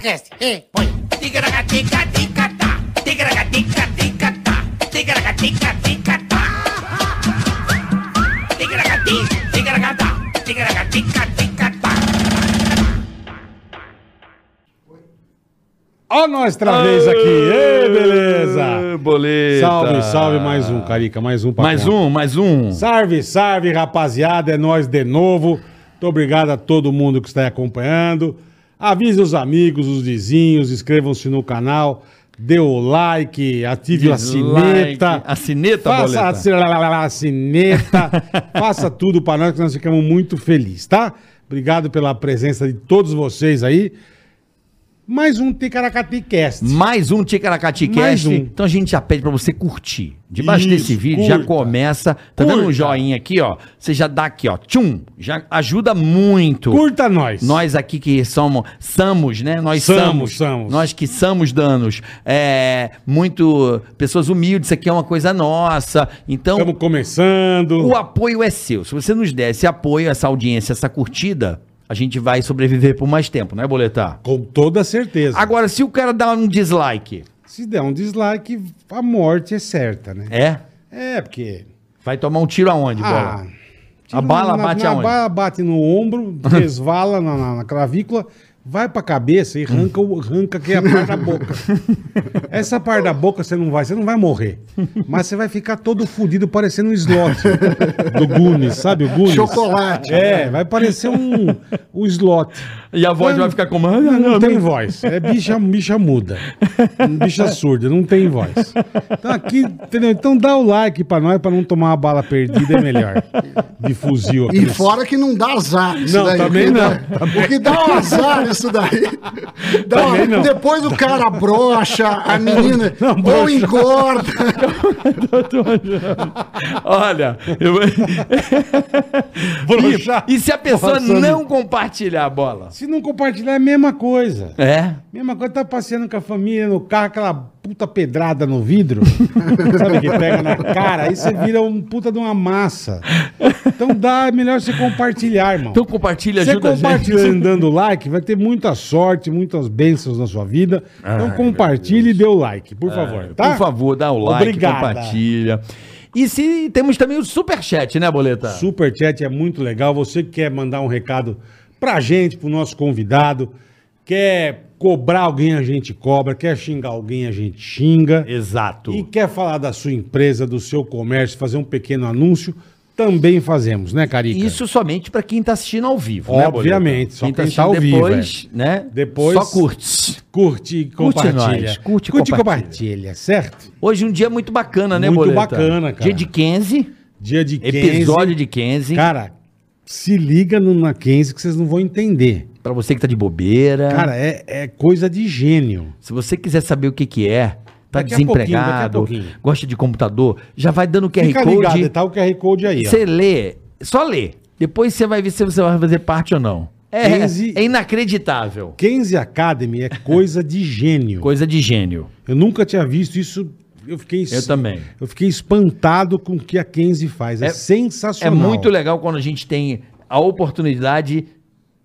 Ticaracatecast. Ei, põe. Ticaracatica-ticatá. Ticaracatica-ticatá. Ticaracatica-ticatá. Ticaracati, ticaracatá. Ticaracatica-ticatá. Ó nós outra vez aqui. Ê, beleza. Boleta. Salve, salve, mais um, Carica, mais um pra Mais cá. um, mais um. Salve, salve, rapaziada, é nós de novo. Muito obrigado a todo mundo que está aí acompanhando. Avise os amigos, os vizinhos, inscrevam-se no canal, dê o like, ative a sineta. A sineta, Faça a, a sineta, faça tudo para nós que nós ficamos muito felizes, tá? Obrigado pela presença de todos vocês aí. Mais um Ticaracati Cast. Mais um Ticaracati Mais Cast. um. Então a gente já pede pra você curtir. Debaixo Isso, desse vídeo já curta. começa. Tá dando um Curta. joinha aqui, ó? Você já dá aqui, ó. Tchum. Já ajuda muito. Curta nós. Nós aqui que somos, somos, né? Nós Somos, somos, somos. Nós que somos danos. É, muito, pessoas humildes, isso aqui é uma coisa nossa. Então, Estamos começando. o apoio é seu. Se você nos der esse apoio, essa audiência, essa curtida, a gente vai sobreviver por mais tempo, não é, Boletar? Com toda certeza. Agora, se o cara dá um dislike, Se der um dislike, a morte é certa, né? é? É, porque. Vai tomar um tiro aonde, Ah, bola? A bala na- bate na, aonde? A bala bate no ombro, resvala na, na- na clavícula, vai pra cabeça e arranca, arranca que é a parte da boca. Essa parte da boca você não vai, você não vai morrer. Mas você vai ficar todo fudido parecendo um slot do Gunis, sabe? O Gunis. Chocolate. É, vai parecer um, um slot. E a voz Não, vai ficar como. Ah, Não, não, não tem voz. É bicha, bicha muda. Bicha surda, não tem voz. Então aqui, entendeu? Então dá o like pra nós, pra não tomar uma bala perdida, é melhor. De fuzil aqui. E fora que não dá azar. Isso Não, também O que não. dá- O que dá um azar isso daí. Dá Também não. Depois o cara brocha, a menina Não, ou brocha. engorda. Olha, eu... E, e se a pessoa Passando. não compartilhar a bola? Se não compartilhar, é a mesma coisa. É? Mesma coisa, tá passeando com a família no carro, aquela puta pedrada no vidro. sabe que pega na cara? Aí você vira um puta de uma massa. Então dá, é melhor você compartilhar, irmão. Então compartilha, Você ajuda a compartilhando, dando like, vai ter muita sorte, muitas bênçãos na sua vida. Então compartilhe e dê o like, por favor, tá? Por favor, dá o like, Obrigada. compartilha. E se temos também o superchat, né, Boleta? Superchat é muito legal. Você que quer mandar um recado pra gente, pro nosso convidado, quer cobrar alguém, a gente cobra, quer xingar alguém, a gente xinga. Exato. E quer falar da sua empresa, do seu comércio, fazer um pequeno anúncio, também fazemos, né, Carica? Isso somente pra quem tá assistindo ao vivo, né? Obviamente, só quem tá assistindo ao vivo, Depois, né? Depois- Só curte. Curte e Curte compartilha. nós, curte e e compartilha. compartilha, certo? Hoje um dia muito bacana, né, Muito Boleta? bacana, cara. Dia de 15, Dia de 15. episódio de 15. Cara, se liga no, na 15 que vocês não vão entender. Pra você que tá de bobeira. Cara, é, é coisa de gênio. Se você quiser saber o que que é, tá Daqui pouquinho, desempregado, pouquinho. gosta de computador, já vai dando QR Fica ligado, Code. tá o QR Code aí. Você lê, só lê. Depois você vai ver se você vai fazer parte ou não. É, 15 é inacreditável. Kenzie Academy é coisa de gênio. Coisa de gênio. Eu nunca tinha visto isso. Eu fiquei, Eu também. Eu fiquei espantado com o que a Kenzie faz. É, É- É sensacional. muito legal quando a gente tem a oportunidade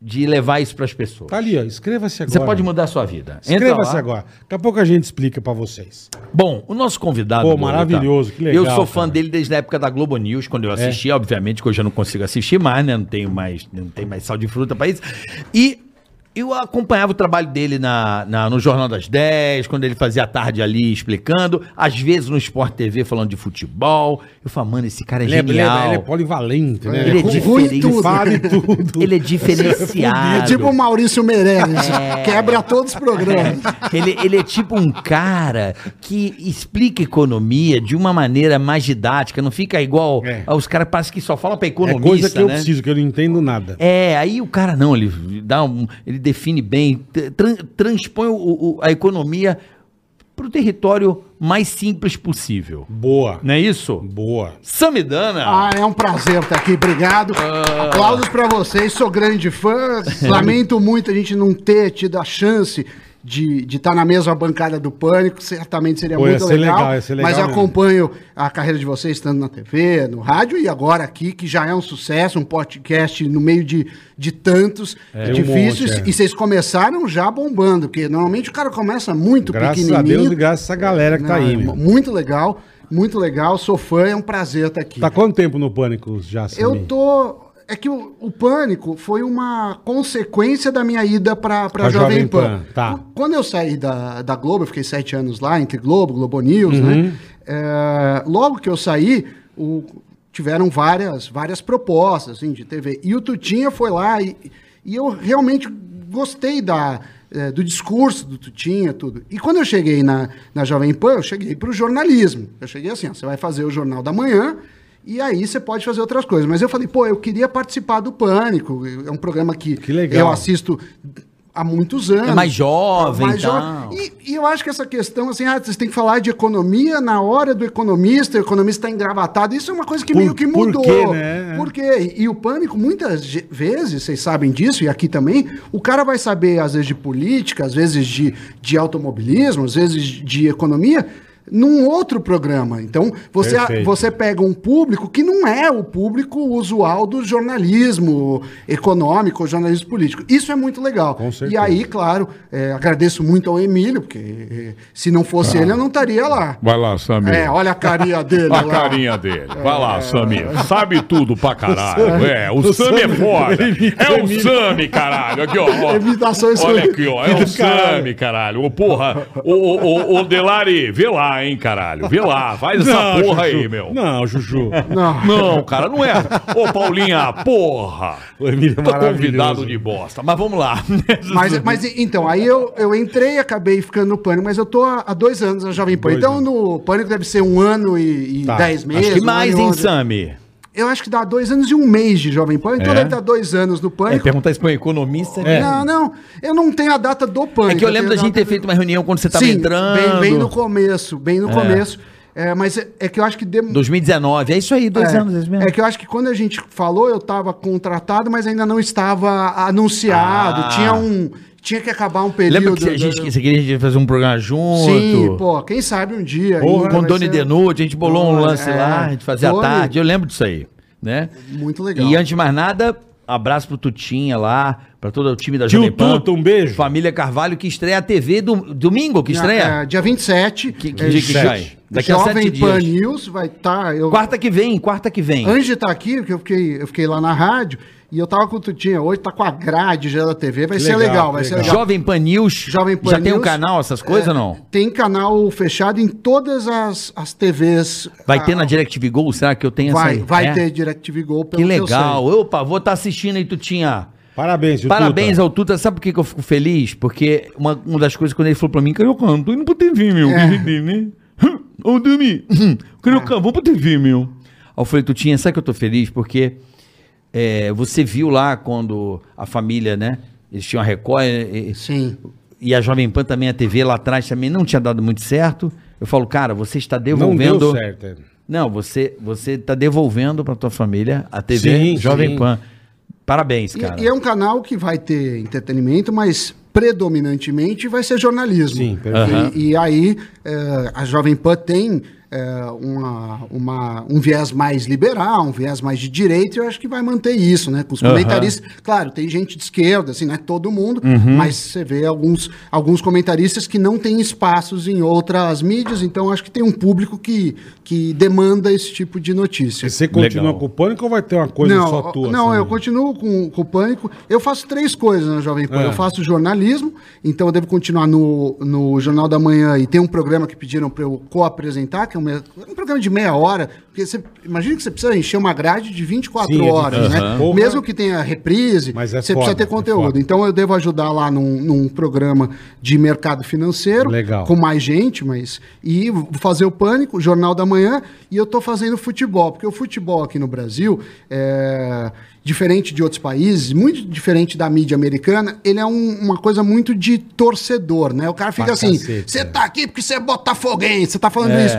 de levar isso para as pessoas. Tá ali, ó. Inscreva-se agora. Você pode mudar a sua vida. Inscreva-se agora. Daqui a pouco a gente explica pra vocês. Bom, o nosso convidado. Pô, maravilhoso, que legal, Eu sou fã cara. É. dele desde a época da Globo News, quando eu assisti, obviamente, que hoje eu não consigo assistir mais, né? Não tenho mais, não tem mais sal de fruta para isso. E eu acompanhava o trabalho dele na, na- no Jornal das 10, quando ele fazia a tarde ali explicando, às vezes no Sport TV falando de futebol. Eu falo, mano, esse cara é Ele é, é- genial. ele é polivalente, né? Ele é diferente. tudo. Ele é diferenciado. É tipo o Maurício Meirelles. É. Quebra todos os programas. Ele, ele é tipo um cara que explica economia de uma maneira mais didática, não fica igual É. aos caras parece que só fala pra É economista, coisa que eu né? preciso, que eu não entendo nada. É, aí o cara não, ele dá um, ele define bem, tran- transpõe o- o- a economia pro território mais simples possível. Boa. Não é isso? Boa. Samidana. Ah, é um prazer estar aqui, obrigado. Ah. Aplausos pra vocês, sou grande fã. Lamento muito a gente não ter tido a chance de estar na mesma bancada do Pânico, certamente seria Pô, ia muito ser legal. legal, ia ser legal mas mesmo. acompanho a carreira de vocês tanto na TV, no rádio e agora aqui, que já é um sucesso, um podcast no meio de, de tantos É, um difíceis. monte, é. E vocês começaram já bombando, porque normalmente o cara começa muito Graças a pequenininho. Deus e graças a essa galera que tá Não, aí, é meu. Muito legal, muito legal. Sou fã, é um prazer estar aqui. Tá quanto tempo no Pânico já, Eu Samir? tô. É que o, o pânico foi uma consequência da minha ida para Pra Jovem, Jovem Pan. Pan, tá. Qu- Quando eu saí da, da Globo, eu fiquei sete anos lá, entre Globo, Globo News, Uhum. né? É, logo que eu saí, o- tiveram várias, várias propostas assim, de TV. E o Tutinha foi lá e, e eu realmente gostei da, é, do discurso do Tutinha, tudo. E quando eu cheguei na, na Jovem Pan, eu cheguei para o jornalismo. Eu cheguei assim, ó, você vai fazer o Jornal da Manhã e aí você pode fazer outras coisas. Mas eu falei, pô, eu queria participar do Pânico. É um programa que, Que legal. eu assisto há muitos anos. É mais jovem Mais e jovem. E, e eu acho que essa questão, assim, ah, vocês têm que falar de economia na hora do economista, o economista está engravatado. Isso é uma coisa que Por- meio que por mudou. quê, né? Por quê? E o pânico, muitas vezes, vocês sabem disso, e aqui também, o cara vai saber, às vezes, de política, às vezes de, de automobilismo, às vezes de economia. Num outro programa. Então, você, você pega um público que não é o público usual do jornalismo econômico, jornalismo político. Isso é muito legal. E aí, claro, é, agradeço muito ao Emílio, porque é, se não fosse ele, eu não estaria lá. Vai lá, Samir. É, olha a carinha dele A lá. carinha dele. Vai lá, Samir. Sabe tudo pra caralho. É, o, o Sami é foda. É o o Emílio. Sami, caralho. Aqui, ó. ó. Imitações Olha aqui, ó. É o Sami, caralho. Ô, porra. Ô, ô, ô, ô, Delari, vê lá, hein, caralho. Vê lá. Faz essa porra aí, Juju. meu. Não, Juju. Não. Não, cara, não é. Ô, Paulinha, porra. O Emílio é Tô maravilhoso. convidado de bosta. Mas vamos lá. Mas, mas então, aí eu, eu entrei e acabei ficando no Pânico, mas eu tô há, há dois anos na Jovem Pan. Dois então, anos. no Pânico deve ser um ano e, e Tá. dez meses. Acho que um mais, ano e hein, onze. Sami? Eu acho que dá dois anos e um mês de Jovem Pan, então É? deve dar dois anos no É, Pânico. perguntar isso pra um economista. É. Não, não, eu não tenho a data do Pânico. É que eu lembro da tenho a gente ter feito uma reunião quando você tava Sim, entrando. Bem, bem no começo, bem no começo. É, mas é, é que eu acho que... dem- 2019. É isso aí, dois é, anos. É, mesmo. é que eu acho que quando a gente falou, eu estava contratado, mas ainda não estava anunciado. Ah. Tinha um... Tinha que acabar um período... Lembra que a gente, que você queria a gente fazer um programa junto? Sim, pô, quem sabe um dia. Ainda Com Doni ser Denucci, a gente bolou um lance é. lá, a gente fazia à Doni. tarde. Eu lembro disso aí, né? Muito legal. E antes de mais nada, abraço pro Tutinha lá, pra todo o time da Tio Jovem Pan. Tuta, um beijo. Família Carvalho, que estreia a TV do, domingo, que estreia? É, dia 27. Que- que é, dia que cai? Daqui a Jovem sete Pan dias. News vai estar. eu Quarta que vem, quarta que vem. Antes de estar aqui, porque eu fiquei, eu fiquei lá na rádio, e eu tava com o Tutinha, hoje tá com a grade já da TV, vai Que ser legal, legal, que vai ser legal. legal. Jovem Pan News. Jovem Pan Já tem um News, canal, essas coisas é, ou não? Tem canal fechado em todas as, as TVs. Vai ter Ah, na DirecTV Go? Será que eu tenho Vai, essa vai É? ter DirecTV Go, Que pelo legal. eu sei. Opa, vou estar assistindo aí, Tutinha. Parabéns, tio Parabéns Tuta. ao Tuta. Sabe por que, que eu fico feliz? Porque uma, uma das coisas, quando ele falou pra mim, Carioca, não tô indo pra TV, meu. É. né? Ô, Dami, Carioca, vamos pra TV, meu. Aí eu falei, Tutinha, sabe que eu tô feliz? Porque é, você viu lá quando a família, né? Eles tinham a Record e, Sim. e a Jovem Pan também, a TV lá atrás também não tinha dado muito certo. Eu falo, cara, você está Não devolvendo... deu certo. é. Não, você você está devolvendo para tua família a TV Sim, Jovem sim. Pan. Parabéns, E, cara. e é um canal que vai ter entretenimento, mas predominantemente vai ser jornalismo. Sim, perfeito. E, e aí eh, a Jovem Pan tem eh, uma, uma- um viés mais liberal, um viés mais de direita, e eu acho que vai manter isso, né? Com os comentaristas. Claro, tem gente de esquerda, assim, não é todo mundo, Uhum. mas você vê alguns, alguns comentaristas que não têm espaços em outras mídias, então acho que tem um público que, que demanda esse tipo de notícia. E Você continua Legal. com o pânico ou vai ter uma coisa não, só tua? Não, assim? eu continuo com, com o Pânico. Eu faço três coisas na Jovem Pan. É. Eu faço jornalismo, então eu devo continuar no, no Jornal da Manhã e tem um programa que pediram para eu co-apresentar, que é um, um programa de meia hora. Porque você imagina que você precisa encher uma grade de 24 Sim, é horas, né? Mesmo que tenha reprise, é você foda, precisa ter é conteúdo. foda. então eu devo ajudar lá num, num programa de mercado financeiro, Legal. com mais gente, mas. E fazer o Pânico, Jornal da Manhã, e eu tô fazendo futebol, porque o futebol aqui no Brasil, é, diferente de outros países, muito diferente da mídia americana, ele é um- uma coisa muito de torcedor, né? O cara fica Pra assim: você tá aqui porque você é botafoguense, você tá falando É. isso.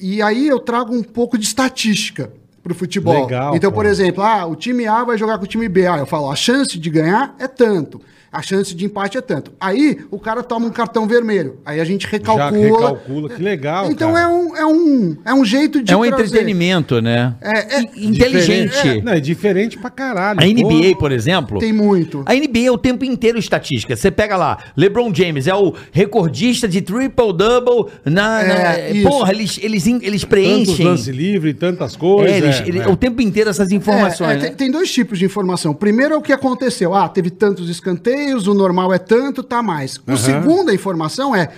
E aí eu trago um pouco de estatística. pro futebol. Legal, então, pô. por exemplo, ah, o time A vai jogar com o time B. Ah, eu falo, a chance de ganhar é tanto. A chance de empate é tanto. Aí o cara toma um cartão vermelho. Aí a gente recalcula. recalcula, que legal, Então cara. é um, é, um, é um jeito de. É um trazer. entretenimento, né? É, é inteligente. Diferente- É, não, é diferente pra caralho. A NBA, Pô, por exemplo. Tem muito. A NBA é o tempo inteiro estatística. Você pega lá, LeBron James é o recordista de triple-double na. É, na- porra, eles, eles, eles Tantos preenchem. lance livre, tantas coisas. É, eles- é, ele- é. O tempo inteiro essas informações. É, é, né? tem, tem dois tipos de informação. Primeiro é o que aconteceu. Ah, teve tantos escanteios, o normal é tanto, tá mais. Segundo, a informação é: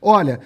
olha,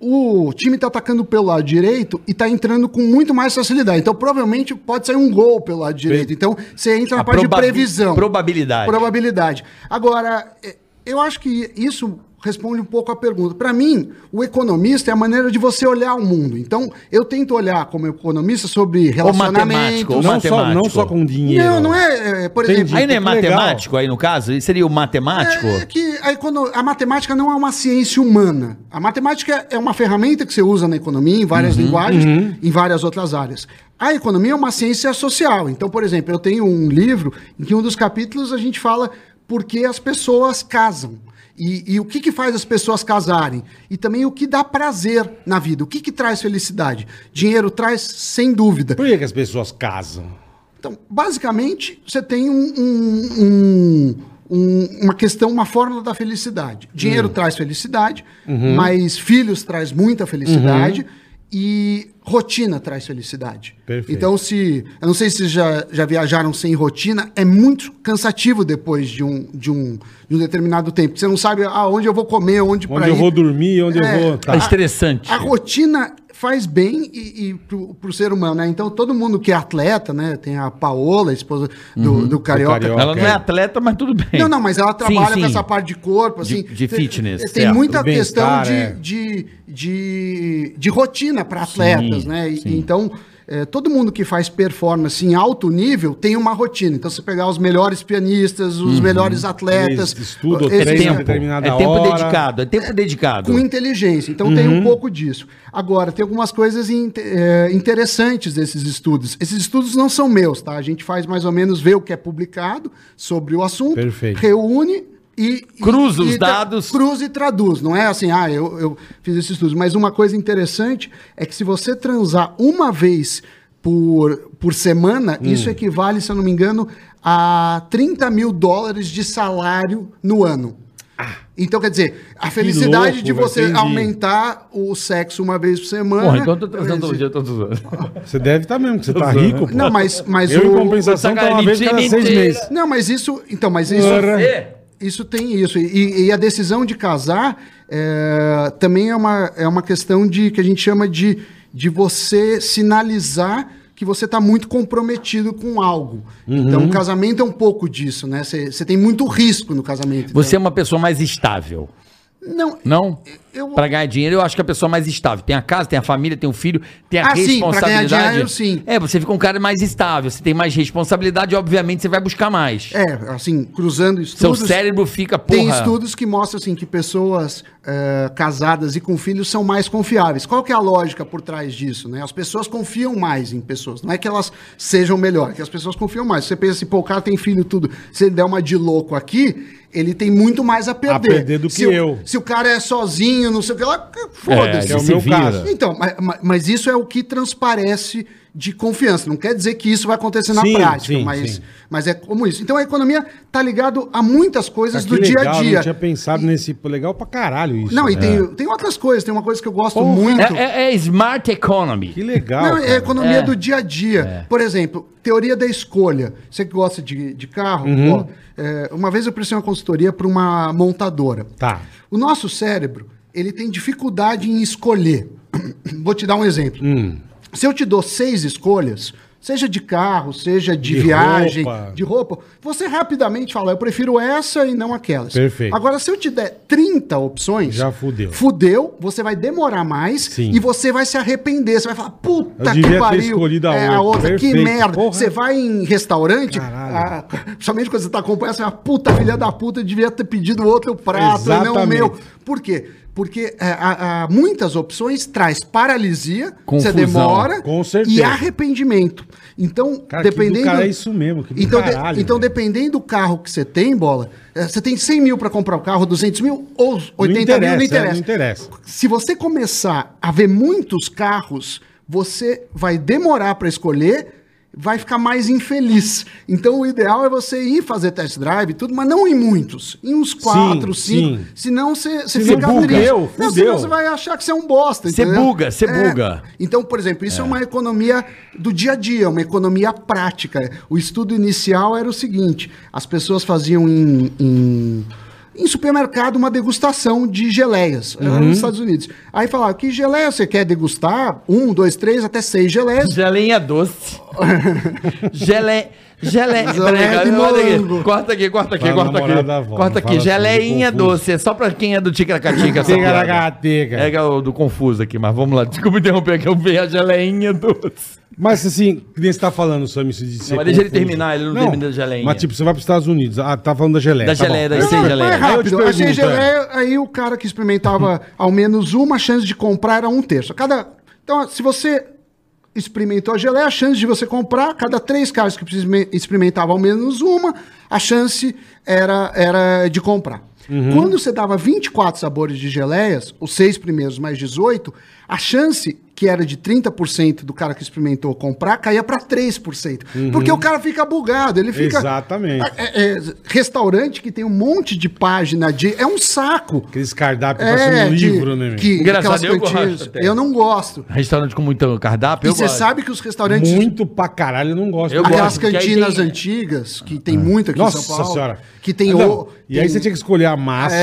o time tá atacando pelo lado direito e tá entrando com muito mais facilidade. Então, provavelmente, pode sair um gol pelo lado direito. Então, você entra na A parte de previsão. probabilidade. Probabilidade. Agora, é, eu acho que isso responde um pouco a pergunta. Para mim, o economista é a maneira de você olhar o mundo. Então, eu tento olhar como economista sobre matemático, relacionamentos. ou não, só, não matemático. só com dinheiro. Não, não é, é, por Entendi. exemplo. Aí não é que legal. matemático aí no caso? Isso seria o matemático? É que a, econo- a matemática não é uma ciência humana. A matemática é uma ferramenta que você usa na economia, em várias Uhum, linguagens, em várias outras áreas. A economia é uma ciência social. Então, por exemplo, eu tenho um livro em que um dos capítulos a gente fala por que as pessoas casam. E, e o que, que faz as pessoas casarem? E também o que dá prazer na vida. O que, que traz felicidade? Dinheiro traz, sem dúvida. Por que, que as pessoas casam? Então, basicamente, você tem um- um- um- um- uma questão, uma fórmula da felicidade. Dinheiro Hum. traz felicidade, Uhum. mas filhos traz muita felicidade e rotina traz felicidade. Perfeito. Então, se. Eu não sei se já, já viajaram sem rotina, é muito cansativo depois de um, de um, de um determinado tempo. Você não sabe aonde eu vou comer, onde, Onde eu ir. vou dormir, onde É. eu vou. Tá. É estressante. A rotina faz bem e, e pro, pro ser humano, né? Então, todo mundo que é atleta, né? Tem a Paola, a esposa do, do Carioca. Carioca. Ela não é atleta, mas tudo bem. Não, não, mas ela trabalha sim. com essa parte de corpo, De- assim. de tem- fitness, Tem certo. muita questão de, é. de, de, de rotina para atletas, Sim, né? E- sim. Então, é, todo mundo que faz performance em alto nível tem uma rotina. Então, você pegar os melhores pianistas, os melhores atletas. Eles estudam, eles- É tempo, é tempo hora. dedicado, é tempo dedicado. com inteligência. Então tem um pouco disso. Agora, tem algumas coisas in- eh, interessantes desses estudos. Esses estudos não são meus, tá? A gente faz mais ou menos, vê o que é publicado sobre o assunto, Perfeito. reúne e... Cruza e- os e dados. Cruza e traduz. Não é assim, ah, eu, eu fiz esses estudos. Mas uma coisa interessante é que se você transar uma vez por, por semana, Hum. isso equivale, se eu não me engano, a 30 mil dólares de salário no ano. Então, quer dizer, a felicidade louco, de você entendi. aumentar o sexo uma vez por semana. Porra, então eu tô transando todo dia, todo dia. Você deve estar mesmo, que você tá rico, pô. Não, mas, mas Eu, em o. compensação, o tá uma vez cada seis meses. Não, mas isso. Então, mas isso. Ora. Isso tem isso. E, e a decisão de casar é, também é uma, é uma questão de que a gente chama de, de você sinalizar que você está muito comprometido com algo. Então, o casamento é um pouco disso, né? Você tem muito risco no casamento. Você é Então, uma pessoa mais estável. Não, Não? eu- Pra ganhar dinheiro, eu acho que a pessoa mais estável. Tem a casa, tem a família, tem o filho, tem a Ah, sim, pra ganhar responsabilidade. dinheiro, sim. É, você fica um cara mais estável, você tem mais responsabilidade, obviamente você vai buscar mais. É, assim, cruzando Seu estudos. cérebro fica, porra... Tem estudos que mostram assim, que pessoas eh, casadas e com filhos são mais confiáveis. Qual que é a lógica por trás disso? Né? As pessoas confiam mais em pessoas. Não é que elas sejam melhor, é que as pessoas confiam mais. Você pensa assim, pô, o cara tem filho tudo. Se ele der uma de louco aqui, ele tem muito mais a perder. perder do se que o- eu. Se o cara é sozinho, não sei o que lá, É, foda-se. Que é o meu caso. Então, mas, mas- mas isso é o que transparece de confiança. Não quer dizer que isso vai acontecer na Sim, prática, sim, mas, sim. mas é como isso. Então a economia está ligado a muitas coisas Cara, do que dia a legal, dia. Não tinha pensado nesse. Pô, Legal pra caralho isso. Não, e É. tem, tem outras coisas. Tem uma coisa que eu gosto muito. É, é- é smart economy. Que legal. Não, é economia É. do dia a dia. Por exemplo, teoria da escolha. Você que gosta de, de carro, Uhum. ó, é, uma vez eu prestei uma consultoria para uma montadora. Tá. O nosso cérebro, ele tem dificuldade em escolher. Vou te dar um exemplo. Hum. Se eu te dou seis escolhas, seja de carro, seja de, De viagem, roupa. de roupa, você rapidamente fala, eu prefiro essa e não aquelas. Perfeito. Agora, se eu te der 30 opções, Já fudeu. Fudeu, você vai demorar mais Sim. e você vai se arrepender. Você vai falar, puta que pariu. a é, a outra. outra, que Perfeito. merda. Porra. Você vai em restaurante, ah, principalmente quando você tá acompanhando, você fala, puta filha da puta, eu devia ter pedido outro prato, e não o Exatamente. meu. Por quê? Porque é, há, há muitas opções traz paralisia, Confusão. você demora e arrependimento. Então, Cara, que do dependendo. cara é isso mesmo, que do então, de- caralho, então velho. dependendo do carro que você tem, bola, é, você tem 100 mil para comprar o carro, 200 mil ou 80 interessa, mil, não é, interessa. não interessa. Se você começar a ver muitos carros, você vai demorar para escolher, vai ficar mais infeliz. Então o ideal é você ir fazer test drive tudo, mas não em muitos, em uns quatro, Sim, cinco. sim. Senão você, você fica buga. triste. Fudeu, Não, senão você vai achar que você é um bosta. Você buga, você É. buga. Então, por exemplo, isso é. uma economia do dia a dia, uma economia prática. O estudo inicial era o seguinte: as pessoas faziam em, em, em supermercado uma degustação de geleias era Uhum. nos Estados Unidos. Aí falava, que geleia você quer degustar? Um, dois, três, até seis geleias. Geleinha doce. Gelé. De corta aqui, corta aqui, corta aqui, Fala corta aqui. da avó, Corta não aqui, fala geleinha doce. É só pra quem é do Ticaracatica. Ticaracateca. É é o do confuso aqui, mas vamos lá. Desculpa interromper que eu vi a geleinha doce. Mas assim, que nem você tá falando, Sam, isso de ser mas deixa ele terminar, ele não termina da geleinha. Mas tipo, você vai pros Estados Unidos, ah, tá falando da geleia. Da tá geleia, bom. das Aí seis geleias. É Aí rápido. Geleia, o cara que experimentava ao menos uma, chance de comprar era um terço. Cada, então, se você experimentou a geleia, a chance de você comprar, cada três caras que experime- experimentavam ao menos uma, a chance era, era de comprar. Uhum. Quando você dava 24 sabores de geleias, os seis primeiros mais 18, a chance que era de 30% do cara que experimentou comprar caía para 3%. Porque o cara fica bugado, ele fica... Uhum. Exatamente. É, é, restaurante que tem um monte de página de. É um saco. Aqueles cardápios parecendo um de- livro, né, meu? que, Engraçado, aquelas eu cantinas. gosto até. Eu não gosto. Restaurante com muito cardápio, E eu você gosto. sabe que os restaurantes. Muito pra caralho, eu não gosto. Eu aquelas gosto, aí cantinas tem- antigas, que tem muito aqui em Nossa São Paulo. senhora. Que tem Não, o. E aí tem- você tinha que escolher a massa,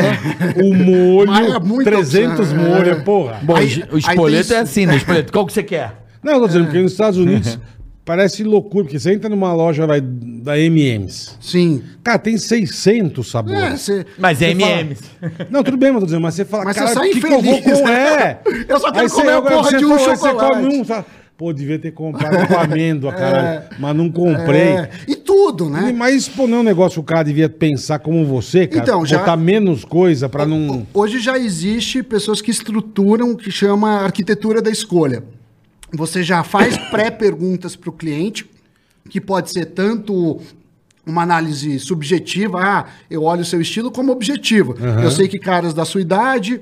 o Mas molho, é muita 300 opção, molhos, é. porra. Bom, Aí- o aí espoleto tem- é assim, né? Espoleto, qual que você quer? Não, eu tô dizendo, porque nos Estados Unidos parece loucura, porque você entra numa loja vai, da M&M's. Sim. Cara, tem 600 É, sabores. você. Mas é Você fala- M&M's. Não, tudo bem, mas tô dizendo, mas você fala, Mas você cara, sai o que, que eu vou infeliz, com né? é? Eu só quero Aí você- comer a agora porra você de um aí Você chocolate. come um, fala, pô, devia ter comprado com amêndoa, caralho, mas não comprei. É, e tudo, né? Mas pô, não é um negócio que o cara devia pensar como você, cara. Então, já- Botar menos coisa pra não... Hoje já existe pessoas que estruturam o que chama arquitetura da escolha. Você já faz pré-perguntas para o cliente, que pode ser tanto uma análise subjetiva, ah, eu olho o seu estilo, como objetiva. Eu sei que caras da sua idade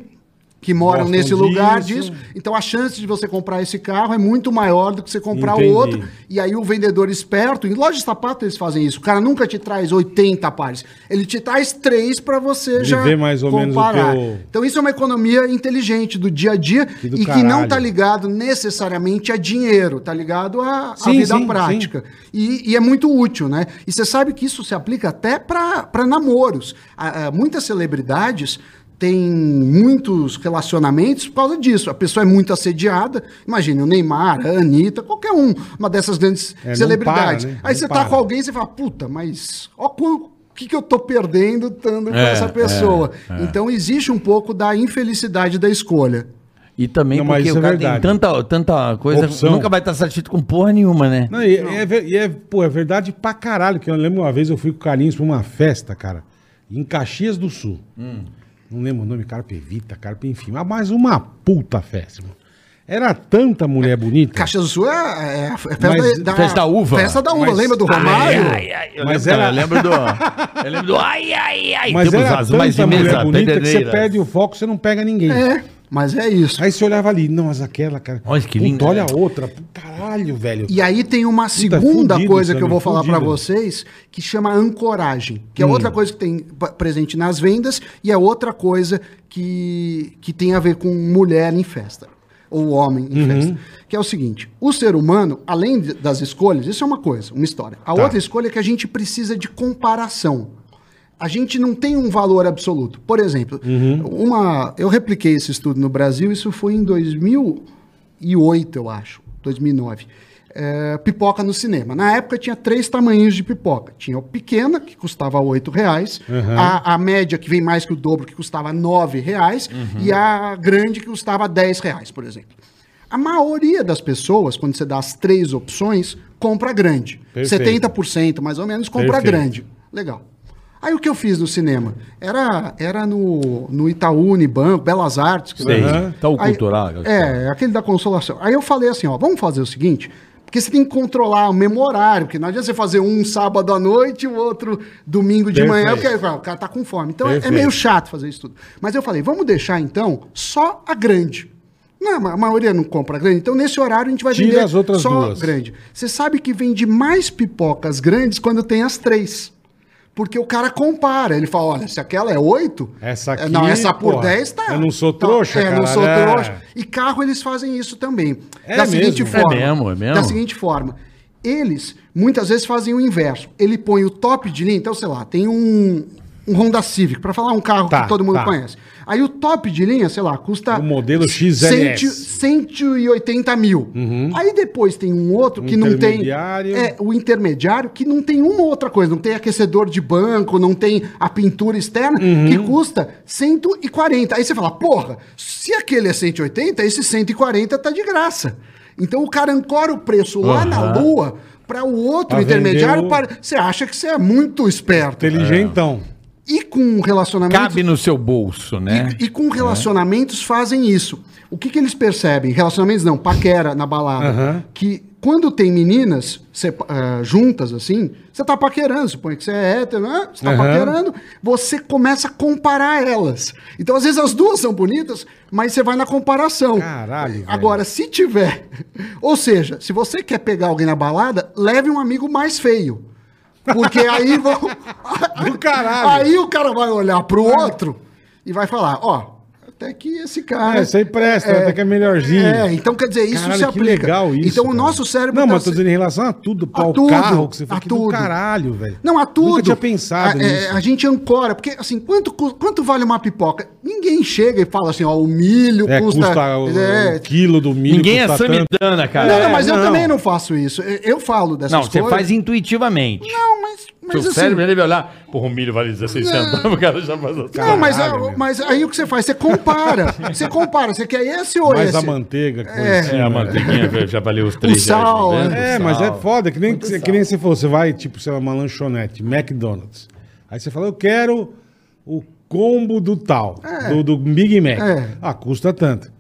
que moram Gostam nesse lugar disso. Então a chance de você comprar esse carro é muito maior do que você comprar Entendi. o outro. E aí o vendedor esperto, em loja de sapato eles fazem isso. O cara nunca te traz 80 pares. Ele te traz três para você Ele já mais ou menos o comparar. teu- Então isso é uma economia inteligente do dia a dia do e que não está ligado necessariamente a dinheiro, tá ligado à, à Sim, vida sim, prática. E, e é muito útil, né? E você sabe que isso se aplica até para namoros. Ah, ah, muitas celebridades têm muitos relacionamentos por causa disso. A pessoa é muito assediada. Imagine o Neymar, a Anitta, qualquer um, uma dessas grandes É, não celebridades. para, né? Aí Não você para. tá com alguém e você fala, puta, mas ó, o que, que eu tô perdendo estando com É, essa pessoa? Então existe um pouco da infelicidade da escolha. E também Não, porque o é cara tem tanta, tanta coisa, Opção. nunca vai estar satisfeito com porra nenhuma, né? Não, e, É, ver- e é, pô, é verdade pra caralho, que eu lembro uma vez eu fui com o Carlinhos pra uma festa, cara, em Caxias do Sul. Não lembro o nome, Carpe Vita, Carpe, enfim. Mas mais uma puta festa, mano. Era tanta mulher bonita. Caxias do Sul é, é a festa, Mas- da, festa da uva. Festa da uva, Mas- lembra do Romário? eu, Mas lembro, era- eu lembro do. Eu lembro do. Ai, ai, ai. Mas Temos era as mais tanta mulher bonita que você pederneiras. perde o foco, você não pega ninguém. É, mas é isso. Aí você olhava ali, não, mas aquela, cara. Olha que Puta, linda, Olha né? a outra. Pô, Caralho, velho. E aí tem uma segunda fudido, coisa que eu vou falar para vocês, que chama ancoragem, que Hum. é outra coisa que tem presente nas vendas e é outra coisa que, que tem a ver com mulher em festa, ou homem Uhum. em festa. Que é o seguinte, o ser humano, além das escolhas, isso é uma coisa, uma história. A Tá. outra escolha é que a gente precisa de comparação. A gente não tem um valor absoluto. Por exemplo, Uhum. uma, eu repliquei esse estudo no Brasil, isso foi em 2008, eu acho, 2009. É, pipoca no cinema. Na época tinha três tamanhos de pipoca. Tinha o pequena, que custava 8 reais, a, a média, que vem mais que o dobro, que custava 9 reais, e a grande, que custava 10 reais, por exemplo. A maioria das pessoas, quando você dá as três opções, compra grande. Perfeito. 70% mais ou menos compra Perfeito. grande. Legal. Aí o que eu fiz no cinema? Era, era no, no Itaú, Unibanco, Belas Artes. que- Sei. Tá o Aí- cultural. É, aquele da consolação. Aí eu falei assim, ó, vamos fazer o seguinte, porque você tem que controlar o mesmo horário, porque não adianta você fazer um sábado à noite e o outro domingo de Perfeito. manhã, porque o cara tá com fome. Então é- é meio chato fazer isso tudo. Mas eu falei, vamos deixar então só a grande. Não, a maioria não compra grande, então nesse horário a gente vai Tira vender as outras só duas. grande. Você sabe que vende mais pipocas grandes quando tem as três. Porque o cara compara, ele fala, olha, se aquela é 8, Essa aqui, não, essa por porra, 10 tá. eu não sou tá- trouxa, É, não sou é. trouxa. E carro eles fazem isso também. É da seguinte mesmo? forma. É mesmo, é mesmo? Da seguinte forma. Eles muitas vezes fazem o inverso. Ele põe o top de linha, então sei lá, tem um, um Honda Civic, para falar um carro Tá, que todo mundo tá. conhece. Aí o top de linha, sei lá, custa. O modelo XLS. 100 180 mil. Aí depois tem um outro Um que não tem. É, o intermediário que não tem uma outra coisa, não tem aquecedor de banco, não tem a pintura externa, Uhum. que custa 140. Aí você fala, porra, se aquele é 180, esse 140 tá de graça. Então o cara ancora o preço lá na lua para o outro Pra intermediário. o- para- Você acha que você é muito esperto. Inteligentão. E com relacionamentos. Cabe no seu bolso, né? E, e com relacionamentos fazem isso. O que, que eles percebem? Relacionamentos não, paquera na balada. Aham. Que quando tem meninas sepa- ah, juntas assim, você tá paquerando, supõe que você é hétero, né? Você tá Aham. paquerando, você começa a comparar elas. Então, às vezes, as duas são bonitas, mas você vai na comparação. Caralho, velho. Agora, se tiver. Ou seja, se você quer pegar alguém na balada, leve um amigo mais feio. Porque aí vão. Do caralho. Aí o cara vai olhar pro outro e vai falar, ó, até que esse cara... É, isso aí presta, até que é melhorzinho. É, então quer dizer, isso Caralho, se que aplica. legal isso. Então o cara. nosso cérebro... Não, tá mas tô dizendo em relação a tudo, a ao tudo, carro que você a falou que do tudo. caralho, velho. Não, a tudo. Nunca tinha pensado a, é, nisso. a gente ancora, porque assim, quanto, quanto vale uma pipoca? Ninguém chega e fala assim, ó, o milho É, custa... custa, o, é, o quilo do milho Ninguém é tanto. samidana, cara. não, não, É, mas eu não. também não faço isso. Eu, eu falo dessas Não, coisas. você faz intuitivamente. Não, mas, mas Seu assim... cérebro ele vai olhar, porra, o milho vale 16 centavos, o cara já faz assim. Não, mas, Caralho, meu. mas aí o que você faz? Você compara. você compara. Você quer esse ou Mais esse? a manteiga. com É. esse, É, a né? manteiguinha velho, já valeu os 3 sal, reais. vendo? É, O mas é foda, que nem, que, que nem você falou, você vai, tipo, sei lá, uma lanchonete, McDonald's. Aí você fala, eu quero o combo do tal, do, do Big Mac. É. Ah, custa tanto.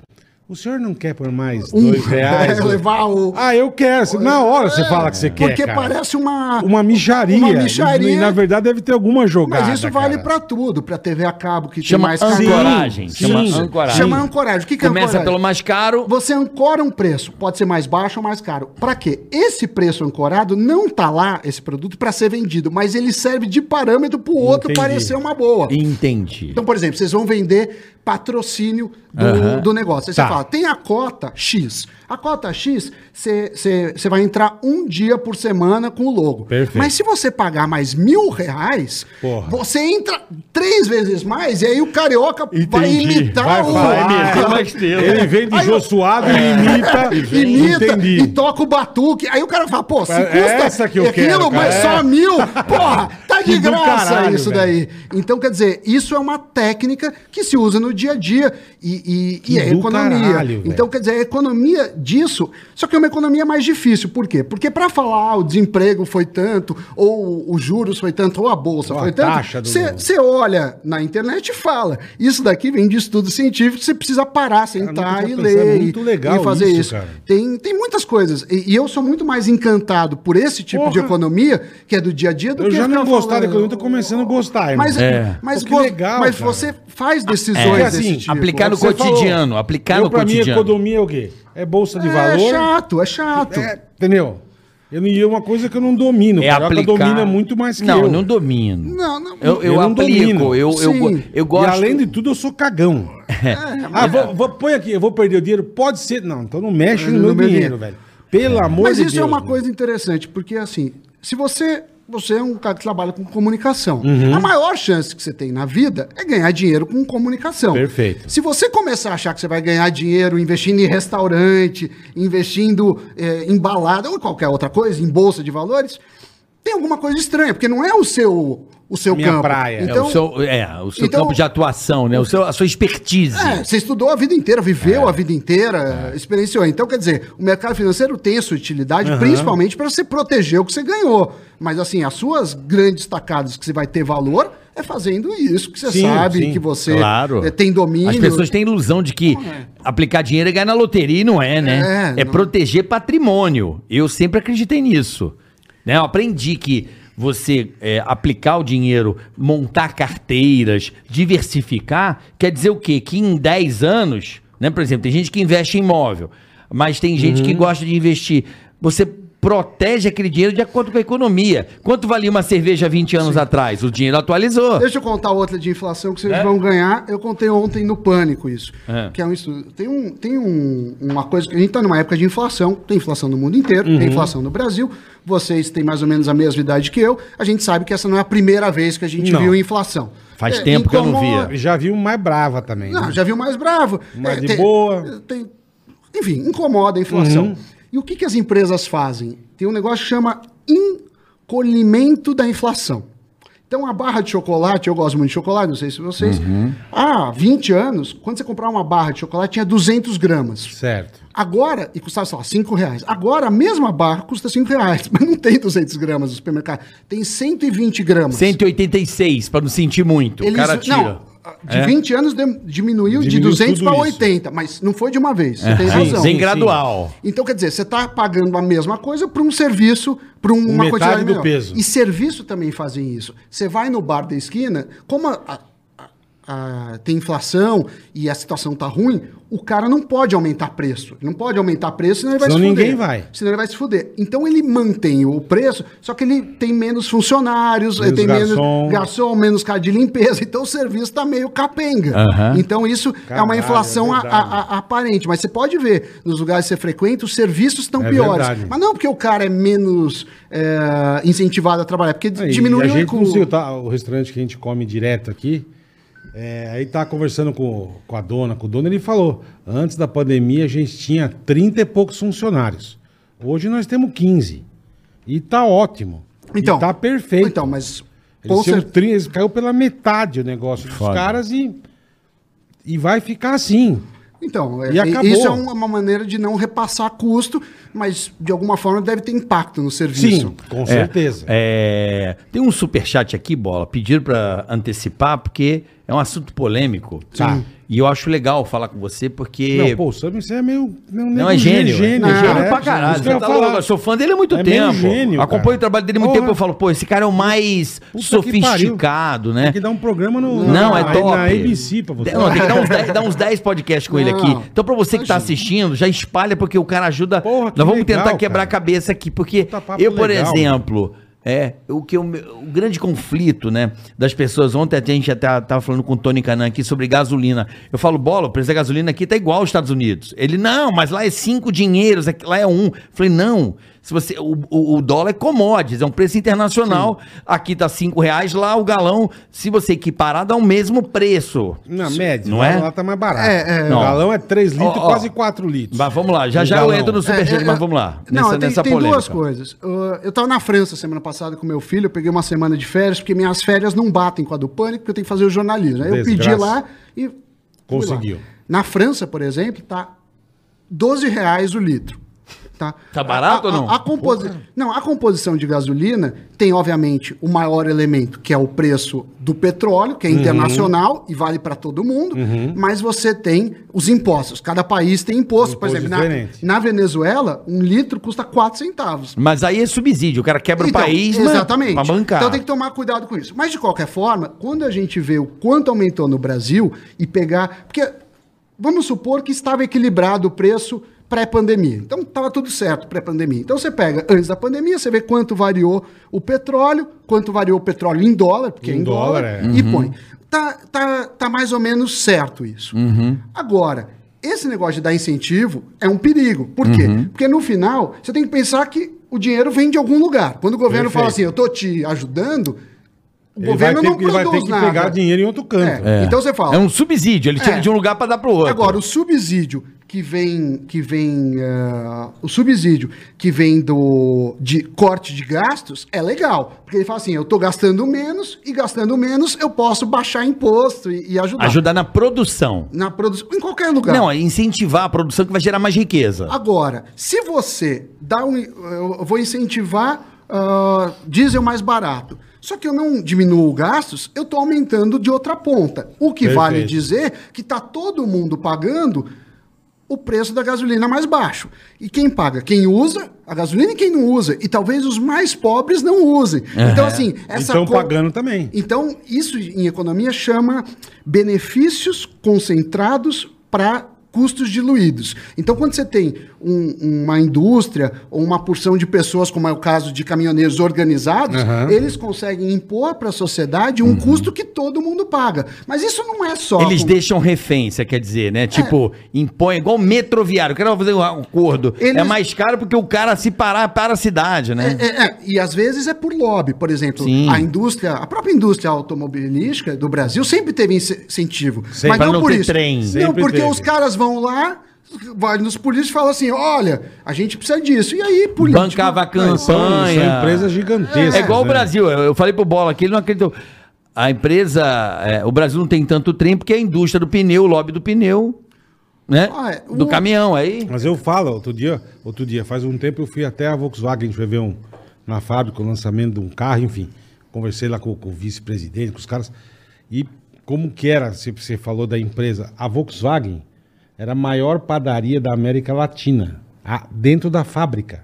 O senhor não quer por mais Um- dois reais? É, levar o... Ah, eu quero. Você- Na hora você fala que você quer, Porque cara. parece uma... Uma micharia. Uma micharia. E, na verdade deve ter alguma jogada, Mas isso vale cara. pra tudo. Pra TV a cabo, que Chama tem mais ancoragem. Sim, Chama sim. ancoragem. Chama ancoragem. O que, que é Começa ancoragem? pelo mais caro. Você ancora um preço, pode ser mais baixo ou mais caro. Para quê? Esse preço ancorado não tá lá, esse produto, para ser vendido, mas ele serve de parâmetro para o outro Entendi. parecer uma boa. Entendi. Então, por exemplo, vocês vão vender patrocínio do, Aham. do negócio. Aí Tá. você fala, tem a cota X. A cota X, você vai entrar um dia por semana com o logo. Perfeito. Mas se você pagar mais mil reais, Porra. você entra três vezes mais e aí o carioca vai Entendi. imitar Vai o... é. mais tela. Ele vem de Aí Jô eu- Suado e imita. imita Entendi. e toca o batuque. Aí o cara fala, pô, se É custa essa que eu aquilo, quero, cara. mas É. só mil, porra, tá de graça caralho, isso velho. daí. Então, quer dizer, isso é uma técnica que se usa no dia a dia e, e, e é economia. caralho, então, quer dizer, a economia disso, só que é uma economia mais difícil. Por quê? Porque para falar ah, o desemprego foi tanto, ou os juros foi tanto, ou a bolsa Ou a foi taxa tanto, do- você olha na internet e fala. Isso daqui vem de estudo científico, você precisa parar, nunca sentar e pensado, ler. é muito e- legal e fazer isso, isso. cara. Tem, tem muitas coisas. E, e eu sou muito mais encantado por esse tipo de Porra. economia, que é do dia a dia, do Eu que já não gostava de falando- economia, tô começando a gostar, irmão. Mas, É. mas, Pô, legal, mas cara. você faz decisões É. Porque, desse assim, tipo. aplicar no cotidiano, aplicar eu, no pra mim, cotidiano. economia é o quê? É bolsa de É valor. chato, é chato. É, entendeu? Eu não ia uma coisa que eu não domino. É o Carioca aplicar... domina muito mais que não, eu. Não, domino. Não, não. Eu, eu, Eu não aplico, domino. eu, eu, Sim. eu gosto... E além de tudo, eu sou cagão. ah, vou, vou, põe aqui, eu vou perder o dinheiro. Pode ser. Não, então não mexe no, No meu meu dinheiro, dinheiro. velho. Pelo amor Mas de isso Deus. é uma coisa interessante, porque assim, se você. Você é um cara que trabalha com comunicação. Uhum. A maior chance que você tem na vida é ganhar dinheiro com comunicação. Perfeito. Se você começar a achar que você vai ganhar dinheiro investindo em restaurante, investindo eh, em balada ou qualquer outra coisa, em bolsa de valores, tem alguma coisa estranha, porque não é o seu o seu Minha campo. praia. É, Então, o seu, é, o seu então- campo de atuação, né? O seu, a sua expertise. É, você estudou a vida inteira, viveu É. a vida inteira, experienciou. Então, quer dizer, o mercado financeiro tem a sua utilidade, principalmente para você proteger o que você ganhou. Mas, assim, as suas grandes tacadas que você vai ter valor é fazendo isso, que você Sim, sabe, sim. que você Claro. eh, tem domínio. As pessoas têm ilusão de que aplicar dinheiro é ganhar na loteria e não é, né? É, É, não- proteger patrimônio. Eu sempre acreditei nisso. Né? Eu aprendi que você é, aplicar o dinheiro, montar carteiras, diversificar, quer dizer o quê? Que em 10 anos, né? Por exemplo, tem gente que investe em imóvel, mas tem gente Uhum. que gosta de investir. Você protege aquele dinheiro de acordo com a economia. Quanto valia uma cerveja 20 anos atrás? O dinheiro atualizou. Deixa eu contar outra de inflação que vocês É? vão ganhar. Eu contei ontem no Pânico isso. É. Que é um estudo. Tem, um, tem um- uma coisa que a gente está numa época de inflação. Tem inflação no mundo inteiro, Uhum. tem inflação no Brasil. Vocês têm mais ou menos a mesma idade que eu. A gente sabe que essa não é a primeira vez que a gente Não. viu inflação. Faz É, tempo que eu não via. Já vi um mais brava também. Não, né? já viu mais bravo. Mais de tem- boa. tem- enfim, incomoda a inflação. Uhum. E o que, que as empresas fazem? Tem um negócio que chama encolhimento da inflação. Então, a barra de chocolate, eu gosto muito de chocolate, não sei se vocês. Uhum. Há 20 anos, quando você comprava uma barra de chocolate, tinha 200 gramas. Certo. Agora, e custava, sei lá, 5 reais. Agora, a mesma barra custa 5 reais, mas não tem 200 gramas no supermercado. Tem 120 gramas. 186, pra não sentir muito. Eles- o cara tira. Não, de É? 20 anos dem- diminuiu, de Diminuiu 200 tudo para isso. 80, mas não foi de uma vez. Você tem Sim, razão. Sem sim. gradual. Então, quer dizer, você está pagando a mesma coisa para um serviço, para uma Metade quantidade do menor. peso. E serviço também fazem isso. Você vai no bar da esquina, como a- a- a- tem inflação e a situação tá ruim, o cara não pode aumentar preço. Não pode aumentar preço, senão ele vai Senão se fuder. ninguém vai. Senão ele vai se fuder. Então ele mantém o preço, só que ele tem menos funcionários, Menos ele tem garçom. menos garçom, menos cara de limpeza, então o serviço está meio capenga. Então isso é Caralho, uma inflação é a- a- aparente, mas você pode ver nos lugares que você frequenta, os serviços estão É piores. verdade. Mas não porque o cara é menos é, incentivado a trabalhar, porque Aí, diminuiu o tá, o restaurante que a gente come direto aqui. É, aí tá conversando com, com a dona, com o dono, ele falou: antes da pandemia a gente tinha 30 e poucos funcionários. Hoje nós temos 15. E tá ótimo. Então, e tá perfeito. Então, mas Eles, cer- 30, eles caiu pela metade o negócio dos Foda. caras e, e vai ficar assim. Então, é, E acabou. isso é uma, maneira de não repassar custo, mas de alguma forma deve ter impacto no serviço. Sim, com certeza. É, tem um superchat aqui, Bola, pediram pra antecipar, porque é um assunto polêmico. Tá. E eu acho legal falar com você, porque... Não, pô, o Sam, você é meio. Não, Não, é gênio. é gênio é, pra caralho. eu tá falar. louco, eu sou fã dele há muito É meio tempo. gênio, Acompanho cara. o trabalho dele há muito Porra. tempo. Eu falo, pô, esse cara é o mais Puta sofisticado, né? Tem que dar um programa no. Não, na, é top. Na ABC pra você. Não, tem que dar uns 10, dar uns 10 podcasts com ele Não. aqui. Então, pra você que tá assistindo, já espalha, porque o cara ajuda. Porra, que Nós vamos legal, tentar quebrar cara. a cabeça aqui, porque eu, por legal, exemplo. É, o que o, grande conflito, né, das pessoas. Ontem a gente até tava falando com o Tony Canan aqui sobre gasolina. Eu falo, bola, o preço da gasolina aqui tá igual aos Estados Unidos. Ele, não, mas lá é cinco dinheiros, aqui- lá é um. Eu falei, não. Se você, o, o, o dólar é commodities, é um preço internacional. Aqui tá cinco reais, lá o galão, se você equiparar, dá o mesmo preço. Na média, Não é? lá tá mais barato. É, é. o Não. galão é 3 litros, Ó, ó. quase 4 litros. Mas vamos lá, já já eu entro no superchat, É, é, mas vamos lá. Não, nessa, tem, nessa tem polêmica. duas coisas. Uh, eu estava na França semana passada com meu filho, eu peguei uma semana de férias, porque minhas férias não batem com a do pânico, porque eu tenho que fazer o jornalismo. Aí eu pedi lá e. Conseguiu. lá. Na França, por exemplo, tá 12 reais o litro. Tá, Tá barato A- a- ou não? A, composi... Não, a composição de gasolina tem, obviamente, o maior elemento, que é o preço do petróleo, Uhum. que é internacional e vale para todo mundo, mas você tem os impostos. Cada país tem imposto. Por Imposto exemplo, na, na Venezuela, um litro custa 4 centavos. Mas aí é subsídio, o cara quebra Então, o país exatamente. pra bancar. Então tem que tomar cuidado com isso. Mas de qualquer forma, quando a gente vê o quanto aumentou no Brasil e pegar. Porque vamos supor que estava equilibrado o preço pré-pandemia. Então estava tudo certo pré-pandemia. Então você pega antes da pandemia, você vê quanto variou o petróleo, quanto variou o petróleo em dólar, porque é Em em dólar, dólar, é. e põe. Tá, tá, tá mais ou menos certo isso. Agora, esse negócio de dar incentivo é um perigo. Por quê? Porque no final, você tem que pensar que o dinheiro vem de algum lugar. Quando o governo fala assim, Perfeito. eu tô te ajudando, O Ele governo vai ter, não que- ele vai ter produz que nada. pegar dinheiro em outro canto. É. Então você fala. É um subsídio, ele tira É. de um lugar pra dar pro outro. Agora, o subsídio que vem, que vem, eh, o subsídio que vem do de corte de gastos é legal, porque ele fala assim, eu tô gastando menos e gastando menos eu posso baixar imposto e, e ajudar. Ajudar na produção. na produção em qualquer lugar. Não, é incentivar a produção que vai gerar mais riqueza. Agora, se você dá um, eu vou incentivar ah, diesel mais barato. Só que eu não diminuo gastos, eu estou aumentando de outra ponta. O que Perfeito. vale dizer que está todo mundo pagando o preço da gasolina mais baixo. E quem paga? Quem usa a gasolina e quem não usa. E talvez os mais pobres não usem. Então, assim, essa Estão co- pagando também. então, isso em economia chama benefícios concentrados para custos diluídos. Então, quando você tem um- uma indústria ou uma porção de pessoas, como é o caso de caminhoneiros organizados, Aham. eles conseguem impor para a sociedade um custo que todo mundo paga. Mas isso não é só... Eles com- deixam refém, você quer dizer, né? Tipo, impõe igual metroviário. O cara vai fazer um acordo. Eles- É mais caro porque o cara se parar para a cidade, né? É, é, é, e às vezes é por lobby. Por exemplo, Sim. a indústria, a própria indústria automobilística do Brasil sempre teve ince- incentivo. Sempre. Mas não, não por isso. trem. Não, Sempre porque teve. os caras vão lá, vai nos políticos e falam assim: olha, a gente precisa disso. E aí, político. Bancava a São, campanha. são empresas gigantescas. É igual o né? Brasil. Eu falei pro Bola aqui, ele não acreditou. A empresa. é, o Brasil não tem tanto trem porque é a indústria do pneu, o lobby do pneu, né? Ah, é. Do O- caminhão aí. Mas eu falo, outro dia, outro dia, faz um tempo eu fui até a Volkswagen, a gente foi ver um, na fábrica o lançamento de um carro, enfim. Conversei lá com, com o vice-presidente, com os caras. E como que era, se você falou da empresa, a Volkswagen era a maior padaria da América Latina, a- dentro da fábrica.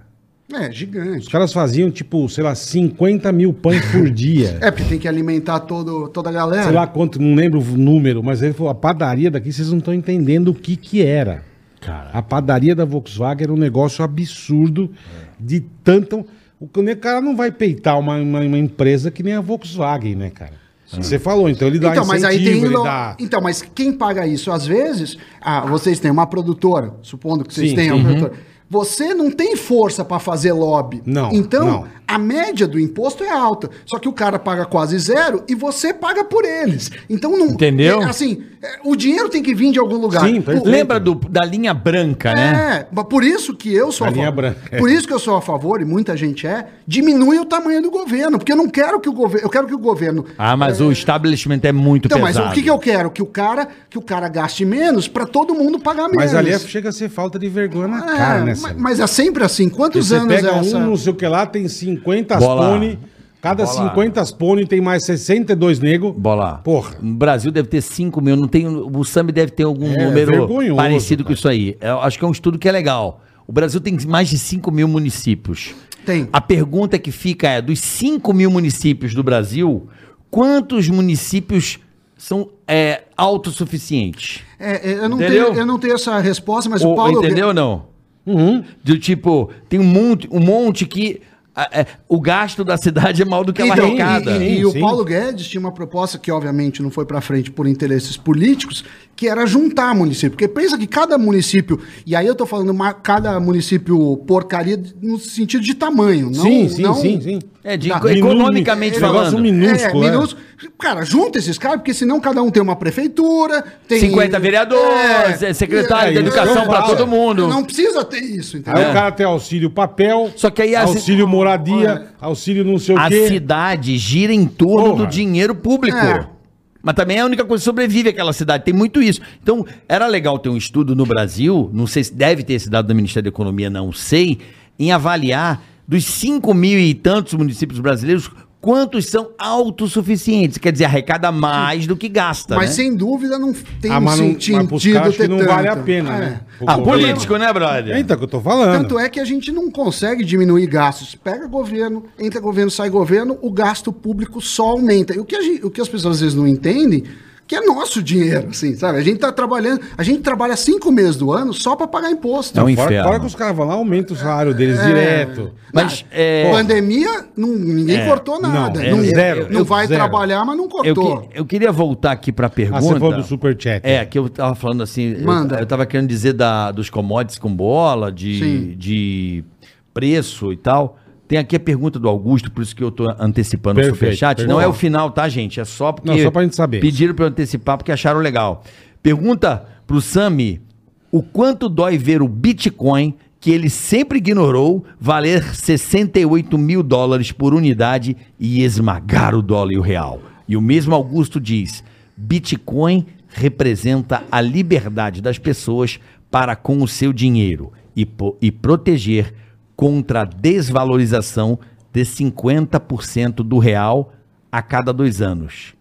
É, gigante. Os caras faziam, tipo, sei lá, 50 mil pães por dia. É, porque tem que alimentar todo, toda a galera. sei lá quanto, não lembro o número, mas ele falou, a padaria daqui vocês não estão entendendo o que que era. A padaria da Volkswagen era um negócio absurdo de tanto... O o cara não vai peitar uma, uma, uma empresa que nem a Volkswagen, né, cara? Você falou, então ele dá Então, mas aí tem. ele lo- dá... Então, mas quem paga isso? Às vezes, ah, vocês têm uma produtora, supondo que vocês Sim, tenham sim. uma produtora. Você não tem força para fazer lobby. Não, Então, não. a média do imposto é alta. Só que o cara paga quase zero e você paga por eles. Então, não. Entendeu? é, assim, é, o dinheiro tem que vir de algum lugar. Sim, perfeito. Lembra do, da linha branca, né? é, mas por isso que eu sou A a linha favor. branca, é. Por isso que eu sou a favor, e muita gente é, diminui o tamanho do governo. Porque eu não quero que o governo. Eu quero que o governo Ah, mas o establishment é muito então, pesado. mas o que, que eu quero? Que o cara, que o cara gaste menos para todo mundo pagar menos. Mas ali é- chega a ser falta de vergonha na É, cara, né, mas, mas é sempre assim. Quantos você anos pega é essa? um, não sei o que lá, tem 50 Bola. cada Bola. 50 pônei tem mais 62 nego. Bola. Porra. No Brasil deve ter 5 mil. Não tem, o Sami deve ter algum É, número vergonhoso, parecido com cara. isso aí. Eu acho que é um estudo que é legal. O Brasil tem mais de 5 mil municípios. Tem. A pergunta que fica é: dos 5 mil municípios do Brasil, quantos municípios são é, autossuficientes? É, é, eu, não tenho, eu não tenho essa resposta, mas o Ou- Paulo. entendeu ou não? Uhum. Do tipo, tem um monte, um monte que a- é, o gasto da cidade é maior do que Então, arrecada. E, e- e Sim, o sim. Paulo Guedes tinha uma proposta que, obviamente, não foi para frente por interesses políticos, que era juntar município. Porque pensa que cada município, e aí eu tô falando uma- cada município porcaria no sentido de tamanho, não. sim, sim, não- sim, sim. É, de, Tá. economicamente Minú- negócio falando. minúsculo, é, é. minúsculo. Cara, junta esses caras, porque senão cada um tem uma prefeitura, tem 50 vereadores, é, secretário é, de isso educação para todo mundo. Não precisa ter isso, Aí entendeu? o cara tem auxílio papel, Só que aí a- auxílio moradia, auxílio não sei o A quê. cidade gira em torno Porra. do dinheiro público. É. Mas também é a única coisa que sobrevive aquela cidade. Tem muito isso. Então, era legal ter um estudo no Brasil, não sei se deve ter esse dado do Ministério da Economia, não sei, em avaliar dos 5 mil e tantos municípios brasileiros, quantos são autossuficientes. Quer dizer, arrecada mais do que gasta. Mas né? sem dúvida não tem Ah, mas, não, sentido mas caras acho que ter não tanto. vale a pena, É. né? O Ah, político, né, brother? É então que eu tô falando. Tanto é que a gente não consegue diminuir gastos. Pega governo, entra governo, sai governo, o gasto público só aumenta. E o que, a gente- o que as pessoas às vezes não entendem, que é nosso dinheiro, assim, sabe? A gente tá trabalhando, a gente trabalha cinco meses do ano só para pagar imposto. É um Fora, inferno. fora que os caras vão lá, aumenta o salário deles direto. Mas, é, Pandemia, não, ninguém cortou nada. não, é não, zero, não vai zero. trabalhar, mas não eu, cortou. que- eu queria voltar aqui para a pergunta. Ah, você falou do superchat. É, que eu tava falando assim, eu- Manda. Eu, tava querendo dizer da, dos commodities com bola, de, Sim. de preço e tal. Tem aqui a pergunta do Augusto, por isso que eu tô antecipando Perfeito, o superchat. perfeito. Não é o final, tá, gente? É só porque. Não, só pra gente saber. Pediram pra eu antecipar porque acharam legal. Pergunta pro Sami o quanto dói ver o Bitcoin, que ele sempre ignorou, valer 68 mil dólares por unidade e esmagar o dólar e o real. E o mesmo Augusto diz: Bitcoin representa a liberdade das pessoas para com o seu dinheiro e, e proteger contra a desvalorização de 50% do real a cada dois anos.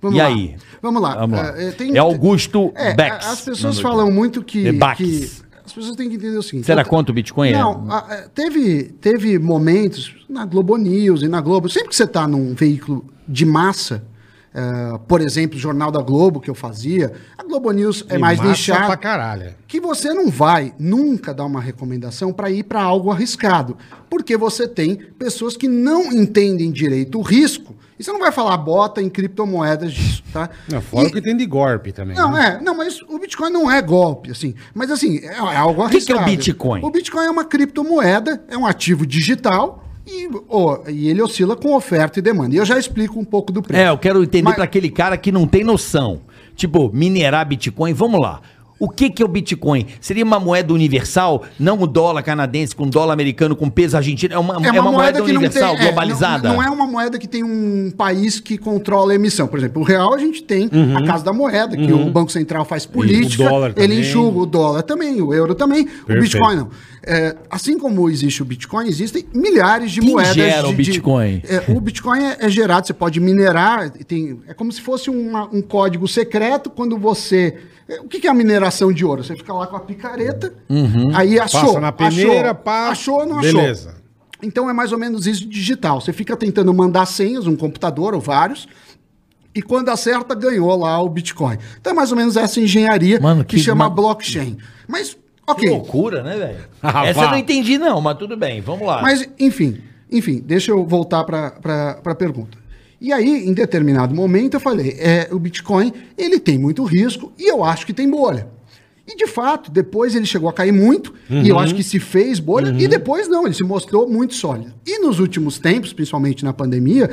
Vamos e lá. aí? Vamos lá. Vamos lá. É, é, tem- é Augusto É, Bex. as pessoas falam muito que, É que- As pessoas têm que entender o seguinte. Será eu- quanto o Bitcoin é? Não, a- teve, teve momentos na Globo News e na Globo. Sempre que você está num veículo de massa, eh, por exemplo, o Jornal da Globo que eu fazia, a Globo News é E mais nichada pra caralho. que você não vai nunca dar uma recomendação para ir para algo arriscado, porque você tem pessoas que não entendem direito o risco. E você não vai falar bota em criptomoedas disso, tá? Não, fora E- o que tem de golpe também. não, né? é, não, mas o Bitcoin não é golpe, assim. Mas assim, é, é algo que que é o arriscado. Bitcoin? O Bitcoin é uma criptomoeda, é um ativo digital e, ó, e ele oscila com oferta e demanda. E eu já explico um pouco do preço. É, eu quero entender Mas- pra aquele cara que não tem noção. Tipo, minerar Bitcoin, vamos lá. O que, que é o Bitcoin? Seria uma moeda universal? Não o dólar canadense com dólar americano com peso argentino? É uma, é uma, moeda, universal, é, globalizada? não, não é uma moeda que tem um país que controla a emissão. Por exemplo, o real a gente tem a Casa da Moeda, que o Banco Central faz política. Uhum. o dólar ele enxuga o dólar também, o euro também. O Bitcoin não. É, assim como existe o Bitcoin, existem milhares de Quem moedas. gera o de- de- Bitcoin? é, o Bitcoin é, é gerado, você pode minerar, tem, é como se fosse uma- um código secreto quando você. O que que é a mineração de ouro? Você fica lá com a picareta, aí achou. Passa na peneira, achou, pá. achou, não achou. Beleza. Então é mais ou menos isso digital. Você fica tentando mandar senhas, um computador ou vários, e quando acerta, ganhou lá o Bitcoin. Então é mais ou menos essa engenharia Mano, que, que chama ma- blockchain. Mas, Que ok. loucura, né, velho? Ah, Essa vá. eu não entendi, não, mas tudo bem, vamos lá. Mas, enfim, enfim, deixa eu voltar para a pergunta. E aí, em determinado momento, eu falei, é, o Bitcoin, ele tem muito risco e eu acho que tem bolha. E, de fato, depois ele chegou a cair muito, e eu acho que se fez bolha, e depois não, ele se mostrou muito sólido. E nos últimos tempos, principalmente na pandemia,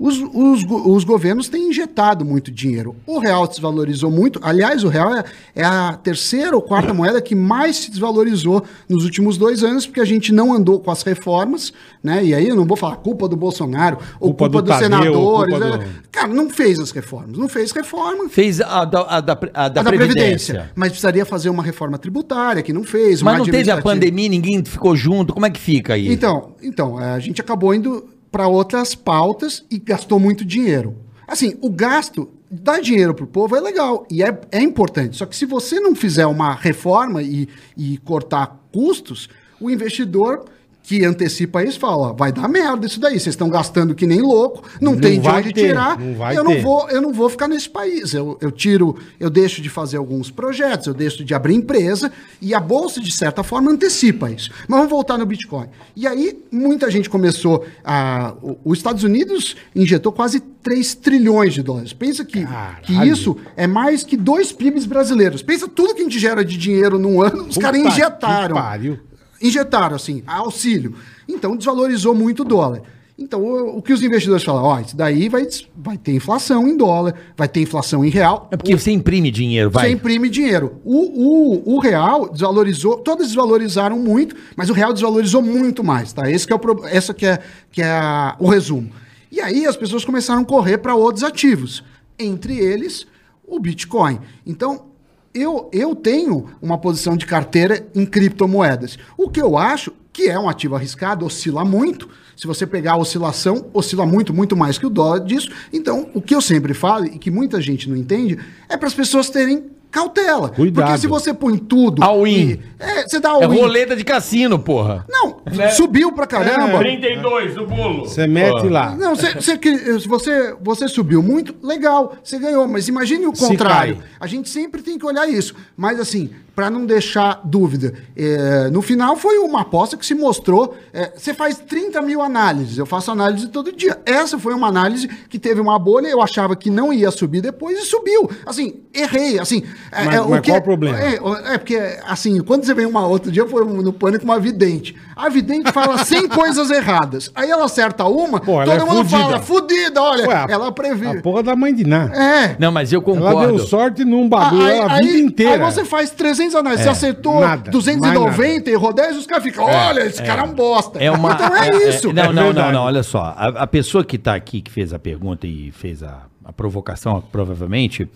os, os, os governos têm injetado muito dinheiro. O real desvalorizou muito. Aliás, o real é, é a terceira ou quarta moeda que mais se desvalorizou nos últimos dois anos, porque a gente não andou com as reformas, né? E aí eu não vou falar culpa do Bolsonaro ou Culpa culpa, do dos Tadeu, senadores. culpa né? do- Cara, não fez as reformas. Não fez reforma. Fez a da, a da, a da a da Previdência. Previdência. Mas precisaria fazer uma reforma tributária, que não fez. Mas não teve a pandemia, ninguém ficou junto, como é que fica aí? Então, então, a gente acabou indo para outras pautas e gastou muito dinheiro. Assim, o gasto, dar dinheiro pro povo é legal e é, é importante. Só que se você não fizer uma reforma e, e cortar custos, o investidor que antecipa isso fala, ó, vai dar merda isso daí, vocês estão gastando que nem louco, não, Não tem de onde ter, tirar, não eu ter. não vou eu não vou ficar nesse país. Eu, eu tiro, eu deixo de fazer alguns projetos, eu deixo de abrir empresa e a bolsa, de certa forma, antecipa isso. Mas vamos voltar no Bitcoin. E aí, muita gente começou a. Os Estados Unidos injetou quase 3 trilhões de dólares. Pensa que, que isso é mais que dois PIBs brasileiros. Pensa tudo que a gente gera de dinheiro num ano, os caras que injetaram pariu. Injetaram, assim, auxílio. Então, desvalorizou muito o dólar. Então, o, o que os investidores falam, ó, isso daí vai, vai ter inflação em dólar, vai ter inflação em real. É porque você imprime dinheiro, vai. Você imprime dinheiro. O, o, o real desvalorizou, todos desvalorizaram muito, mas o real desvalorizou muito mais, tá? Esse que é o, essa que é, que é a- o resumo. E aí as pessoas começaram a correr para outros ativos, entre eles o Bitcoin. Então, eu, eu tenho uma posição de carteira em criptomoedas. O que eu acho que é um ativo arriscado, oscila muito. Se você pegar a oscilação, oscila muito, muito mais que o dólar disso. Então, o que eu sempre falo, e que muita gente não entende, é para as pessoas terem cautela. Cuidado. Porque se você põe tudo. All in. e- É, você dá É all in. roleta de cassino, porra. Não, subiu pra caramba. 32 do bolo. Você mete lá. Não, que- se você, você subiu muito, legal, você ganhou. Mas imagine o contrário. A gente sempre tem que olhar isso. Mas assim, para não deixar dúvida, é, no final foi uma aposta que se mostrou. é, você faz 30 mil análises, eu faço análise todo dia. Essa foi uma análise que teve uma bolha, eu achava que não ia subir depois e subiu. Assim, errei. Assim, é, Mas- mas qual o problema? É, é porque, assim, quando você vem uma outro dia, foi no pânico uma vidente. A vidente fala 100 coisas erradas. Aí ela acerta uma, Pô, ela todo é mundo fudida. fala, fudida, olha, Ué, a- ela previu. A porra da mãe de Ná. É. Não, mas eu Ela concordo. deu sorte num bagulho Aí, a aí- vida inteira. aí você faz 300 análises, você acertou nada, 290 e 10, os caras ficam, olha, esse cara é um bosta. É uma, então é, isso. não, É não, não, não, olha só. A, a pessoa que tá aqui, que fez a pergunta e fez a, a provocação, provavelmente,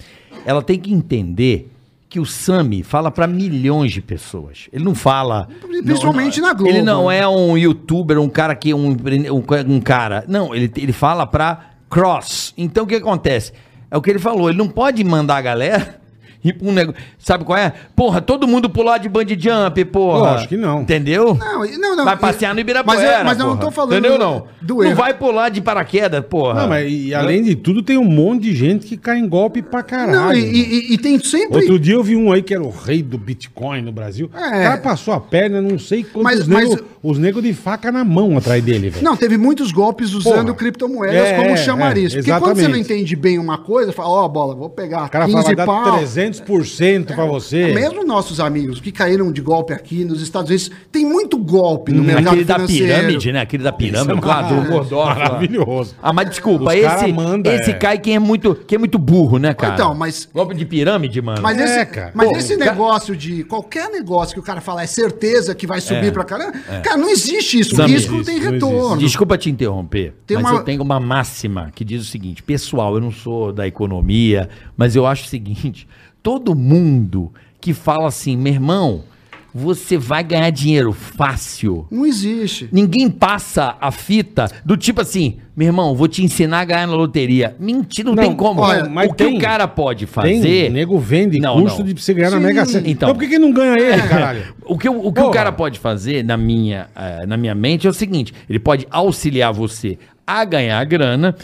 ela tem que entender que o Sami fala para milhões de pessoas. Ele não fala. Principalmente não, na Globo, Ele não é um youtuber, um cara que. Um, um, um cara. Não, ele, ele fala pra cross. Então o que acontece? É o que ele falou. Ele não pode mandar a galera. Ir pra um negócio. Sabe qual é? Porra, todo mundo pular de bungee jump, porra. Lógico que não. Entendeu? Não, não, não, Vai passear no Ibirapuera. Mas eu- mas eu não tô falando Entendeu não? do não erro. vai pular de paraquedas, porra. Não, mas e, além de tudo, tem um monte de gente que cai em golpe pra caralho. Não, e, e- e tem sempre... Outro dia eu vi um aí que era o rei do Bitcoin no Brasil. É. O cara passou a perna, não sei quantos Mas- mas- nego, os negros de faca na mão atrás dele, velho. Não, teve muitos golpes usando Porra. criptomoedas É, como chamariz. é, Porque quando você não entende bem uma coisa, fala, ó, bola, vou pegar O cara 15 fala, dá pau. 300% pra você. Mesmo nossos amigos que caíram de golpe aqui nos Estados Unidos, tem muito golpe no mercado Hum, Aquele da financeiro. pirâmide, né? Aquele da pirâmide, o Gordorf. lá. Maravilhoso. Ah, mas desculpa, Os esse, manda, esse é. cai quem é muito, quem é muito burro, né, cara? Então, mas- Golpe de pirâmide, mano. Mas, É, esse, cara. mas Pô, esse o cara- negócio de qualquer negócio que o cara fala é certeza que vai subir pra caramba, cara, não existe isso. O risco existe, tem não retorno. Desculpa te interromper, Tem mas uma- eu tenho uma máxima que diz o seguinte: pessoal, eu não sou da economia, mas eu acho o seguinte: todo mundo que fala assim, meu irmão, você vai ganhar dinheiro fácil. Não existe. Ninguém passa a fita do tipo assim, meu irmão, vou te ensinar a ganhar na loteria. Mentira, não, Não, tem como. olha, mas o que tem- o cara pode Tem, fazer. nego vende Não, curso não. de você ganhar na Sim, Mega Sena. então. Então por que, que não ganha ele, caralho? O que, o, o, que o cara pode fazer, na minha, eh, na minha mente, é o seguinte: ele pode auxiliar você a ganhar a grana.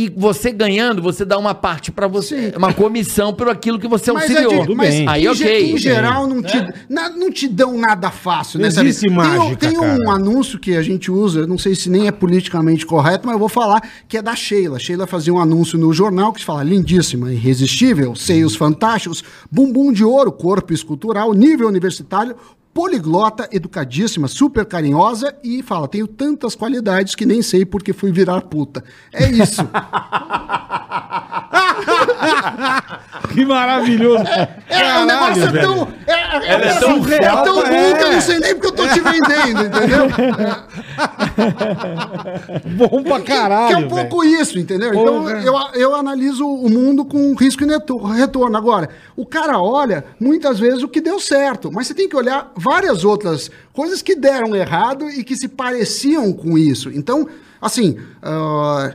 E você ganhando, você dá uma parte pra você, uma comissão por aquilo que você Mas, é auxiliou. de- mas bem. Aí, em, ok. em geral, não te, na- não te dão nada fácil, né? sabe? existe Tem um- mágica, Tem, um cara. anúncio que a gente usa, não sei se nem é politicamente correto, mas eu vou falar, que é da Sheila. Sheila fazia um anúncio no jornal que se fala lindíssima, irresistível, seios fantásticos, bumbum de ouro, corpo escultural, nível universitário, poliglota, educadíssima, super carinhosa e fala, tenho tantas qualidades que nem sei porque fui virar puta. É isso. Que maravilhoso. É, o negócio é tão. É, é, Ela é é tão tão, é tão bom é. que eu não sei nem porque eu tô te vendendo, entendeu? Bom pra caralho, que é um pouco isso, entendeu? Então eu, eu analiso o mundo com risco e retorno. Agora, o cara olha muitas vezes o que deu certo, mas você tem que olhar várias outras coisas que deram errado e que se pareciam com isso. Então, assim. ah,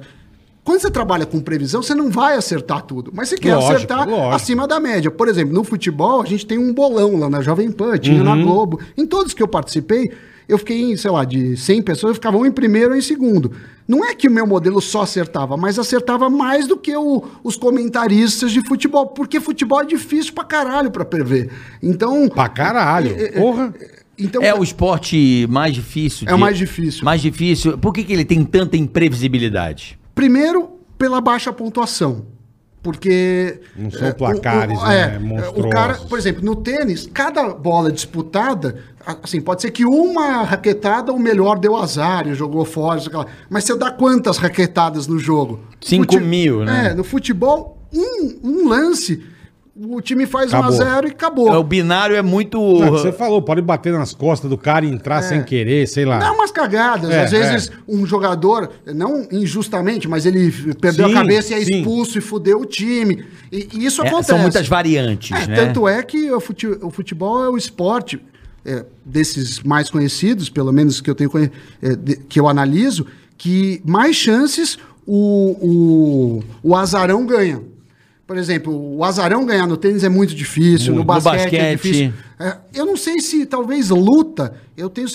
quando você trabalha com previsão, você não vai acertar tudo, mas você quer Lógico, acertar lógico. acima da média. Por exemplo, no futebol, a gente tem um bolão lá na Jovem Pan, tinha Uhum. na Globo. Em todos que eu participei, eu fiquei em, sei lá, de 100 pessoas, eu ficava um em primeiro ou em segundo. Não é que o meu modelo só acertava, mas acertava mais do que o- os comentaristas de futebol, porque futebol é difícil pra caralho pra prever. Então. Pra caralho. Porra. então É o esporte mais difícil. É o mais difícil. Mais difícil. Por que, que ele tem tanta imprevisibilidade? Primeiro, pela baixa pontuação. Porque. Não são é, placares, né, monstruosos. O cara, por exemplo, no tênis, cada bola disputada, assim, pode ser que uma raquetada o melhor deu azar e jogou fora, mas você dá quantas raquetadas no jogo? Cinco mil, né? É, no futebol, um, um lance, o time faz Acabou. 1 a 0 e acabou. O binário é muito. Não, Você falou, pode bater nas costas do cara e entrar sem querer, sei lá. Dá umas cagadas. É, Às vezes, um jogador, não injustamente, mas ele perdeu Sim, a cabeça e é sim. expulso e fudeu o time. E, e isso É, acontece. são muitas variantes, É, né? Tanto é que o fute- o futebol é o esporte é, desses mais conhecidos, pelo menos que eu tenho é, de- que eu analiso, que mais chances o, o, o azarão ganha. Por exemplo, o azarão ganhar no tênis é muito difícil, no Muito. basquete, No basquete. é difícil. É, eu não sei se talvez luta, eu tenho,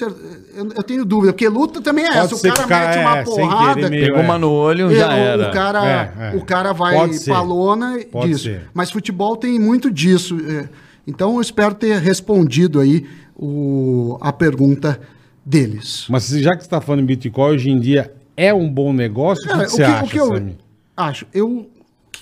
eu, eu tenho dúvida, porque luta também é Pode essa. O cara, que o cara, mete uma é, sem porrada, meio- Pegou é. uma no olho, e já o, era. o cara, É, é. o cara vai pra lona Pode disso. ser. Mas futebol tem muito disso. é. Então eu espero ter respondido aí o, a pergunta deles. Mas se- já que você tá falando em Bitcoin, hoje em dia é um bom negócio? o que, Cara, que você acha, eu acho? Eu, o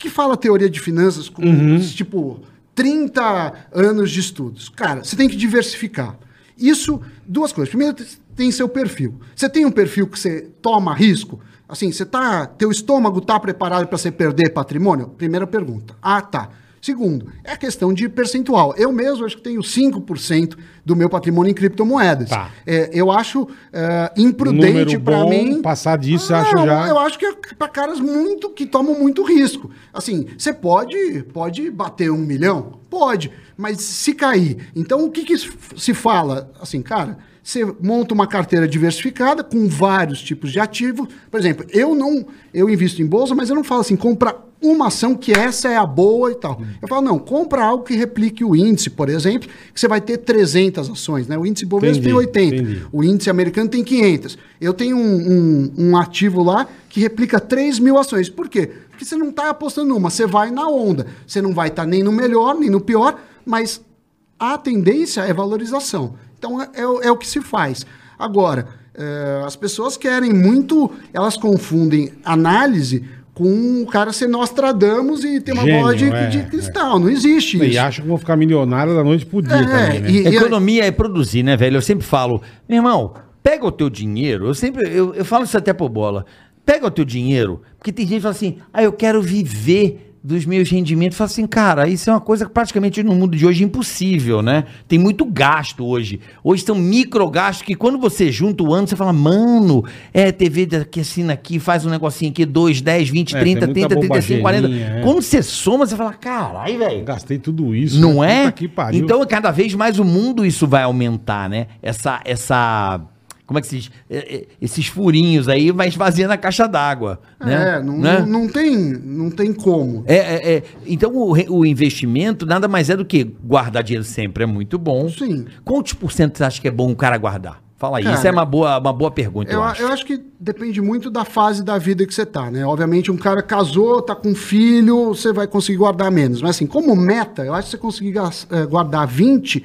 que, fala teoria de finanças com, Uhum. tipo, 30 anos de estudos? Cara, você tem que diversificar. Isso, duas coisas. Primeiro, tem seu perfil. Você tem um perfil que você toma risco? Assim, você tá, teu estômago tá preparado para você perder patrimônio? Primeira pergunta. Ah, tá. Segundo, é a questão de percentual. Eu mesmo acho que tenho 5% do meu patrimônio em criptomoedas. Tá. É, eu acho Um imprudente para mim. passar disso, Ah, acha não, já- Eu acho que é para caras muito que tomam muito risco. Assim, você pode, pode bater um milhão? Pode, mas se cair. Então, o que, que se fala? Assim, cara, você monta uma carteira diversificada com vários tipos de ativos. Por exemplo, eu não, eu invisto em bolsa, mas eu não falo assim, compra uma ação que essa é a boa e tal. Eu falo, não, compra algo que replique o índice, por exemplo, que você vai ter 300 ações, né? O índice Bovespa tem Entendi, 80. entendi. O índice americano tem 500. Eu tenho um, um- um ativo lá que replica 3 mil ações. Por quê? Porque você não está apostando numa, você vai na onda. Você não vai estar nem no melhor, nem no pior, mas a tendência é valorização. Então é, é o- é o que se faz. Agora, eh, as pessoas querem muito, elas confundem análise com o cara ser Nostradamus e ter uma Gênio, bola de, é, de é. cristal. Não existe E isso. acham que vão ficar milionário da noite pro dia É, também, né? e- Economia é produzir, né, velho? Eu sempre falo, meu irmão, pega o teu dinheiro. Eu sempre, eu, eu falo isso até por bola. Pega o teu dinheiro, porque tem gente que fala assim, ah, eu quero viver dos meus rendimentos. Fala assim, cara, isso é uma coisa que praticamente no mundo de hoje é impossível, né? Tem muito gasto hoje. Hoje são microgastos que quando você junta o ano, você fala, mano, é TV que assina aqui, faz um negocinho aqui, 2, 10, 20, É, 30, tem muita 30, 35, 40. bobageirinha, é. Quando você soma, você fala, caralho, velho. Gastei tudo isso. Não né? é? Então, cada vez mais o mundo isso vai aumentar, né? Essa, essa, como é que se diz? É, é, Esses furinhos aí vai esvaziando a caixa d'água, né? É, não, Né? não, não tem, não tem como. É, é, é. Então, o, o investimento nada mais é do que guardar dinheiro sempre é muito bom. Sim. Quantos por cento você acha que é bom o cara guardar? Fala aí, Cara, isso é uma boa, uma boa pergunta, eu, Eu, acho. eu acho que depende muito da fase da vida que você tá, né? Obviamente, um cara casou, tá com filho, você vai conseguir guardar menos. Mas assim, como meta, eu acho que você conseguir eh, guardar 20%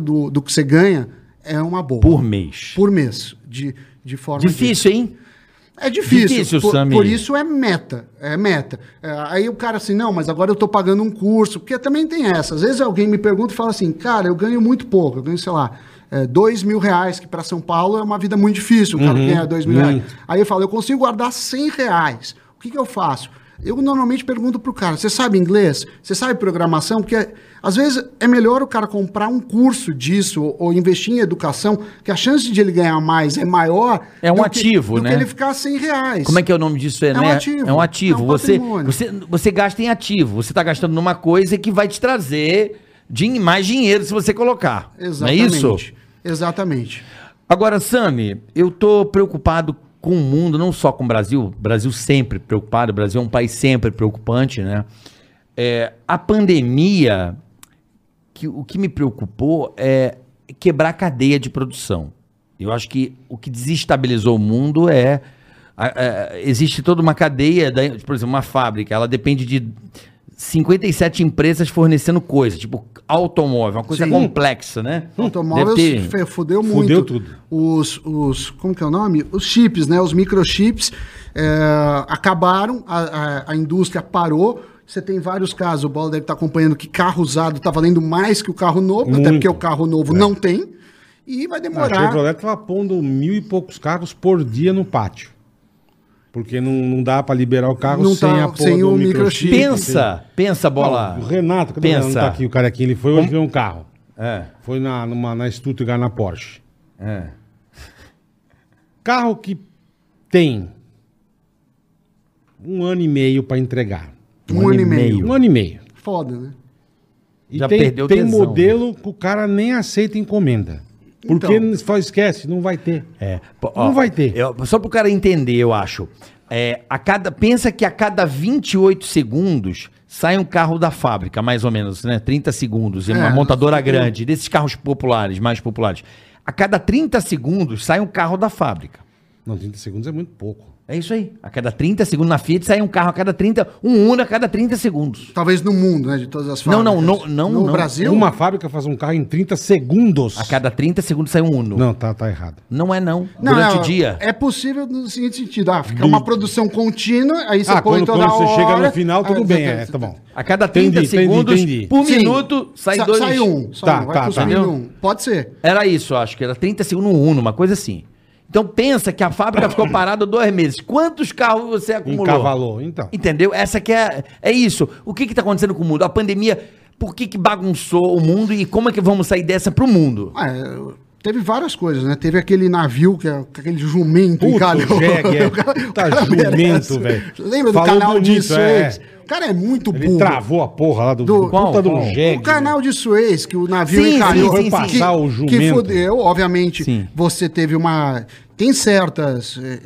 do, do que você ganha é uma boa. Por mês. Por mês. De, de forma. Difícil, hein? É difícil. Difícil, por, por isso é meta. É meta. É, aí o cara assim, não, mas agora eu tô pagando um curso. Porque também tem essa. Às vezes alguém me pergunta e fala assim, cara, eu ganho muito pouco. Eu ganho, sei lá, é, dois mil reais, que para São Paulo é uma vida muito difícil. O cara ganha dois mil reais. Aí eu falo, eu consigo guardar 100 reais. O que, que eu faço? Eu normalmente pergunto pro cara, você sabe inglês? Você sabe programação? Porque às vezes é melhor o cara comprar um curso disso ou, ou investir em educação, que a chance de ele ganhar mais é maior. É um do que- ativo, do né? que ele ficar 100 reais. Como é que é o nome disso? É, É um né? ativo. É um ativo. É um você, você, você gasta em ativo. Você está gastando numa coisa que vai te trazer din- mais dinheiro se você colocar. Exatamente. Não é isso? Exatamente. Agora, Sami, eu tô preocupado com o mundo, não só com o Brasil. Brasil sempre preocupado. O Brasil é um país sempre preocupante, né? É, a pandemia, que, o que me preocupou é quebrar a cadeia de produção. Eu acho que o que desestabilizou o mundo é. a- a- existe toda uma cadeia, da, por exemplo, uma fábrica, ela depende de 57 empresas fornecendo coisas, tipo automóvel, uma coisa Sim. complexa, né? Automóveis Deve ter- fudeu muito. Fudeu tudo. Os, os, como que é o nome? Os chips, né? Os microchips é, acabaram, a, a, a indústria parou. Você tem vários casos, o Bola deve estar acompanhando que carro usado está valendo mais que o carro novo, até Muito. porque o carro novo não tem. E vai A demorar. Chevrolet tava pondo mil e poucos carros por dia no pátio. Porque não, não dá pra liberar o carro Não sem tá- a porra sem do o microchip. microchip. Pensa, pensa, bola. Não, o Renato, cadê o Renato? Pensa. Não tá aqui, o carequinha, ele foi hoje ver um carro. É, Foi na, numa, na Stuttgart, na Porsche. é. Carro que tem um ano e meio pra entregar. Um, ano e meio. Um ano e meio. Foda, né? E Já tem, perdeu tem tesão, modelo que o cara nem aceita encomenda. Porque Então. só esquece, não vai ter. É. Pô, Não vai ter. eu- só pro cara entender, eu acho. É, a cada, pensa que a cada 28 segundos sai um carro da fábrica, mais ou menos, né? 30 segundos. É uma montadora grande, desses carros populares, mais populares. A cada 30 segundos sai um carro da fábrica. Não, 30 segundos é muito pouco. É isso aí. A cada 30 segundos na Fiat sai um carro a cada 30, um Uno a cada 30 segundos. Talvez no mundo, né? De todas as Não, fábricas. não, não, não, No não. Brasil? Uma fábrica faz um carro em 30 segundos. A cada 30 segundos sai um Uno. Não, Não, tá, tá errado. é não. Não, Durante não, o dia. É possível no seguinte sentido. Ah, fica uma produção contínua, aí você ah, põe quando, toda quando você hora. chega no final, tudo Ah, bem, tá- é, tá bom. A cada 30 Entendi, entendi, segundos entendi. por Sim. minuto sai Sa- dois. Sai um. Sai Tá, um, vai tá, tá. um. Pode ser. Era isso, eu acho que era 30 segundos um Uno, uma coisa assim. Então pensa que a fábrica ficou parada dois meses. Quantos carros você acumulou? Encavalou, então. Entendeu? Essa que é, é isso. O que está acontecendo com o mundo? A pandemia, por que, que bagunçou o mundo e como é que vamos sair dessa pro mundo? Ah, é, teve várias coisas, né? Teve aquele navio, que é, com aquele jumento Puta, encalhou. o jegue, é. Cara- cara jumento, velho. Lembra do Falou canal de bonito, Suez? é. O cara é muito Ele burro. travou a porra lá do, Do- do Qual? puta do Qual? jegue. O canal de Suez, que o navio Sim, encalhou. sim, sim, sim. que, Passar o que jumento. fudeu, obviamente. Sim. Você teve uma... Tem certas... eh,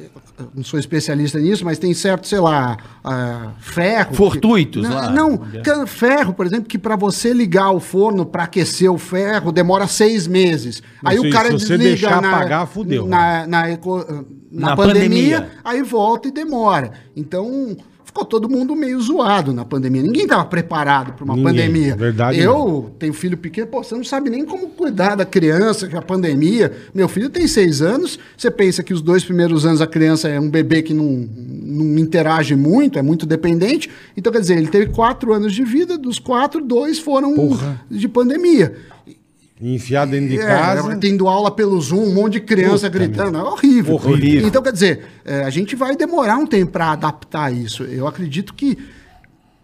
Não sou especialista nisso, mas tem certo, sei lá, ah, ferro. Fortuitos que, lá. Não, can- ferro, por exemplo, que para você ligar o forno para aquecer o ferro demora seis meses. Aí o cara se você desliga deixar na, apagar, fudeu. Na, na, eco- na Na pandemia, pandemia. aí volta e demora. Então, ficou todo mundo meio zoado na pandemia. Ninguém estava preparado para uma Ninguém, pandemia. verdade Eu tenho filho pequeno, pô, você não sabe nem como cuidar da criança, que a pandemia. Meu filho tem seis anos, você pensa que os dois primeiros anos a criança é um bebê que não, não interage muito, é muito dependente. Então, quer dizer, ele teve quatro anos de vida, dos quatro, dois foram Porra. de pandemia. Enfiar dentro de É, casa. tendo aula pelo Zoom, um monte de criança Puta, gritando, é horrível. Horrível. Então, quer dizer, é, a gente vai demorar um tempo para adaptar isso. Eu acredito que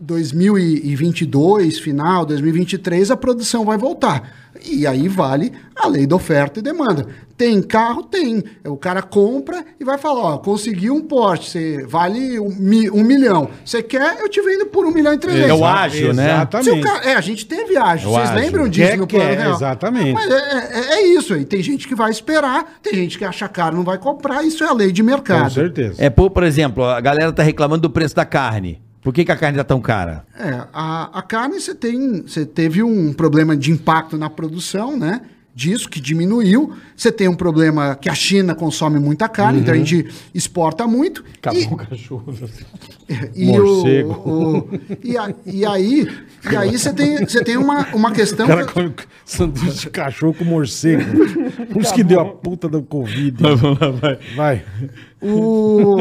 2022, final, 2023, a produção vai voltar. E aí vale a lei da oferta e demanda. Tem carro? Tem. O cara compra e vai falar, ó, consegui um Porsche, você vale um, mi- um milhão. Você quer? Eu te vendo por um milhão e trezentos. É o ágil, né? Se o Exatamente. cara- é, a gente teve ágil. É Vocês ágil. lembram disso Quer, no plano quer, real? exatamente. Mas é, é- é isso aí. Tem gente que vai esperar, tem gente que acha caro não vai comprar. Isso é a lei de Com mercado. certeza. É, por, por exemplo, a galera tá reclamando do preço da carne. Por que, que a carne tá tão cara? É, a, a carne você tem, você teve um problema de impacto na produção, né? Disso que diminuiu. Você tem um problema que a China consome muita carne, então a gente exporta muito. Acabou e, o cachorro. e, Morcego. o- o- e, a- e aí, e aí você tem, você tem uma, uma questão. O cara que- come sanduíche de cachorro com morcego. Por isso que deu a puta da Covid. Vai. O,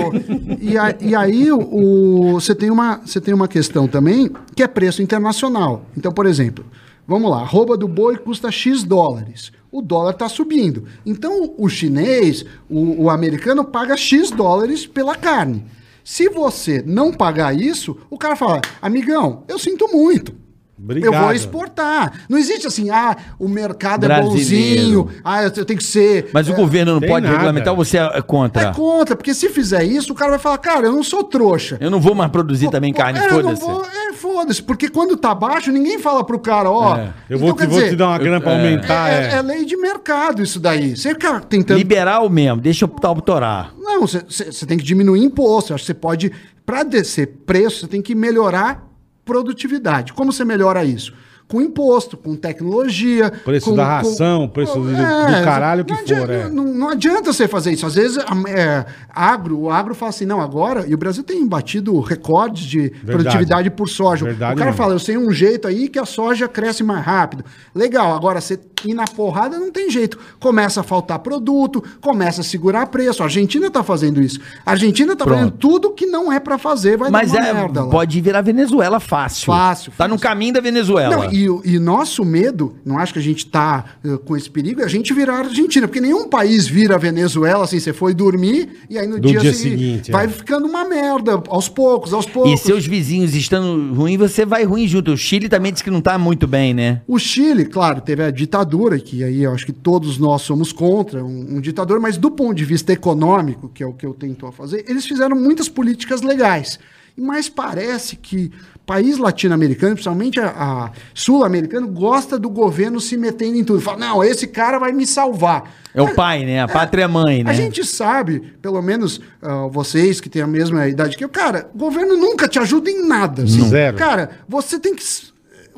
e, a- e aí o, você, tem uma, você tem uma questão também que é preço internacional. Então, por exemplo, vamos lá, arroba do boi custa X dólares. O dólar está subindo. Então, o chinês, o, o americano paga X dólares pela carne. Se você não pagar isso, o cara fala, amigão, eu sinto muito. Obrigado. Eu vou exportar. Não existe assim, ah, o mercado é bonzinho, ah, eu tenho que ser. Mas o é, governo não pode nada. regulamentar ou você é contra? é contra, porque se fizer isso, o cara vai falar, cara, eu não sou trouxa. Eu não vou mais produzir também carne, é, foda-se. é, foda-se. Porque quando tá baixo, ninguém fala pro cara, ó. É. Eu vou, Então, te, quer vou dizer, te dar uma grana pra é. aumentar. é, É, é lei de mercado isso daí. Você fica tentando. Liberal mesmo, deixa eu autorar. Não, você- tem que diminuir imposto. Eu acho que você pode, para descer preço, você tem que melhorar produtividade. Como você melhora isso? Com imposto, com tecnologia. Preço com- da com- ração, preço do- do caralho que não for, adianta- é. Não, não adianta você fazer isso. Às vezes, é, agro, o agro fala assim, não, agora, e o Brasil tem batido recordes de produtividade por soja. Verdade o cara mesmo. fala, eu sei um jeito aí que a soja cresce mais rápido. Legal, agora você ir na porrada não tem jeito. Começa a faltar produto, começa a segurar preço. A Argentina tá fazendo isso. A Argentina tá Pronto. fazendo tudo que não é para fazer, vai Mas dar uma é, merda lá. pode virar Venezuela fácil. Fácil, Tá no caminho da Venezuela. Não, e, e nosso medo, não acho que a gente tá eh, com esse perigo, é a gente virar a Argentina, porque nenhum país vira a Venezuela assim, você foi dormir e aí no dia, dia seguinte, seguinte, vai é. ficando uma merda, aos poucos, aos poucos. E seus vizinhos estando ruim, você vai ruim junto. O Chile também disse que não tá muito bem, né? O Chile, claro, teve a ditadura, que aí eu acho que todos nós somos contra, um, um ditador, mas do ponto de vista econômico, que é o que eu tento fazer, eles fizeram muitas políticas legais. Mas parece que país latino-americano, principalmente a, a sul-americano, gosta do governo se metendo em tudo. Fala, não, esse cara vai me salvar. É o pai, né? A pátria é mãe, né? A gente sabe, pelo menos ah, vocês que têm a mesma idade que eu, cara, o governo nunca te ajuda em nada. assim. Zero. Cara, você tem que.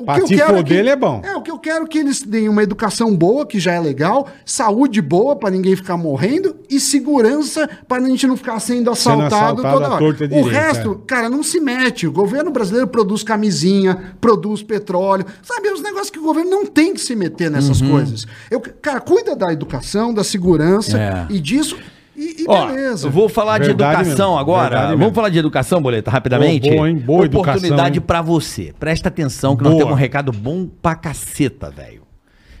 O Pra que eu quero foder, ele é bom. É, o que eu quero é que eles deem uma educação boa, que já é legal, saúde boa pra ninguém ficar morrendo e segurança pra gente não ficar sendo assaltado, assaltado à toda hora. O direita, resto, é. cara, não se mete. O governo brasileiro produz camisinha, produz petróleo. Sabe, é os negócios que o governo não tem que se meter nessas Uhum. coisas. Eu, cara, cuida da educação, da segurança É. e disso. E, e Ó, beleza. eu vou falar de Verdade educação mesmo, agora. verdade Vamos mesmo. falar de educação, Boleta, rapidamente? Boa, boa, hein? Boa Oportunidade educação, pra você. Presta atenção que nós Boa. temos um recado bom pra caceta, velho.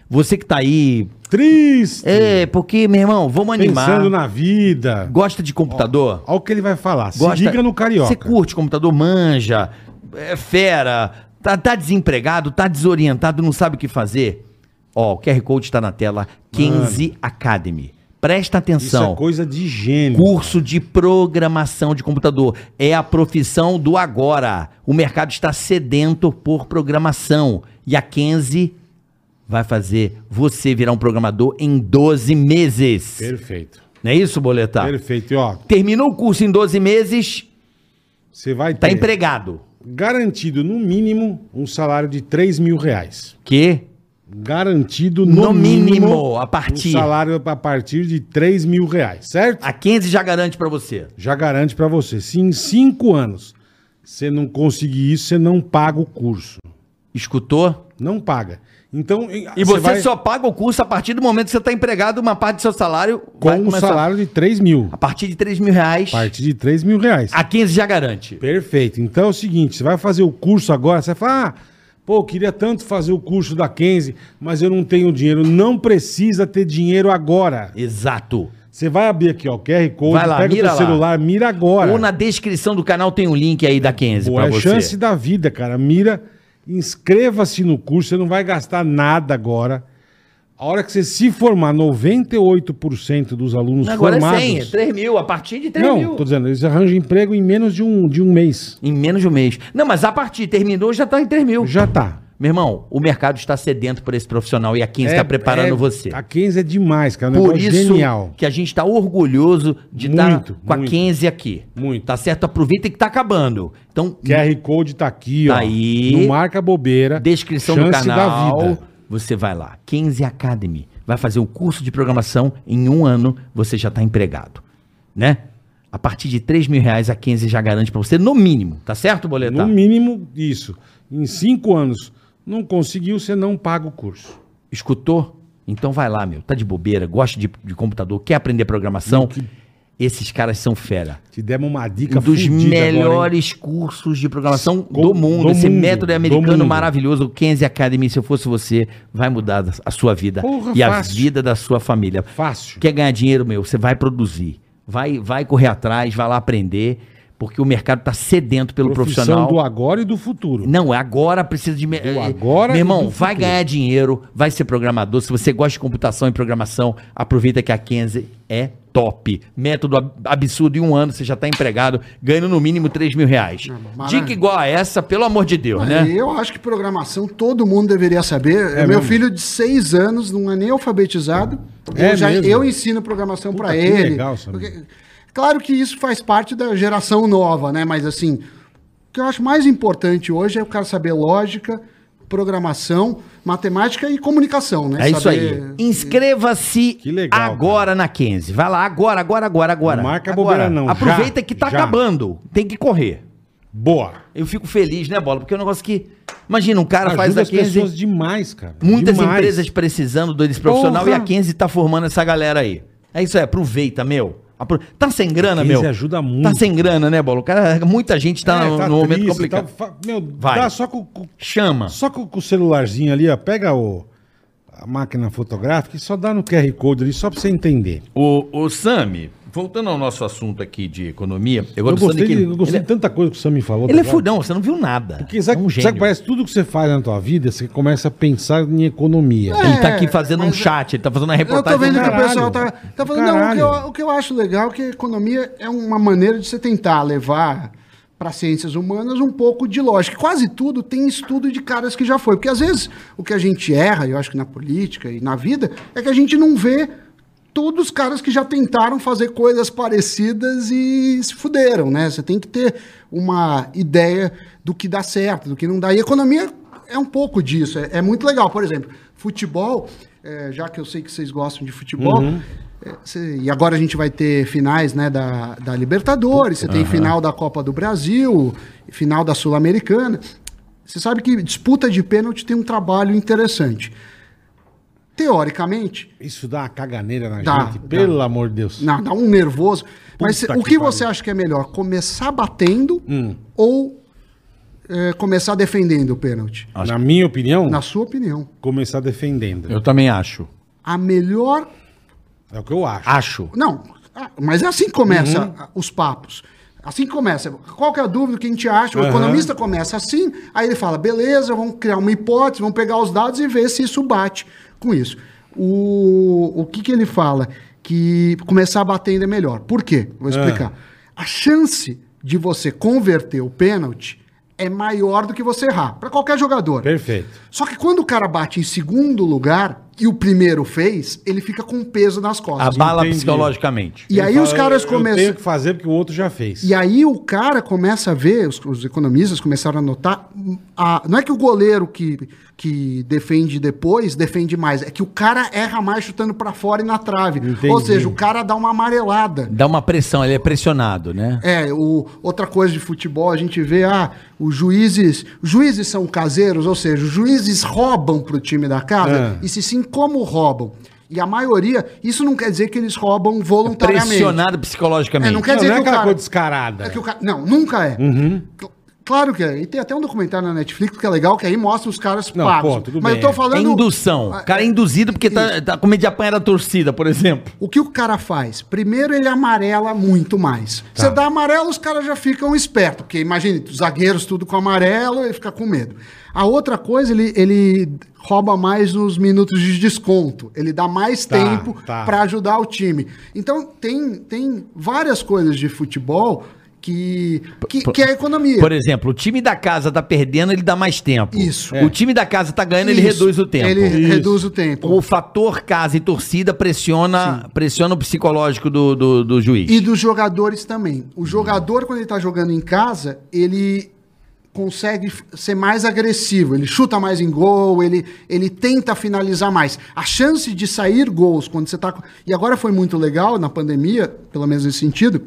Você que tá aí... Triste. É, porque, meu irmão, vamos animar. Pensando na vida. Gosta de computador? Olha o que ele vai falar. Gosta... Se liga no Carioca. Você curte computador, manja, é fera, tá, tá desempregado, tá desorientado, não sabe o que fazer? Ó, o QR Code tá na tela. 15 Academy. Presta Isso atenção. é coisa de gênio. Curso de programação de computador. É a profissão do agora. O mercado está sedento por programação. E a Kenzie vai fazer você virar um programador em 12 meses. Perfeito. Não é isso, Boletar? Perfeito. E ó, Terminou o curso em 12 meses, você vai tá ter empregado. garantido, no mínimo, um salário de 3 mil reais. Que? Garantido, no, No mínimo, a partir. Um salário a partir de 3 mil reais, certo? A Kenzie já garante pra você. Já garante pra você. Se em 5 anos você não conseguir isso, você não paga o curso. Escutou? Não paga. Então, E você, só paga o curso a partir do momento que você está empregado, uma parte do seu salário com um salário de 3 mil. A partir de 3 mil reais, A partir de 3 mil reais. a 15 já garante. Perfeito. Então é o seguinte, você vai fazer o curso agora, você fala, ah, pô, queria tanto fazer o curso da Kenzie, mas eu não tenho dinheiro. Não precisa ter dinheiro agora. Exato. Você vai abrir aqui, ó, o QR Code, Vai lá, pega o mira lá. celular, mira agora. Ou na descrição do canal tem o link aí da Kenzie Pô, é você. chance da vida, cara. Mira, inscreva-se no curso, você não vai gastar nada agora. A hora que você se formar, 98% dos alunos Agora é formados... 100, é 3 mil, a partir de 3 não, mil. tô dizendo, eles arranjam emprego em menos de um, de um mês. Em menos de um mês. Não, mas a partir, terminou, já tá em 3 mil. Já tá. Meu irmão, o mercado está sedento por esse profissional e a 15 está preparando é- você. A Kenzie é demais, cara. É um Por isso genial. que a gente está orgulhoso de estar Muito, com a muito. 15 aqui. Muito. Tá certo? Aproveita que tá acabando. Então, QR Code tá aqui, Tá ó. aí. Não marca bobeira. descrição do canal. da vida. Você vai lá, 15 Academy. Vai fazer um curso de programação. Em um ano, você já está empregado. Né? A partir de 3 mil reais, a 15 já garante para você, no mínimo. Tá certo, Boletar? No mínimo, isso. Em cinco anos, não conseguiu, você não paga o curso. Escutou? Então vai lá, meu. Tá de bobeira, gosta de, de computador, quer aprender programação? Que- Esses caras são fera. Te demos uma dica Um dos fudida agora, melhores cursos de programação Com- do mundo. do Esse mundo, método é americano mundo. maravilhoso. O Kenzie Academy, se eu fosse você, vai mudar a sua vida Porra, e a fácil. vida da sua família. Fácil. Quer ganhar dinheiro, meu? Você vai produzir. Vai, vai correr atrás, vai lá aprender, porque o mercado está sedento pelo Profissão profissional. do agora e do futuro. Não, é agora precisa de. Do agora Meu irmão, vai futuro. ganhar dinheiro, vai ser programador. Se você gosta de computação e programação, aproveita que a Kenzie é top. Método ab- absurdo, em um ano você já está empregado, ganhando no mínimo 3 mil reais. maravilha. Dica igual a essa, pelo amor de Deus, né? Eu acho que programação todo mundo deveria saber. É Meu mesmo? filho de seis anos não é nem alfabetizado. É eu, já, eu ensino programação para ele. legal. Porque- claro que isso faz parte da geração nova, né? Mas assim, o que eu acho mais importante hoje é o cara saber lógica, programação, matemática e comunicação, né? É isso Saber- aí. Inscreva-se agora na Kenzie. Vai lá, agora, agora, agora, agora. Não marca agora. bobeira não, já, Aproveita que tá já. acabando. Tem que correr. Boa. Eu fico feliz, né, Bola? Porque é um negócio que... Imagina, um cara faz Ajuda a as Kenzie... pessoas demais, cara. Muitas Demais. empresas precisando desse profissional Porra. e a Kenzie tá formando essa galera aí. É isso aí, aproveita, meu. Tá sem grana, meu? ajuda muito. Tá sem grana, né, Bola? O cara, muita gente tá, É, no, tá no momento triste, complicado. tá fa- meu, Vai. dá só com, com- Chama. só com, com o celularzinho ali, ó. Pega o, a máquina fotográfica e só dá no QR Code ali, só pra você entender. O, o Sami, voltando ao nosso assunto aqui de economia, eu Eu gostei, que de, eu gostei ele, de tanta coisa que o Sam me falou. ele é tá fudão, você não viu nada. Porque sabe, é um sabe que parece tudo que você faz na tua vida, você começa a pensar em economia. Ele tá É, aqui fazendo um chat, ele tá fazendo uma Eu tô reportagem. vendo que o pessoal tá, tá falando. Não, o que, eu, o que eu acho legal é que a economia é uma maneira de você tentar levar para ciências humanas um pouco de lógica. Quase tudo tem estudo de caras que já foi. Porque às vezes o que a gente erra, eu acho que na política e na vida, é que a gente não vê todos os caras que já tentaram fazer coisas parecidas e se fuderam, né? Você tem que ter uma ideia do que dá certo, do que não dá. E economia é um pouco disso. É, é muito legal. Por exemplo, futebol, é, já que eu sei que vocês gostam de futebol. é, cê- e agora a gente vai ter finais né, da, da Libertadores, você tem final da Copa do Brasil, final da Sul-Americana. Você sabe que disputa de pênalti tem um trabalho interessante. Teoricamente, Isso dá uma caganeira na Dá, gente, dá. pelo amor de Deus. não, dá um nervoso. Mas Puta o que que você acha que é melhor? Começar batendo Hum. ou é, começar defendendo o pênalti? Na minha opinião, Na sua opinião. começar defendendo. Eu também acho. A melhor. É o que eu acho. Acho. Não, ah, mas é assim que começa Uhum. os papos. Assim que começa. Qual que é a dúvida que a gente acha? O Aham. economista começa assim, aí ele fala: beleza, vamos criar uma hipótese, vamos pegar os dados e ver se isso bate com isso. O, o que, que ele fala? Que começar batendo é melhor. Por quê? Ah. Vou explicar. A chance de você converter o pênalti é maior do que você errar, para qualquer jogador. Perfeito. Só que quando o cara bate em segundo lugar e o primeiro fez, ele fica com peso nas costas. Abala entendi. psicologicamente. E Ele aí fala, os caras eu- Eu tenho começam. que fazer porque o outro já fez. E aí o cara começa a ver, os, os economistas começaram a notar, a- não é que o goleiro que, que defende depois defende mais, é que o cara erra mais chutando pra fora e na trave. Entendi. Ou seja, o cara dá uma amarelada. Dá uma pressão, ele é pressionado, né? É, o, outra coisa de futebol, a gente vê, ah, os juízes, os juízes são caseiros, ou seja, os juízes roubam pro time da casa, É. e se sim, como roubam? E a maioria, isso não quer dizer que eles roubam voluntariamente. Pressionado psicologicamente. É, não quer Não, dizer não é que o aquela cara... coisa descarada. É que o cara- Não, nunca é. Cl- Claro que é. E tem até um documentário na Netflix que é legal, que aí mostra os caras Não, pagos. pô, tudo Mas bem. eu tô É falando... indução. O cara é induzido porque tá, tá com medo de apanhar da torcida, por exemplo. O que o cara faz? Primeiro ele amarela muito mais. Tá. Você dá amarelo, os caras já ficam espertos, porque imagine, os zagueiros tudo com amarelo, ele fica com medo. A outra coisa, ele, ele rouba mais nos minutos de desconto. Ele dá mais Tá, tempo tá. para ajudar o time. Então tem, tem várias coisas de futebol que, que, que é a economia. Por exemplo, o time da casa tá perdendo, ele dá mais tempo. Isso. O time da casa tá ganhando, ele Isso. reduz o tempo. Ele Isso. reduz o tempo. O fator casa e torcida pressiona, pressiona o psicológico do, do, do juiz. E dos jogadores também. O jogador, quando ele tá jogando em casa, ele consegue ser mais agressivo, ele chuta mais em gol, ele, ele tenta finalizar mais. A chance de sair gols quando você tá. E agora foi muito legal na pandemia, pelo menos nesse sentido.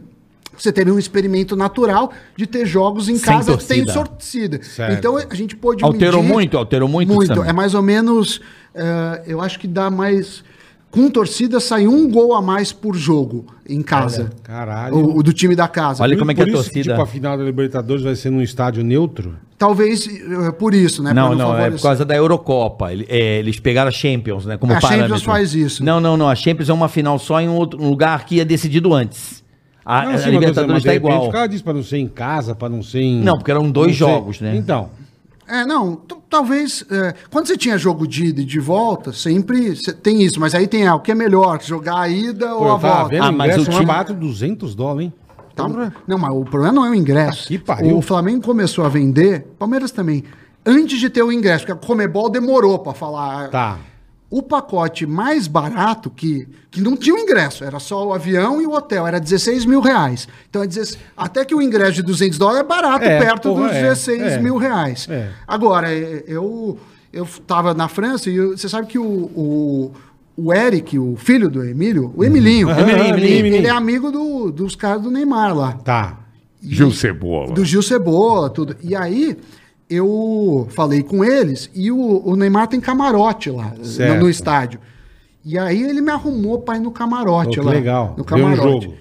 Você teve um experimento natural de ter jogos em Sem casa torcida. sem torcida. Certo. Então a gente pôde Alterou medir- muito? Alterou muito, Muito. Sam? É mais ou menos. eh, eu acho que dá mais. Com torcida sai um gol a mais por jogo em casa. caralho. O, o do time da casa. Olha como é que Por a isso torcida- tipo, a final da Libertadores vai ser num estádio neutro? Talvez eh, por isso, né? Não, não, é por causa da Eurocopa. Ele- é, eles pegaram a Champions, né? Como A Champions parâmetro. faz isso. Não, não, não. A Champions é uma final só em um outro um lugar que é decidido antes. A, Não, a sim, mas, Libertadores tá repente igual. O cara disse pra não ser em casa, pra não ser em... Não, porque eram dois não ser- jogos, né? Então, É, não, talvez. eh, quando você tinha jogo de ida e de volta, sempre tem isso, mas aí tem ah, o que é melhor, jogar a ida pô, ou a volta. vendo Ah, mas ingresso o time- barato 200 dólares, hein? Tá? Não, mas o problema não é o ingresso. Que pariu. O Flamengo começou a vender, Palmeiras também, antes de ter o ingresso, porque a Comebol demorou pra falar. Tá. O pacote mais barato, que, que não tinha o ingresso, era só o avião e o hotel, era 16 mil reais. Então, é 16 até que o ingresso de 200 dólares é barato, É, perto porra, dos é, 16 é, mil reais. é. Agora, é, eu, eu tava na França e eu- você sabe que o, o, o Eric, o filho do Emílio, o Emilinho, ele, Emilinho, ele- Emilinho. ele é amigo do- dos caras do Neymar lá. Tá. Gil Cebola. Do Gil Cebola, tudo. E aí, eu falei com eles e o, o Neymar tem camarote lá no, no estádio. E aí ele me arrumou pra ir no camarote que lá. legal. No um camarote. jogo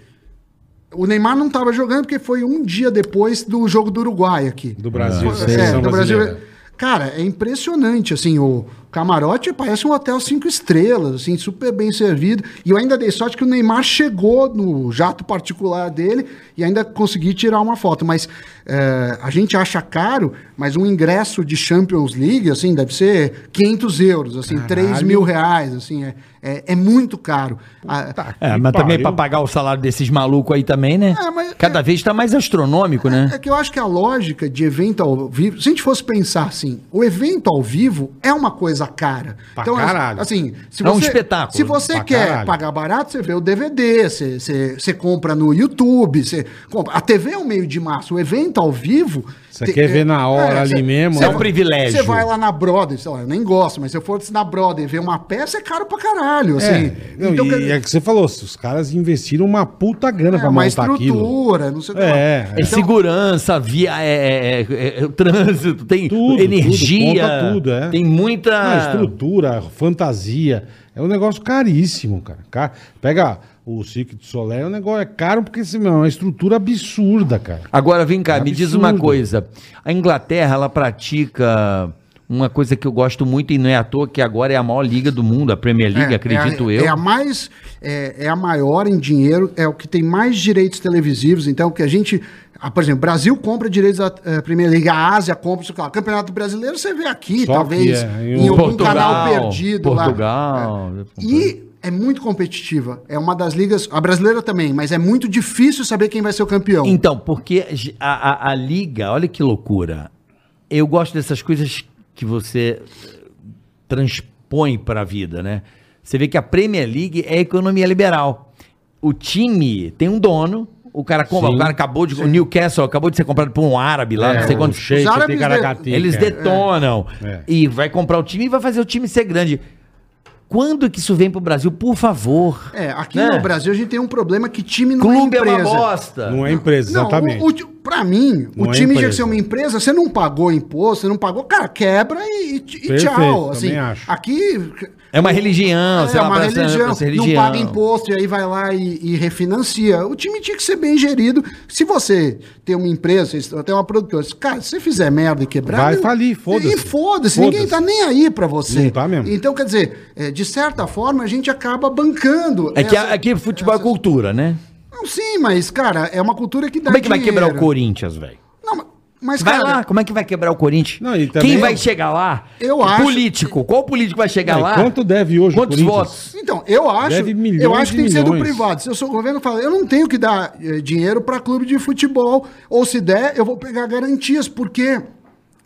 O Neymar não tava jogando porque foi um dia depois do jogo do Uruguai aqui. do Brasil. Seleção é, do Brasil. Cara, é impressionante, assim, o camarote parece um hotel cinco estrelas, assim, super bem servido. E eu ainda dei sorte que o Neymar chegou no jato particular dele e ainda consegui tirar uma foto. Mas é, a gente acha caro, mas um ingresso de Champions League, assim, deve ser 500 euros, assim, 3 mil reais, assim, é, é, é muito caro. Ah, É, mas também pariu. pra pagar o salário desses malucos aí também, né? É, mas- Cada vez tá mais astronômico, né? É que eu acho que a lógica de evento ao vivo, se a gente fosse pensar assim, o evento ao vivo é uma coisa cara. Pra então, caralho. assim, se É um você, espetáculo. Se você quer caralho. pagar barato, você vê o DVD, você, você, você compra no YouTube, você compra. A TV é um meio de massa. O evento ao vivo, Você quer ver na hora ali cê- mesmo, cê é um privilégio. Você vai lá na Brother, sei lá, eu nem gosto, mas se eu for na Brother ver uma peça, é caro pra caralho, assim. É, não, então, e quer- é que você falou, os caras investiram uma puta grana é pra uma montar aquilo. estrutura, não sei o que lá. É, É segurança, via, é, é- é- é- trânsito, tem Tudo, energia, tudo, conta tudo, é. tem muita... Ah, estrutura, fantasia. É um negócio caríssimo, cara. Ca- Pega o Cirque du Soleil, é um negócio é caro porque assim, meu, é uma estrutura absurda, cara. Agora, vem cá, me diz uma Absurdo. coisa. A Inglaterra, ela pratica uma coisa que eu gosto muito e não é à toa que agora é a maior liga do mundo, a Premier League, É, acredito é a, eu. É a mais, é, é a maior em dinheiro, é o que tem mais direitos televisivos. Então, que a gente, ah, por exemplo, Brasil compra direitos da eh, Premier League, a Ásia compra, sei lá, Campeonato Brasileiro você vê aqui, Só talvez que é, em em algum Portugal, canal perdido Portugal. lá. É. E é muito competitiva. É uma das ligas, a brasileira também, mas é muito difícil saber quem vai ser o campeão. Então, porque a, a- a liga, olha que loucura. Eu gosto dessas coisas que você eh, transpõe para a vida, né? Você vê que a Premier League é economia liberal. O time tem um dono, o cara compra, Sim. o cara acabou de. O Newcastle acabou de ser comprado por um árabe lá, não sei o quantos. Sheik Os árabes Ticaracatica. Eles detonam. É. E vai comprar o time e vai fazer o time ser grande. Quando que isso vem pro Brasil? Por favor. É, aqui Né? no Brasil a gente tem um problema que time não Clube é é empresa. uma bosta. Não é empresa, Não, exatamente. o, o, pra mim, Não o é time tinha que empresa. ser uma empresa, você não pagou imposto, você não pagou, cara, quebra e, e- e Perfeito, tchau. Assim, também acho. Aqui. É uma religião, é lá, uma religião, pra ser não religião. paga imposto e aí vai lá e, e refinancia. O time tinha que ser bem gerido. Se você tem uma empresa, tem uma produtora, cara, se você fizer merda e quebrar. Vai falir, foda-se. E foda-se, Foda-se. ninguém tá nem aí pra você. Não tá mesmo. Então, quer dizer, é, de certa forma, a gente acaba bancando. É que essa- aqui futebol é cultura, né? Não, sim, mas, cara, é uma cultura que dá Como é que vai quebrar o dinheiro. Corinthians, velho? Mas- Vai cara, lá, como é que vai quebrar o Corinthians? Não, também Quem eu- vai chegar lá? Eu acho- Político. Qual político vai chegar Não, lá? quanto deve hoje o Quantos Corinthians? votos? Então, eu acho, Deve milhões eu acho que tem que ser do privado. Se eu sou o governo, eu falo, eu não tenho que dar eh, dinheiro para clube de futebol, ou se der, eu vou pegar garantias, porque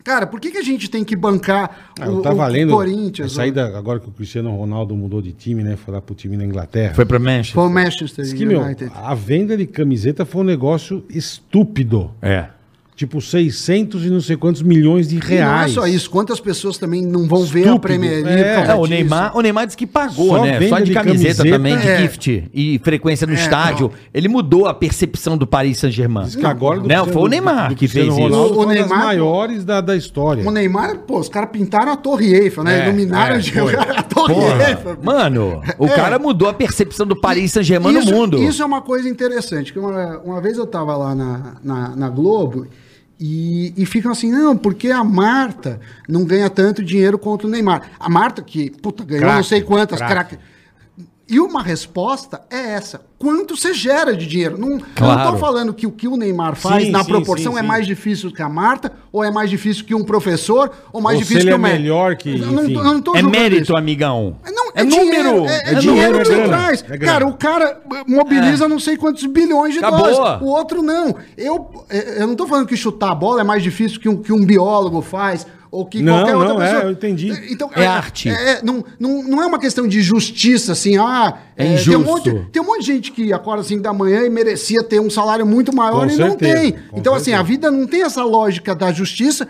cara, por que, que a gente tem que bancar Ah, eu tava lendo Corinthians? a saída agora que o Cristiano Ronaldo mudou de time, né? Foi lá pro time na Inglaterra. Foi pra Manchester. Foi o Manchester Diz que, meu, United. a venda de camiseta foi um negócio estúpido. É. Tipo, 600 e não sei quantos milhões de E não é reais. só isso, quantas pessoas também não vão ver a Estúpido. Premier League É. É, o? Neymar, o Neymar disse que pagou, Só né? Só de, de camiseta, camiseta, também, de é. gift e frequência no estádio. Ele mudou a percepção do Paris Saint-Germain. Diz que agora do Não, foi o Neymar do que fez isso. Ronaldo O- o uma das Neymar- maiores da, da história. O Neymar, pô, os caras pintaram a Torre Eiffel, né? É, Iluminaram é, a, Torre Eiffel. Mano, o É. cara mudou a percepção do Paris Saint-Germain no mundo. Isso é uma coisa interessante. Que uma, uma vez eu tava lá na, na, na Globo e, e ficam assim, não, porque a Marta não ganha tanto dinheiro quanto o Neymar. A Marta, que, puta, ganhou Craque, não sei quantas, craque. E uma resposta é essa: quanto você gera de dinheiro? Não, Eu não Claro. tô falando que o que o Neymar faz Sim, na sim, proporção sim, é mais difícil que a Marta, ou é mais difícil que um professor, ou mais Ou se difícil ele que é o Messi. melhor que, Eu não, eu É mérito, isso. amigão. Não, é, número. É, é É dinheiro que é você traz. é. Cara, o cara mobiliza não sei quantos bilhões de Acabou. dólares. O outro não. Eu, é, eu não tô falando que chutar a bola é mais difícil que um, que um biólogo faz. Ou que Não, qualquer outra não, é, pessoa. eu entendi. Então, É arte. é, não, não, não é uma questão de justiça, assim, ah. É Tem um, injusto. monte, tem um monte de gente que acorda assim da manhã e merecia ter um salário muito maior Com e não certeza, tem. com Então, assim, certeza. a vida não tem essa lógica da justiça,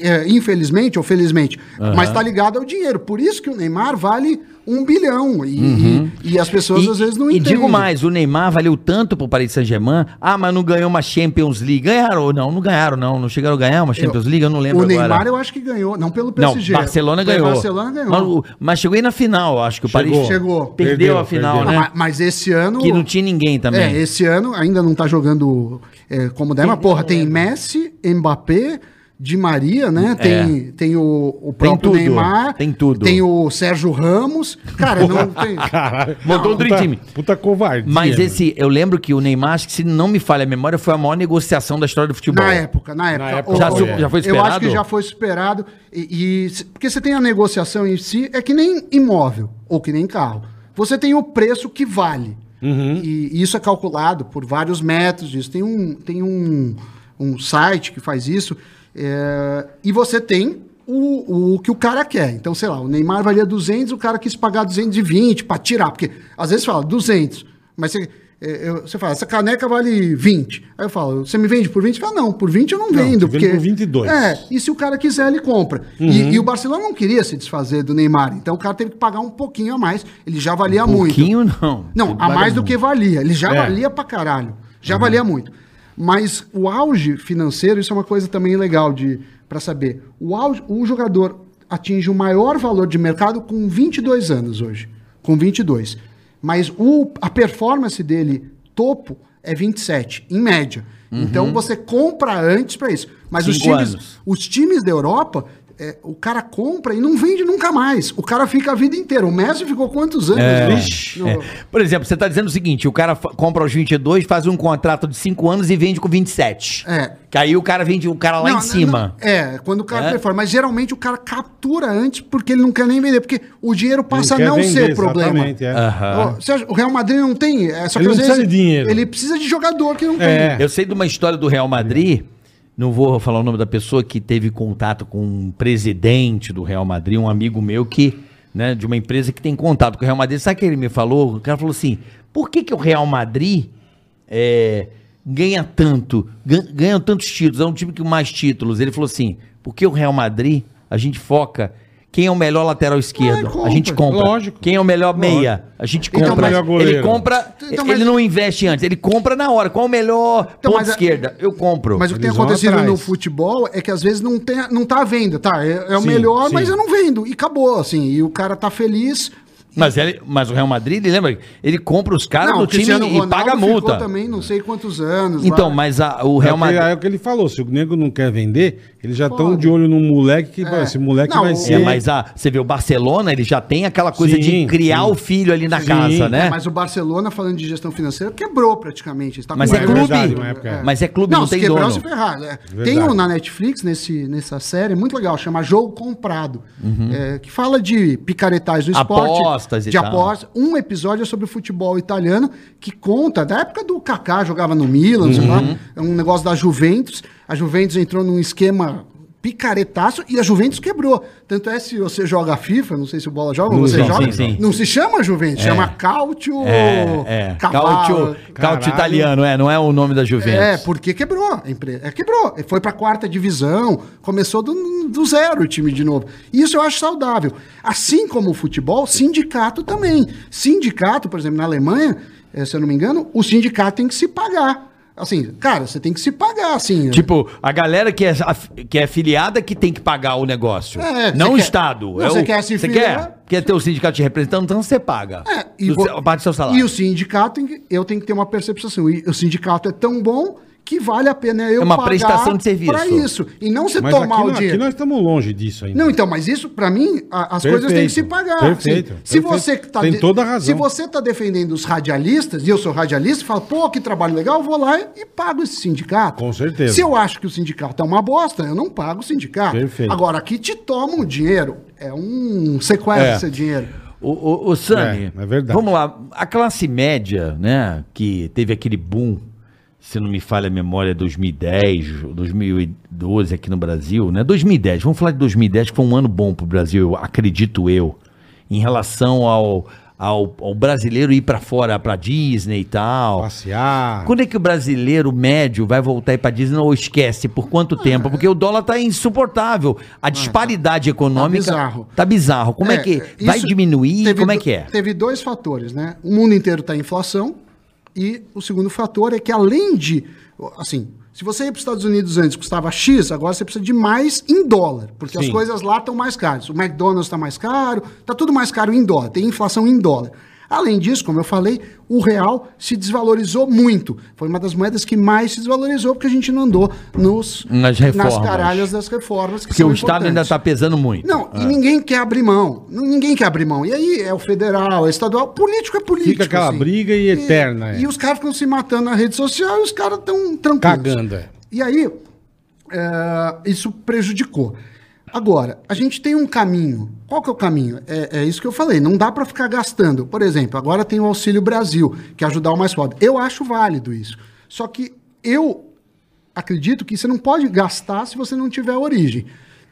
é, infelizmente ou felizmente, mas tá ligado ao dinheiro. Por isso que o Neymar vale um bilhão. E, e- e as pessoas E, às vezes não e entendem. digo mais, o Neymar valeu tanto pro Paris Saint-Germain. Ah, mas não ganhou uma Champions League. Ganharam não? Não ganharam, não. Não chegaram a ganhar uma Champions League, eu não lembro O Neymar agora. eu acho que ganhou, não pelo Não, PSG. Barcelona Foi ganhou. Barcelona ganhou. Mas, mas chegou aí na final, acho que o Chegou. Paris Chegou. perdeu, Perdeu, a final, perdeu. Ah, né? mas, mas esse ano. Que não tinha ninguém também. É, esse ano ainda não tá jogando é, como der, mas porra, tem Messi, Mbappé, Di Maria, né? Tem, tem o, o próprio tudo, Neymar. tem tudo. Tem o Sérgio Ramos. Cara, não tem. Caralho. Montou um Dream puta, Team. Puta covardia. Mas esse, eu lembro que o Neymar, acho que se não me falha a memória, foi a maior negociação da história do futebol. Na época, na época. época Já O- já foi Eu acho superado? que já foi superado. E, e porque você tem a negociação em si, é que nem imóvel, ou que nem carro. Você tem o preço que vale. Uhum. E, e isso é calculado por vários métodos. Isso tem um, tem um, um site que faz isso. É, e você tem o, o que o cara quer. Então, sei lá, o Neymar valia 200, o cara quis pagar 220 para tirar. Porque às vezes fala 200, mas você, é, eu- você fala, essa caneca vale 20. Aí eu falo, você me vende por 20? Você fala, não, por 20 eu não Não, vendo. te vendo por 22. É, e se o cara quiser, ele compra. E, e o Barcelona não queria se desfazer do Neymar, então o cara teve que pagar um pouquinho a mais. Ele já valia muito. Pouquinho não. Não, Ele a mais do que valia. Ele já É. valia pra caralho. Já valia muito. Mas o auge financeiro, isso é uma coisa também legal de para saber. O, auge, o jogador atinge o maior valor de mercado com 22 anos hoje. Com 22. Mas o, a performance dele, topo, é 27, em média. Então você compra antes para isso. Mas os Uhum. Times, anos. os times da Europa, é, o cara compra e não vende nunca mais. O cara fica a vida inteira. O Messi ficou quantos anos? É, no- é. Por exemplo, você está dizendo o seguinte: o cara compra aos 22, faz um contrato de 5 anos e vende com 27. É. Que aí o cara vende o cara lá Não, em cima. não, é, quando o cara É? performa. Mas geralmente o cara captura antes porque ele não quer nem vender. Porque o dinheiro passa a não vender, ser problema. exatamente, é. Acha- o Real Madrid não tem. É, só Ele que às não precisa vezes de dinheiro. Ele precisa de jogador que não É. tem. Eu sei de uma história do Real Madrid. Não vou falar o nome da pessoa que teve contato com um presidente do Real Madrid, um amigo meu que, né, de uma empresa que tem contato com o Real Madrid. Sabe o que ele me falou? O cara falou assim: por que, que o Real Madrid é, ganha tanto, gan- ganha tantos títulos? É um time que mais títulos. Ele falou assim: porque o Real Madrid, a gente foca. Quem é o melhor lateral esquerdo? compra. a gente compra. Lógico. Quem é o melhor meia? A gente Então, compra. Melhor goleiro. ele compra. Então, ele mas- não investe antes, ele compra na hora. Qual o melhor Então, ponta mas a- esquerda? Eu compro. Mas o que tem Eles acontecido no futebol é que às vezes não, tem, não tá à venda, tá? É, é o Sim, melhor, sim. mas eu não vendo. E acabou, assim. E o cara tá feliz. Mas, ele, mas o Real Madrid, ele lembra? Ele compra os caras não, do time Cristiano e Ronaldo paga a ficou multa. também não sei quantos anos. Então, lá. mas a- o É Real que, Madrid. é o que ele falou. Se o nego não quer vender, eles já estão de olho num moleque que vai- esse moleque Não, vai ser. É, mas a, você vê, o Barcelona, ele já tem aquela coisa de Sim, criar sim. o filho ali na Sim. casa, né? É, mas o Barcelona, falando de gestão financeira, quebrou praticamente. Está Mas com é É clube. verdade, é. Mas é clube, Não, não, se tem quebrar, dono. se ferrar. É. Tem um na Netflix, nesse, nessa série, muito legal, chama Jogo Comprado, é, que fala de picaretais do esporte. Uhum. Apostas e de tal. apostas. Um episódio é sobre o futebol italiano, que conta, da época do Kaká, jogava no Milan, sei Uhum. lá, é um negócio da Juventus. A Juventus entrou num esquema picaretaço e a Juventus quebrou. Tanto é se você joga FIFA, não sei se o Bola joga, Não, você sim, joga, sim, sim. não se chama Juventus, chama Cautio É, é. Cálcio Caralho. italiano, é, não é o nome da Juventus. É, porque quebrou a empresa. É, quebrou. Foi pra quarta divisão, começou do, do zero o time de novo. Isso eu acho saudável. Assim como o futebol, sindicato também. Sindicato, por exemplo, na Alemanha, eh, se eu não me engano, o sindicato tem que se pagar. Assim, cara, você tem que se pagar, assim. Tipo, a galera que é, que é filiada que tem que pagar o negócio. É, não o quer- Estado. Não, É você o- quer se Você quer? Quer ter o sindicato te representando, então você paga. É, e, Do vo- seu- parte do seu salário. e o sindicato, eu tenho que ter uma percepção assim, o sindicato é tão bom que vale a pena eu É uma pagar prestação de serviço. pra isso. E não você Mas tomar aqui, o dinheiro. aqui nós estamos longe disso ainda. Não, então, mas isso, pra mim, a- as Perfeito, coisas têm que se pagar. perfeito, assim. Se perfeito. você que tá Tem de- toda a razão. Se você tá defendendo os radialistas, e eu sou radialista, fala, pô, que trabalho legal, eu vou lá e pago esse sindicato. Com certeza. Se eu acho que o sindicato é uma bosta, eu não pago o sindicato. Perfeito. Agora, aqui te tomam dinheiro, é um sequestro É. esse dinheiro. O, o, o Sami, É, é verdade. vamos lá. A classe média, né, que teve aquele boom, se não me falha a memória, 2010, 2012 aqui no Brasil, né? 2010, vamos falar de 2010, que foi um ano bom pro Brasil, eu acredito eu, em relação ao, ao, ao brasileiro ir para fora, para Disney e tal. Passear. Quando é que o brasileiro médio vai voltar aí pra Disney ou esquece? Por quanto tempo? Porque o dólar tá insuportável. A disparidade econômica bizarro. tá bizarro. Como é, que vai diminuir? Como é que é? Teve dois fatores, né? O mundo inteiro está em inflação e o segundo fator é que além de, assim, se você ia para os Estados Unidos antes custava X, agora você precisa de mais em dólar, porque as Sim. coisas lá estão mais caras. O McDonald's está mais caro, está tudo mais caro em dólar, tem inflação em dólar. Além disso, como eu falei, o real se desvalorizou muito. Foi uma das moedas que mais se desvalorizou porque a gente não andou nos, Nas reformas. caralhas das reformas que Porque são o Estado ainda importantes. tá pesando muito. Não, e ninguém quer abrir mão. Ninguém quer abrir mão. E aí é o federal, é o estadual. Político é político. Fica aquela briga e eterna, é. E os caras ficam se matando na rede social e os caras estão tranquilos. Cagando, é. E aí, é, isso prejudicou. Agora, a gente tem um caminho. Qual que é o caminho? É, é isso que eu falei. Não dá para ficar gastando. Por exemplo, agora tem o Auxílio Brasil, que é ajudar o mais pobre. Eu acho válido isso. Só que eu acredito que você não pode gastar se você não tiver origem.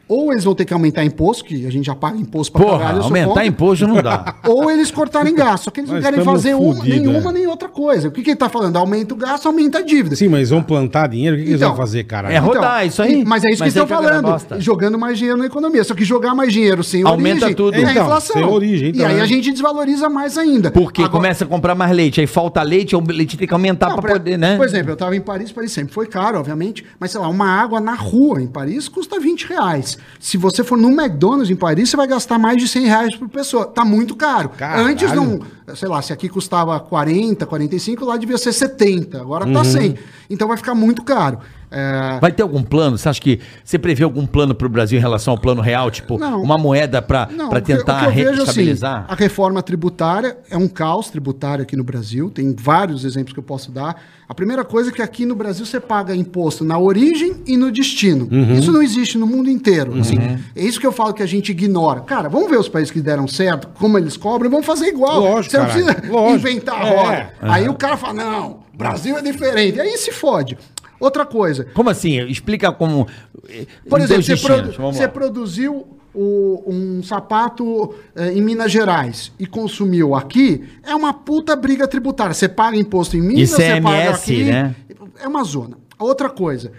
Ou eles vão ter que aumentar imposto, que a gente já paga imposto pra Porra, caralho, aumentar contra, imposto não dá. Ou eles cortarem gasto. Só que eles não querem fazer uma, fudidos, nenhuma é. nem outra coisa. O que, que ele tá falando? Aumenta o gasto, aumenta a dívida. Sim, mas eles vão plantar dinheiro, o que, que eles Então, vão fazer, caralho? é rodar, isso aí. Mas é isso Mas que é estão que a galera falando. gosta. Jogando mais dinheiro na economia. Só que jogar mais dinheiro sem Aumenta origem tudo. é Então, inflação. sem origem, então, e aí é. a gente desvaloriza mais ainda. Porque Agora- começa a comprar mais leite, aí falta leite, o leite tem que aumentar Não, pra pra- poder, né? Por exemplo, eu estava em Paris, Paris sempre foi caro, obviamente, mas sei lá, uma água na rua em Paris custa 20 reais. Se você for no McDonald's em Paris, você vai gastar mais de 100 reais por pessoa. Tá muito caro. Caralho. Antes não, sei lá, se aqui custava 40, 45, lá devia ser 70. Agora tá 100. Então vai ficar muito caro. É, Vai ter algum plano? Você acha que você prevê algum plano pro Brasil em relação ao plano real? Tipo, Não. uma moeda o o tentar vejo, assim, a reforma tributária é um caos tributário aqui no Brasil. Tem vários exemplos que eu posso dar. A primeira coisa é que aqui no Brasil você paga imposto na origem e no destino. Uhum. Isso não existe no mundo inteiro. Assim, é isso que eu falo que a gente ignora. Cara, vamos ver os países que deram certo, como eles cobram, vamos fazer igual. Lógico, você não precisa Lógico. inventar a É. roda. Aí o cara fala, não, Brasil é diferente. Aí se fode. Outra coisa, Como assim? Explica como. por em exemplo, você, produ- você produziu o- um sapato eh, em Minas Gerais e consumiu aqui, é uma puta briga tributária. Você paga imposto em Minas, você paga ICMS, aqui. né? É uma zona. Outra coisa,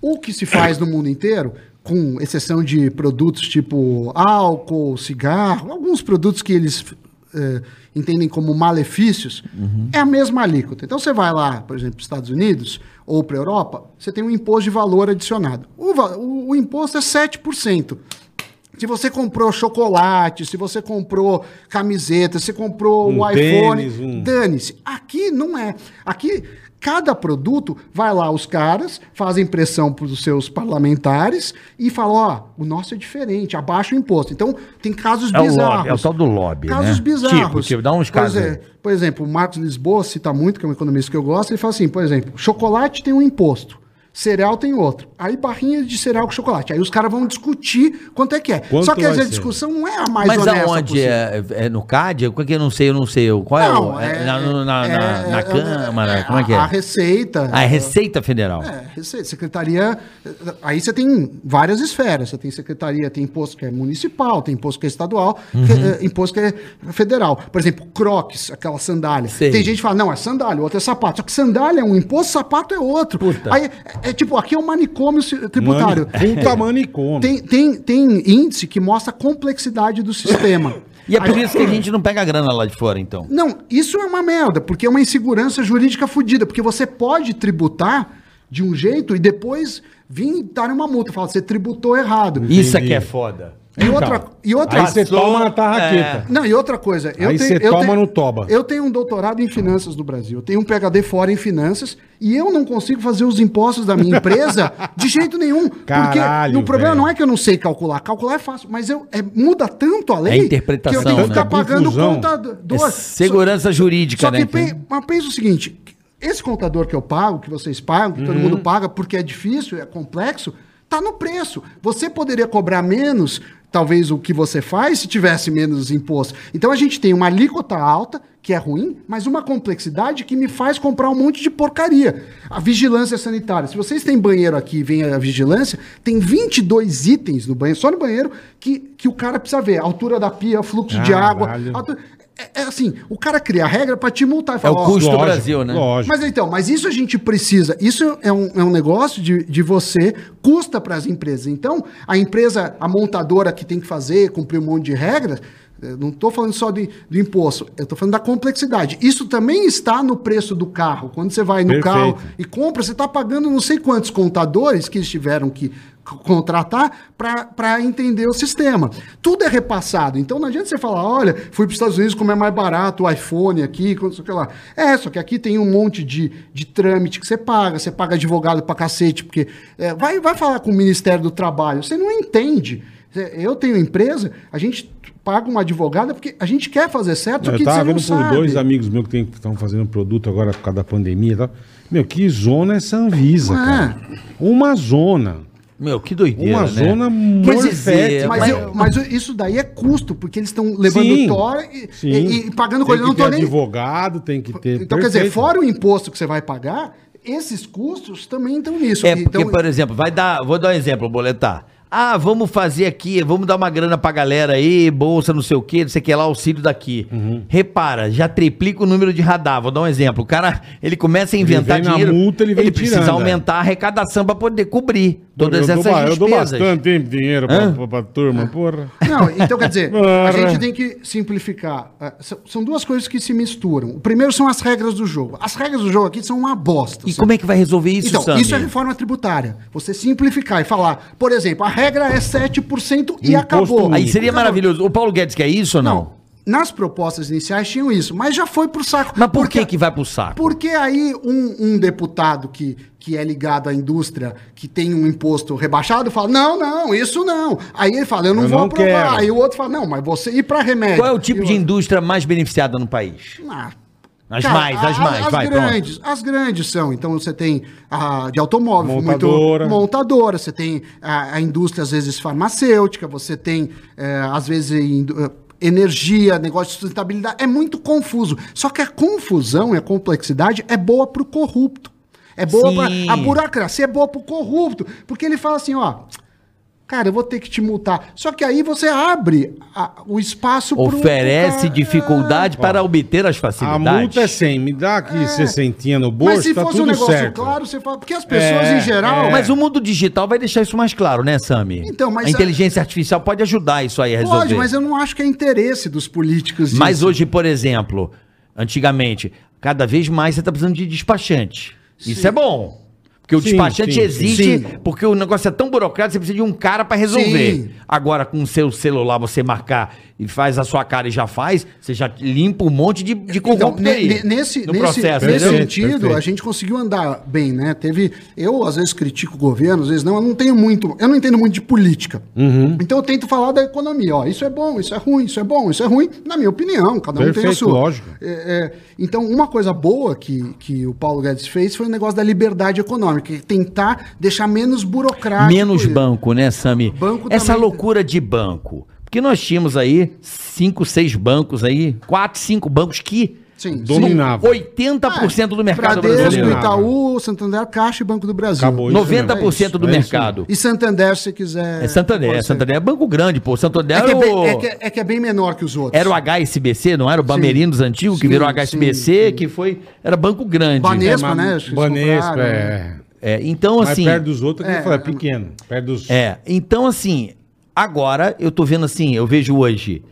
o que se faz no mundo inteiro, com exceção de produtos tipo álcool, cigarro, alguns produtos que eles eh, entendem como malefícios, é a mesma alíquota. Então você vai lá, por exemplo, para os Estados Unidos ou para a Europa, você tem um imposto de valor adicionado. O, o- o imposto é 7%. Se você comprou chocolate, se você comprou camiseta, se comprou Um o iPhone, um- dane-se. Aqui não é. Aqui, cada produto, vai lá os caras, fazem pressão para os seus parlamentares e falam, ó, o nosso é diferente, abaixa o imposto. Então, tem casos É o bizarros. lobby, é o tal do lobby, Casos né? bizarros. Tipo, tipo, dá uns casos aí. Por exemplo, o Marcos Lisboa cita muito, que é um economista que eu gosto, ele fala assim, por exemplo, chocolate tem um imposto. Cereal tem outro. Aí barrinha de cereal com chocolate. Aí os caras vão discutir quanto é que é. Quanto Só que às vai vezes a ser? discussão não é a mais Mas honesta aonde? possível. É, é no CAD? Qual que eu não sei, eu não sei. Qual é, Não, o. É, na, no- na, na- é- na é- Câmara? é- como é que é? A Receita. Ah, é Receita Federal. É, Receita, Secretaria. Aí você tem várias esferas. Você tem secretaria, tem imposto que é municipal, tem imposto que é estadual, Uhum. que é, imposto que é federal. Por exemplo, Crocs, aquela sandália. Sei. Tem gente que fala, não, é sandália, o outro é sapato. Só que sandália é um imposto, sapato é outro. Puta. Aí é, tipo, aqui é um manicômio tributário. Mani, puta manicômio. Tem, tem, tem índice que mostra a complexidade do sistema. E é por Aí- isso que a gente não pega grana lá de fora, então. não, isso é uma merda, porque é uma insegurança jurídica fodida, porque você pode tributar de um jeito e depois vir dar uma multa, falar, você tributou errado. Isso Entendi. aqui é foda. E outra, e outra Aí você toma na tarraqueta. não, e outra coisa, eu Aí tenho, você eu toma tenho- no toba. Eu tenho um doutorado em finanças do Brasil, eu tenho um PhD fora em finanças e eu não consigo fazer os impostos da minha empresa de jeito nenhum, Caralho, porque o problema velho. não é que eu não sei calcular, calcular é fácil, mas eu é, muda tanto a lei É a interpretação, que eu tenho que né? ficar pagando Confusão. contador. É segurança jurídica, Só né? que pen- mas pensa o seguinte: esse contador que eu pago, que vocês pagam, que Uhum. todo mundo paga porque é difícil, é complexo, tá no preço. Você poderia cobrar menos, talvez, o que você faz se tivesse menos imposto. Então a gente tem uma alíquota alta, que é ruim, mas uma complexidade que me faz comprar um monte de porcaria. A vigilância sanitária. Se vocês têm banheiro aqui e vem a vigilância, tem 22 itens no banheiro, só no banheiro, que, que o cara precisa ver. Altura da pia, fluxo de água. Altura- É, é assim, o cara cria a regra para te multar e É falar, o ó, custo do Brasil, né? Lógico. mas então, mas isso a gente precisa. Isso é um, é um negócio de, de você, custa para as empresas. Então, a empresa, a montadora que tem que fazer, cumprir um monte de regras, não estou falando só de, do imposto, eu estou falando da complexidade. Isso também está no preço do carro. Quando você vai no Perfeito. carro e compra, você está pagando não sei quantos contadores que eles tiveram que contratar para entender o sistema. Tudo é repassado. Então não adianta você falar, olha, fui para os Estados Unidos como é mais barato o iPhone aqui, sei lá. É, só que aqui tem um monte de, de trâmite que você paga, você paga advogado para cacete, porque é, vai, vai falar com o Ministério do Trabalho, você não entende. Eu tenho empresa, a gente paga uma advogada porque a gente quer fazer certo, Eu que tava você não vendo por dois amigos meus que tem- estão fazendo produto agora por causa da pandemia e tal. Meu, que zona é essa Anvisa, Ah. cara? Uma zona. Meu, que doideira, Uma né? zona morfética. Mas, Mas- eu- mas isso daí é custo, porque eles estão levando Sim, tora e, sim. e- e pagando Tem coisa. Eu que não tô ter nem. advogado, tem que ter... Então, quer dizer, Perfeito. fora o imposto que você vai pagar, esses custos também estão nisso. É, porque, então, por exemplo, vai dar. Vou dar um exemplo, boletar. Ah, vamos fazer aqui, vamos dar uma grana pra galera aí, bolsa, não sei o quê, não sei o que lá, auxílio daqui. Uhum. Repara, já triplica o número de radar. Vou dar um exemplo. O cara, ele começa a inventar na dinheiro. multa, ele vem precisa é. aumentar a arrecadação pra poder cobrir todas eu essas dou, ba- Eu dou despesas. bastante dinheiro pra, pra turma, porra. Não, então quer dizer, a gente tem que simplificar. Ah, são- São duas coisas que se misturam. O primeiro são as regras do jogo. As regras do jogo aqui são uma bosta. E sabe? como é que vai resolver isso, Então, Sammy? isso é reforma tributária. Você simplificar e falar, por exemplo, a regra é 7% e Imposto acabou. único. Aí seria Acabou. maravilhoso. O Paulo Guedes quer isso ou não? Não. Nas propostas iniciais tinham isso, mas já foi pro saco. Mas por Porque- que que vai pro saco? Porque aí um, um deputado que, que é ligado à indústria, que tem um imposto rebaixado, fala, não, não, isso não. Aí ele fala, eu não Eu vou não aprovar. quero. Aí o outro fala, não, mas você ir para remédio. Qual é o tipo E de indústria mais beneficiada no país? Ah, As Cara, mais, as a- mais, as vai, grandes, As grandes são. Então você tem a de automóvel, Montadora. muito montadora, você tem a, a indústria, às vezes, farmacêutica, você tem, é, às vezes, eh, energia, negócio de sustentabilidade. É muito confuso. Só que a confusão e a complexidade é boa para o corrupto. É boa pra, a burocracia é boa para o corrupto. Porque ele fala assim, ó. Cara, eu vou ter que te multar. Só que aí você abre a- o espaço pro- Oferece pro dificuldade para obter as A facilidades. multa é 100, me dá aqui 60 no bolso, Mas se tá fosse um tudo negócio certo. claro, você fala. Porque as pessoas, É, em geral. é. Mas o mundo digital vai deixar isso mais claro, né, Sami? Então, mas a a- inteligência artificial pode ajudar isso aí a resolver. Pode, mas eu não acho que é interesse dos políticos. Mas disso. hoje, por exemplo, antigamente, cada vez mais você está precisando de despachante. Isso é bom. Porque o Sim, despachante sim, existe, sim. porque o negócio é tão burocrático, você precisa de um cara para resolver. Agora, com o seu celular, você marcar e faz a sua cara e já faz, você já limpa um monte de, de Então, aí nesse, nesse, processo, nesse entendeu? sentido, Perfeito. a gente conseguiu andar bem, né? Teve. Eu, às vezes, critico o governo, às vezes não. Eu não tenho muito. Eu não entendo muito de política. Uhum. Então eu tento falar da economia. Ó, isso é bom, isso é ruim, isso é bom, isso é ruim, na minha opinião. Cada um tem a sua. lógico. É, é, então, uma coisa boa que, que o Paulo Guedes fez foi o negócio da liberdade econômica, que é tentar deixar menos burocrático. Menos banco, né, Sami? Banco Essa também- loucura de banco. Porque nós tínhamos aí cinco, seis bancos aí, quatro, cinco bancos que Sim. Dominava. 80% do mercado Bradesco, brasileiro. Itaú, Santander, Caixa e Banco do Brasil. Acabou isso 90% do É isso mercado. E Santander, se você quiser. É Santander. Santander é banco grande, pô. Santander É que é, bem, o... é, que, é que é bem menor que os outros. Era o HSBC, não era o Bamerinos antigo, que Sim, virou HSBC, sim, sim. que foi. Era banco grande. Banespa, É, mas- né? Que Banespa, é. É, então, Mas assim. perto dos outros, que é, ele fala, é pequeno. Perto dos... É, então, assim, agora eu tô vendo assim, eu vejo hoje.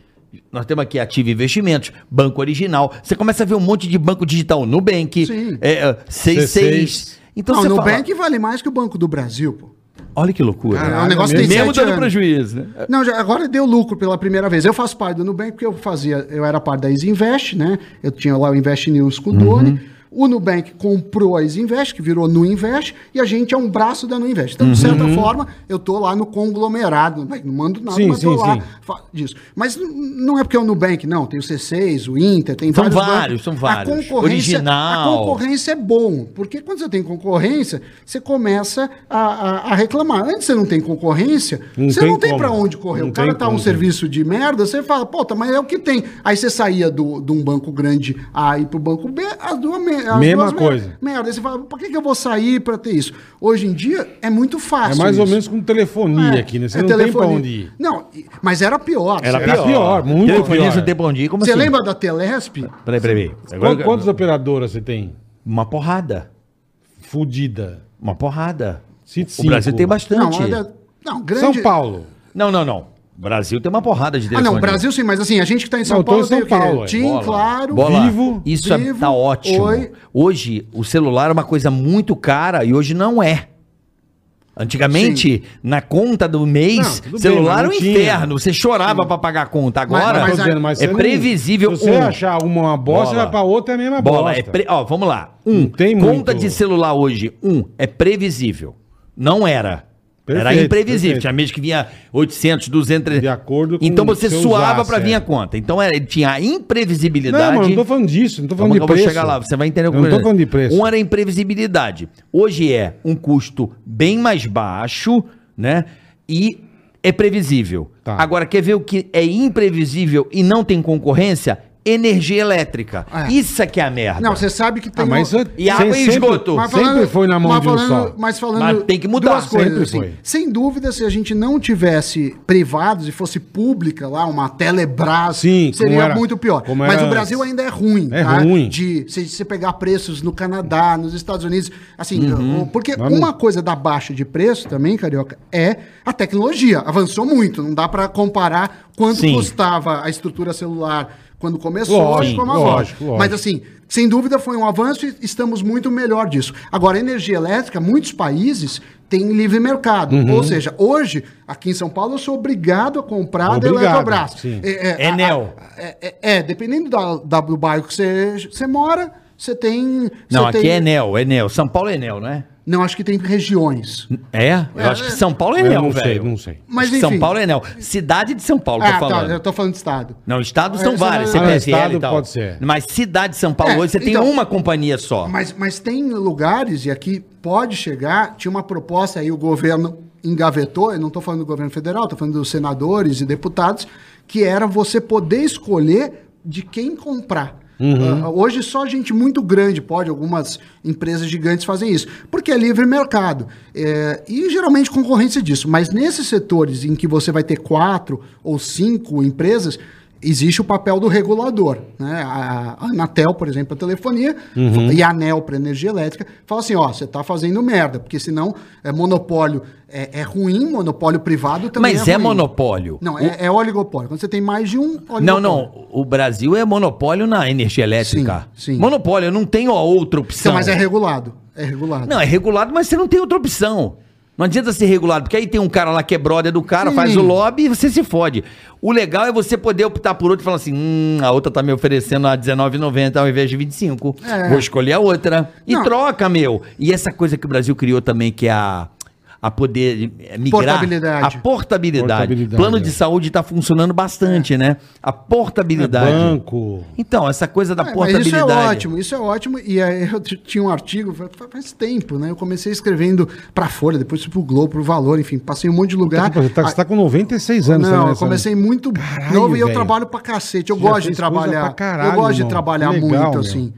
Nós temos aqui Ativa Investimentos, Banco Original. Você começa a ver um monte de banco digital, Nubank, Sim. é, é, 66. Então não, você no fala, Nubank vale mais que o Banco do Brasil, pô. Olha que loucura. Caralho, é negócio que tem mesmo Mesmo dando anos. prejuízo, né? Não, já, agora deu lucro pela primeira vez. Eu faço parte do Nubank porque eu fazia, eu era parte da Isinvest, né? Eu tinha lá o Invest News com o Doni. O Nubank comprou a Isinvest, que virou Nuinvest, e a gente é um braço da Nuinvest. Então, de certa forma, eu tô lá no conglomerado, Nubank. não mando nada, Sim, mas sim, lá disso. Mas não é porque é o Nubank, não. Tem o C6, o Inter, tem São vários são vários. A concorrência, Original. A concorrência é bom, porque quando você tem concorrência, você começa a, a- a reclamar. Antes você não tem concorrência, Não você tem não tem pra onde correr. Não o cara tem tá um serviço de merda, você fala, puta, mas é o que tem. Aí você saía do, de um banco grande A e pro banco B, as duas, me- as Mesma duas coisa. Merda. Aí você fala, por que, que eu vou sair pra ter isso? Hoje em dia é muito É fácil. mais ou isso. menos com telefonia É, aqui, né? Você é não tem pra telefonia. onde ir. Não, mas era pior. Era Você- pior. pior, muito Telefonia pior. você tem bom dia, como Você assim? lembra da Telesp? Peraí, peraí. Quantas, quantas operadoras você tem? Uma porrada. Fudida. Uma porrada. Cite o cinco. Brasil tem bastante. Não, não, grande... São Paulo. Não, não, não. Brasil tem uma porrada de Ah, não, Brasil sim, mas assim, a gente que tá em São Não, tô Paulo em São tem o quê? Paulo, é. Tim, Bola. claro, Bola, Vivo, Isso é, Vivo, tá ótimo. Oi. Hoje, o celular é uma coisa muito cara e hoje não é. Antigamente, na conta do mês, Não, tudo bem, celular era um não tinha. inferno. Você chorava pra pagar a conta. Agora, mas mas é você não- previsível. Se você um. achar uma, bosta, Bola. você vai pra outra, é a mesma Bola, é bosta. pre... Ó, vamos lá. Um, Não tem conta muito- de celular hoje, um, é previsível. Não era. Era Perfeito, imprevisível. perfeito. Tinha mês que vinha 800, 200, 300. De acordo com Então o você suava usasse, pra vir é. a conta. Então era, tinha a imprevisibilidade. Não, mas não tô falando disso, não tô falando de eu vou preço. chegar lá, você vai entender o que Eu não tô falando de preço. Um era imprevisibilidade. Hoje é um custo bem mais baixo, né? E é previsível. Tá. Agora, quer ver o que é imprevisível e não tem concorrência? Energia elétrica. É. Isso é que é a merda. Não, você sabe que tem. Ah, mas um- E água e sempre- esgoto. Mas Sempre foi na mão mas de um falando, só. Mas falando Mas tem que mudar, duas coisas, sempre assim. foi. Sem dúvida, se a gente não tivesse privados e fosse pública lá, uma Telebrás, Sim, seria era- muito pior. Mas era o Brasil ainda é ruim. É tá? ruim. De se você pegar preços no Canadá, nos Estados Unidos, assim, Uhum. porque Vamos. uma coisa da baixa de preço também, carioca, é a tecnologia. Avançou muito. Não dá para comparar quanto Sim. custava a estrutura celular quando começou Lógico, como agora. lógico, lógico. Mas assim, sem dúvida foi um avanço e estamos muito melhor disso. Agora, a energia elétrica, muitos países têm livre mercado. Uhum. Ou seja, hoje, aqui em São Paulo, eu sou obrigado a comprar Obrigado, da Eletrobras. sim. É a- Enel. a- É, é- é, dependendo da, da- do bairro que você, você mora, você tem... Não, você aqui tem- é Enel, Enel. São Paulo é Enel, não é? Não, acho que tem regiões. É? Eu acho que São Paulo é Eu Enel, não sei, velho. não sei. Mas, São enfim. Paulo é Enel. Cidade de São Paulo, tô Ah, falando. tá, eu tô falando de estado. Não, estados são Ah, vários, esse- Ah, CPFL estado e tal. pode ser. Mas cidade de São Paulo É, hoje você tem então- uma companhia só. Mas, mas tem lugares, e aqui pode chegar, tinha uma proposta aí, o governo engavetou, eu não estou falando do governo federal, estou falando dos senadores e deputados, que era você poder escolher de quem comprar. Ah, hoje só gente muito grande pode, algumas empresas gigantes fazem isso, porque é livre mercado. É, e geralmente concorrência disso. Mas nesses setores em que você vai ter quatro ou cinco empresas, existe o papel do regulador. Né? A Anatel, por exemplo, a telefonia, e a ANEL para energia elétrica, fala assim: ó, você está fazendo merda, porque senão é, monopólio é, é ruim, monopólio privado também Mas é é monopólio. Não, é, é oligopólio. Quando você tem mais de um, oligopólio. Não, não. O Brasil é monopólio na energia elétrica. Sim, sim. Monopólio, eu não tenho a outra opção. Então, mas é regulado. É regulado. Não, é regulado, mas você não tem outra opção. Não adianta ser regulado, porque aí tem um cara lá que é brother do cara, Sim. faz o lobby e você se fode. O legal é você poder optar por outro e falar assim: hum, a outra tá me oferecendo a R$19,90 ao invés de 25. É. Vou escolher a outra. E Não. troca, meu. E essa coisa que o Brasil criou também, que é a. A poder eh, migrar. Portabilidade. A portabilidade. Portabilidade, Plano é. de saúde está funcionando bastante, né? A portabilidade. É banco. Então, essa coisa da É, portabilidade. isso é ótimo, isso é ótimo. E aí eu tinha um artigo fa- fa- faz tempo, né? Eu comecei escrevendo pra Folha, depois fui pro Globo, pro Valor, enfim, passei um monte de lugar. Você tá, você tá com 96 anos. Não, eu comecei muito Caralho, novo e eu velho. trabalho pra cacete. Eu já gosto de trabalhar. caralho, eu gosto de trabalhar Legal, muito, meu. assim.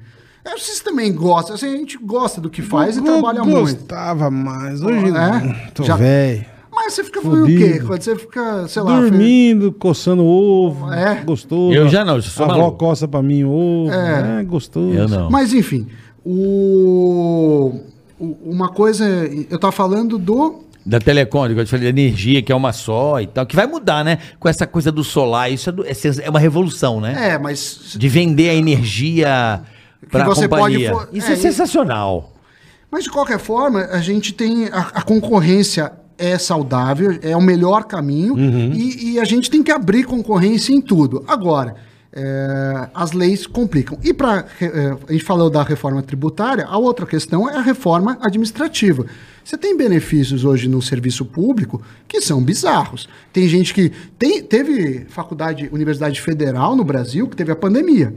É, Vocês também gostam, assim, a gente gosta do que faz e Eu trabalha muito. gostava mais. Hoje É? não. Tô Já- velho. Mas você fica fazendo o quê? Quando você fica, sei lá. Dormindo, coçando ovo. É. Gostoso. Eu já não, eu sou A avó coça pra mim ovo. É, gostoso. Eu não. Mas enfim, o, o- uma coisa, eu tava falando do Da Telecom, que eu te falei, da energia, que é uma só e tal, que vai mudar, né? Com essa coisa do solar, isso é, do- é é uma revolução, né? é, mas De vender a energia pra você companhia. pode Isso é, é, sensacional. Mas de qualquer forma, a gente tem. A, a concorrência é saudável, é o melhor caminho, e, e a gente tem que abrir concorrência em tudo. Agora, é, as leis complicam. E para. a gente falou da reforma tributária, a outra questão é a reforma administrativa. Você tem benefícios hoje no serviço público que são bizarros. Tem gente que. Tem, teve faculdade, Universidade Federal no Brasil que teve a pandemia.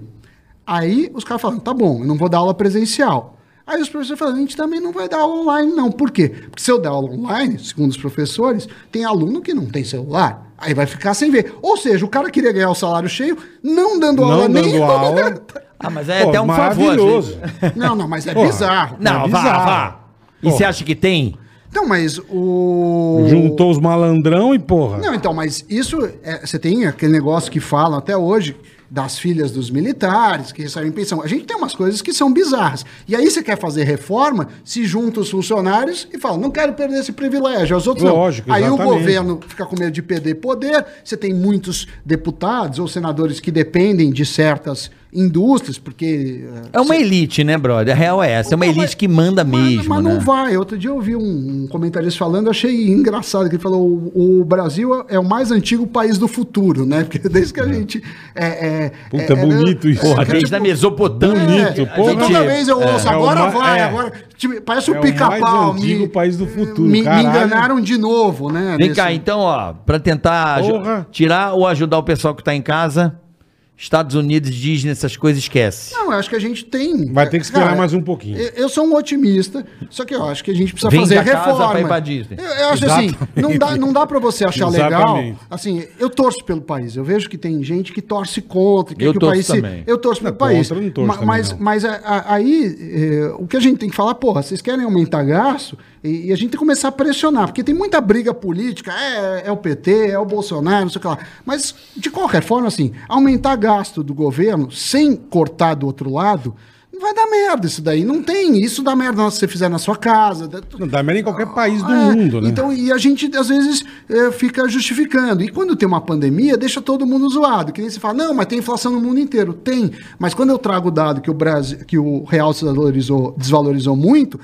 Aí os caras falam, tá bom, eu não vou dar aula presencial. Aí os professores falam, a gente também não vai dar aula online, não. Por quê? Porque se eu der aula online, segundo os professores, tem aluno que não tem celular. Aí vai ficar sem ver. Ou seja, o cara queria ganhar o salário cheio, não dando Não aula dando nem. aula. Ah, mas é Pô, até um favor. maravilhoso. vezes. Não, não, mas é Porra. bizarro. Não, É vá, bizarro. vá. E Porra. você acha que tem? Então, mas o. Juntou os malandrão e porra. Não, então, mas isso. é- você tem aquele negócio que falam até hoje das filhas dos militares que recebem pensão. A gente tem umas coisas que são bizarras. E aí você quer fazer reforma, se junta os funcionários e fala, não quero perder esse privilégio. Os outros Lógico, não. Aí o exatamente. governo fica com medo de perder poder. Você tem muitos deputados ou senadores que dependem de certas indústrias, porque. eh, É uma elite, né, brother? A real é essa. É uma Não, elite que manda mas, mesmo, mas né? não vai. Outro dia eu ouvi um, um comentarista falando, eu achei engraçado, que ele falou: o, o Brasil é o mais antigo país do futuro, né? Porque desde que a gente. É, é, Puta, bonito isso. Porra, É, desde a Mesopotâmia. Bonito, a porra. gente- Toda vez eu ouço, é, é agora vai, é. agora. tipo, parece É o pica-pau. mais antigo país do futuro, Me, me enganaram de novo, né? Vem nesse- cá, então, ó, pra tentar Porra. tirar ou ajudar o pessoal que tá em casa, Estados Unidos, Disney, essas coisas, esquece. Não, eu acho que a gente tem. Vai ter que esperar mais um pouquinho. Eu, eu sou um otimista, só que eu acho que a gente precisa Vende fazer a casa reforma. pra ir pra Disney. Eu, eu acho assim, não dá, não dá pra você achar legal. Exatamente. Assim, eu torço pelo país. Eu vejo que tem gente que torce contra, quer Eu que o torço país se- também. Eu torço Não, pelo país. contra não torço Ma- também, mas não. mas a- a- aí, eh, o que a gente tem que falar, porra, vocês querem aumentar gasto? E, e a gente tem que começar a pressionar, porque tem muita briga política, é, é o PT, é o Bolsonaro, não sei o que lá. Mas, de qualquer forma, assim, aumentar gasto do governo sem cortar do outro lado, vai dar merda isso daí. Não tem. Isso dá merda se você fizer na sua casa. Não dá merda em qualquer país do é, mundo, né? Então, e a gente, às vezes, é, fica justificando. E quando tem uma pandemia, deixa todo mundo zoado. Que nem se fala, não, mas tem inflação no mundo inteiro. Tem. Mas quando eu trago o dado que o, Brasil, que o real se desvalorizou, muito,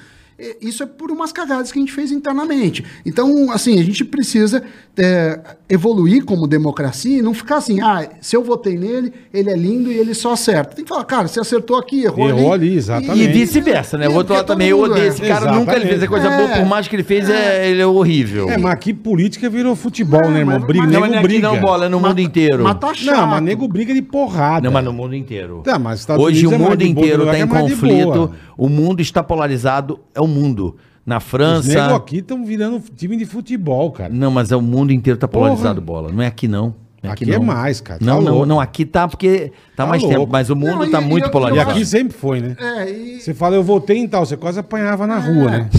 isso é por umas cagadas que a gente fez internamente. Então, assim, a gente precisa é, evoluir como democracia e não ficar assim, ah, se eu votei nele, ele é lindo e ele só acerta. Tem que falar, cara, você acertou aqui, errou, Errou ali, exatamente. E vice-versa, né? O E- outro porque lado também, eu odeio é. esse cara, nunca ele fez a coisa Exatamente. boa, por mais que ele fez, é, ele é horrível. É, mas aqui política virou futebol, Não, né, irmão? mas- Briga, mas- não, nego mas não é briga. não, bola, é no mundo inteiro. Mas tá chato. Não, mas nego briga de porrada. Não, mas no mundo inteiro. Tá, mas Estados Hoje o Unidos é mais mundo inteiro está em é conflito. O mundo está polarizado. É o mundo. Na Os França. nego aqui estão virando time de futebol, cara. Não, mas é o mundo inteiro tá Porra. polarizado, bola. Não é aqui, não. Não Aqui não. é mais, cara. Tá Não, não, louco. não. Aqui tá porque tá, Tá mais louco. tempo. Mas o mundo Não, e- tá e muito E polarizado. aqui sempre foi, né? É, e, Você fala, eu votei em tal, você quase apanhava na rua, né?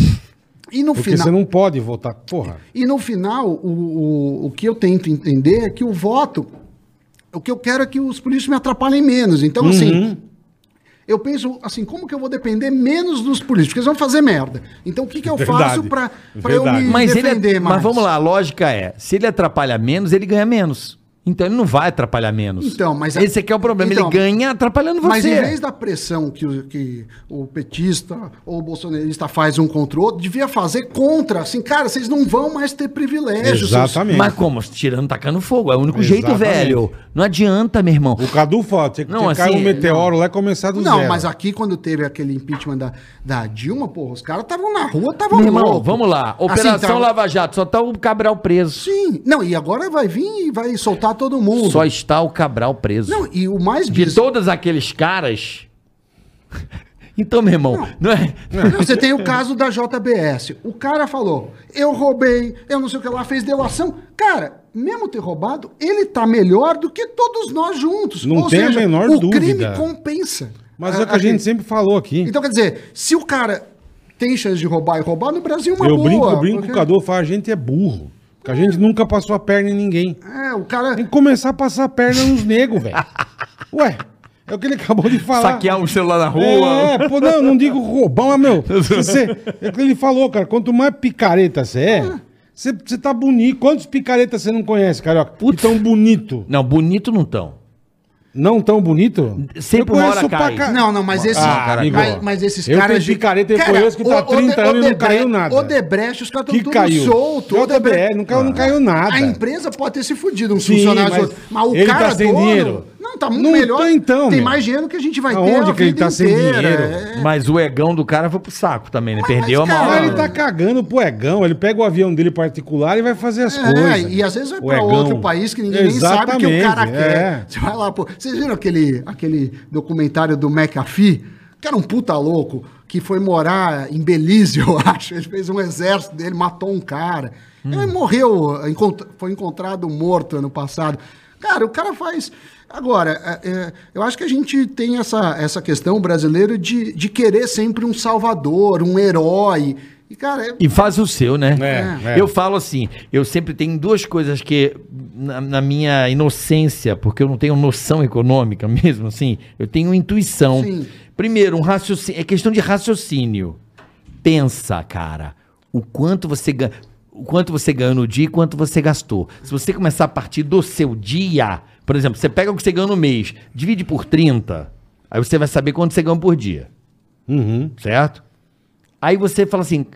e no Porque final. você não pode votar. Porra. E no final, o, o, o que eu tento entender é que o voto. O que eu quero é que os políticos me atrapalhem menos. Então, Uhum. assim. Eu penso assim, como que eu vou depender menos dos políticos? Porque eles vão fazer merda. Então, o que, que eu Verdade. faço pra eu me Mas, ele é- defender mais? mas vamos lá, a lógica é: se ele atrapalha menos, ele ganha menos. Então ele não vai atrapalhar menos. Então, mas a- Esse aqui é o problema. Então, ele ganha atrapalhando você. Mas em vez da pressão que o, que o petista ou o bolsonarista faz um contra o outro, devia fazer contra. Assim, cara, vocês não vão mais ter privilégios. Exatamente. Mas como? Tirando, tacando fogo. É o único jeito, Exatamente. velho. Não adianta, meu irmão. O Cadu fala, tinha que Não, que cair assim, um meteoro lá e começar do Não, zero. mas aqui quando teve aquele impeachment da, da Dilma, porra, os caras estavam na rua, estavam Meu irmão, loucos. vamos lá. Assim, Operação tava- Lava Jato, só tá o Cabral preso. Sim. Não, e agora vai vir e vai soltar todo mundo. Só está o Cabral preso. Não, e o mais De biz- todos aqueles caras. Então, meu irmão, não, é. Não, Você tem o caso da JBS. O cara falou, eu roubei, eu não sei o que lá, fez delação. Cara, mesmo ter roubado, ele tá melhor do que todos nós juntos. Não tem a menor o dúvida. crime compensa. Mas é o que a gente sempre falou aqui. Então, quer dizer, se o cara tem chance de roubar e roubar, no Brasil é uma eu boa. brinco, eu brinco com porque- o Cadu, eu falo, a gente é burro. Porque a gente nunca passou a perna em ninguém. É, o cara... Tem que começar a passar a perna nos negros, velho. Ué, é o que ele acabou de falar. Saquear um celular na rua. É, pô, não, não digo roubão, mas, meu, você, é o que ele falou, cara, quanto mais picareta você é, você, você tá bonito. Quantos picaretas você não conhece, carioca? Que tão bonito. Não, bonito não tão. Não tão bonito? Sempre Eu uma hora cai. ca- Não, não, mas esses, Ah, amigo, mas, mas esses eu caras... tenho picareta, eu conheço que tá há 30 anos e não caiu nada. Odebrecht, os caras estão tudo caiu. solto. JBL, não caiu, não caiu nada. A empresa pode ter se fudido, um Sim, funcionário mas outro. Mas o ele cara tá sem dono, dinheiro. Não, tá muito Não melhor. tá, então, Tem meu. mais dinheiro que a gente vai ter Aonde a que ele tá sem inteira. dinheiro? É. Mas o egão do cara foi pro saco também, né? Mas- Perdeu mas, a. Ah, ele tá cagando pro egão, ele pega o avião dele particular e vai fazer as É, coisas. e às vezes vai O pra egão. outro país que ninguém nem sabe o que o cara Exatamente, quer. é. Você vai lá, pô. Vocês viram aquele, aquele documentário do McAfee? Que era um puta louco, que foi morar em Belize, eu acho. Ele fez um exército dele, matou um cara. Ele morreu, encont- foi encontrado morto ano passado. Cara, o cara faz. Agora, é, é, eu acho que a gente tem essa, essa questão brasileira de, de querer sempre um salvador, um herói. E, cara, é- E faz o seu, né? É, é. Eu falo assim, eu sempre tenho duas coisas que, na, na minha inocência, porque eu não tenho noção econômica mesmo, assim, eu tenho intuição. Sim. Primeiro, um raciocínio, é questão de raciocínio. Pensa, cara, o quanto você ganha. O quanto você ganhou no dia e quanto você gastou. Se você começar a partir do seu dia, por exemplo, você pega o que você ganhou no mês, divide por 30, aí você vai saber quanto você ganhou por dia. Uhum. Certo? Aí você fala assim: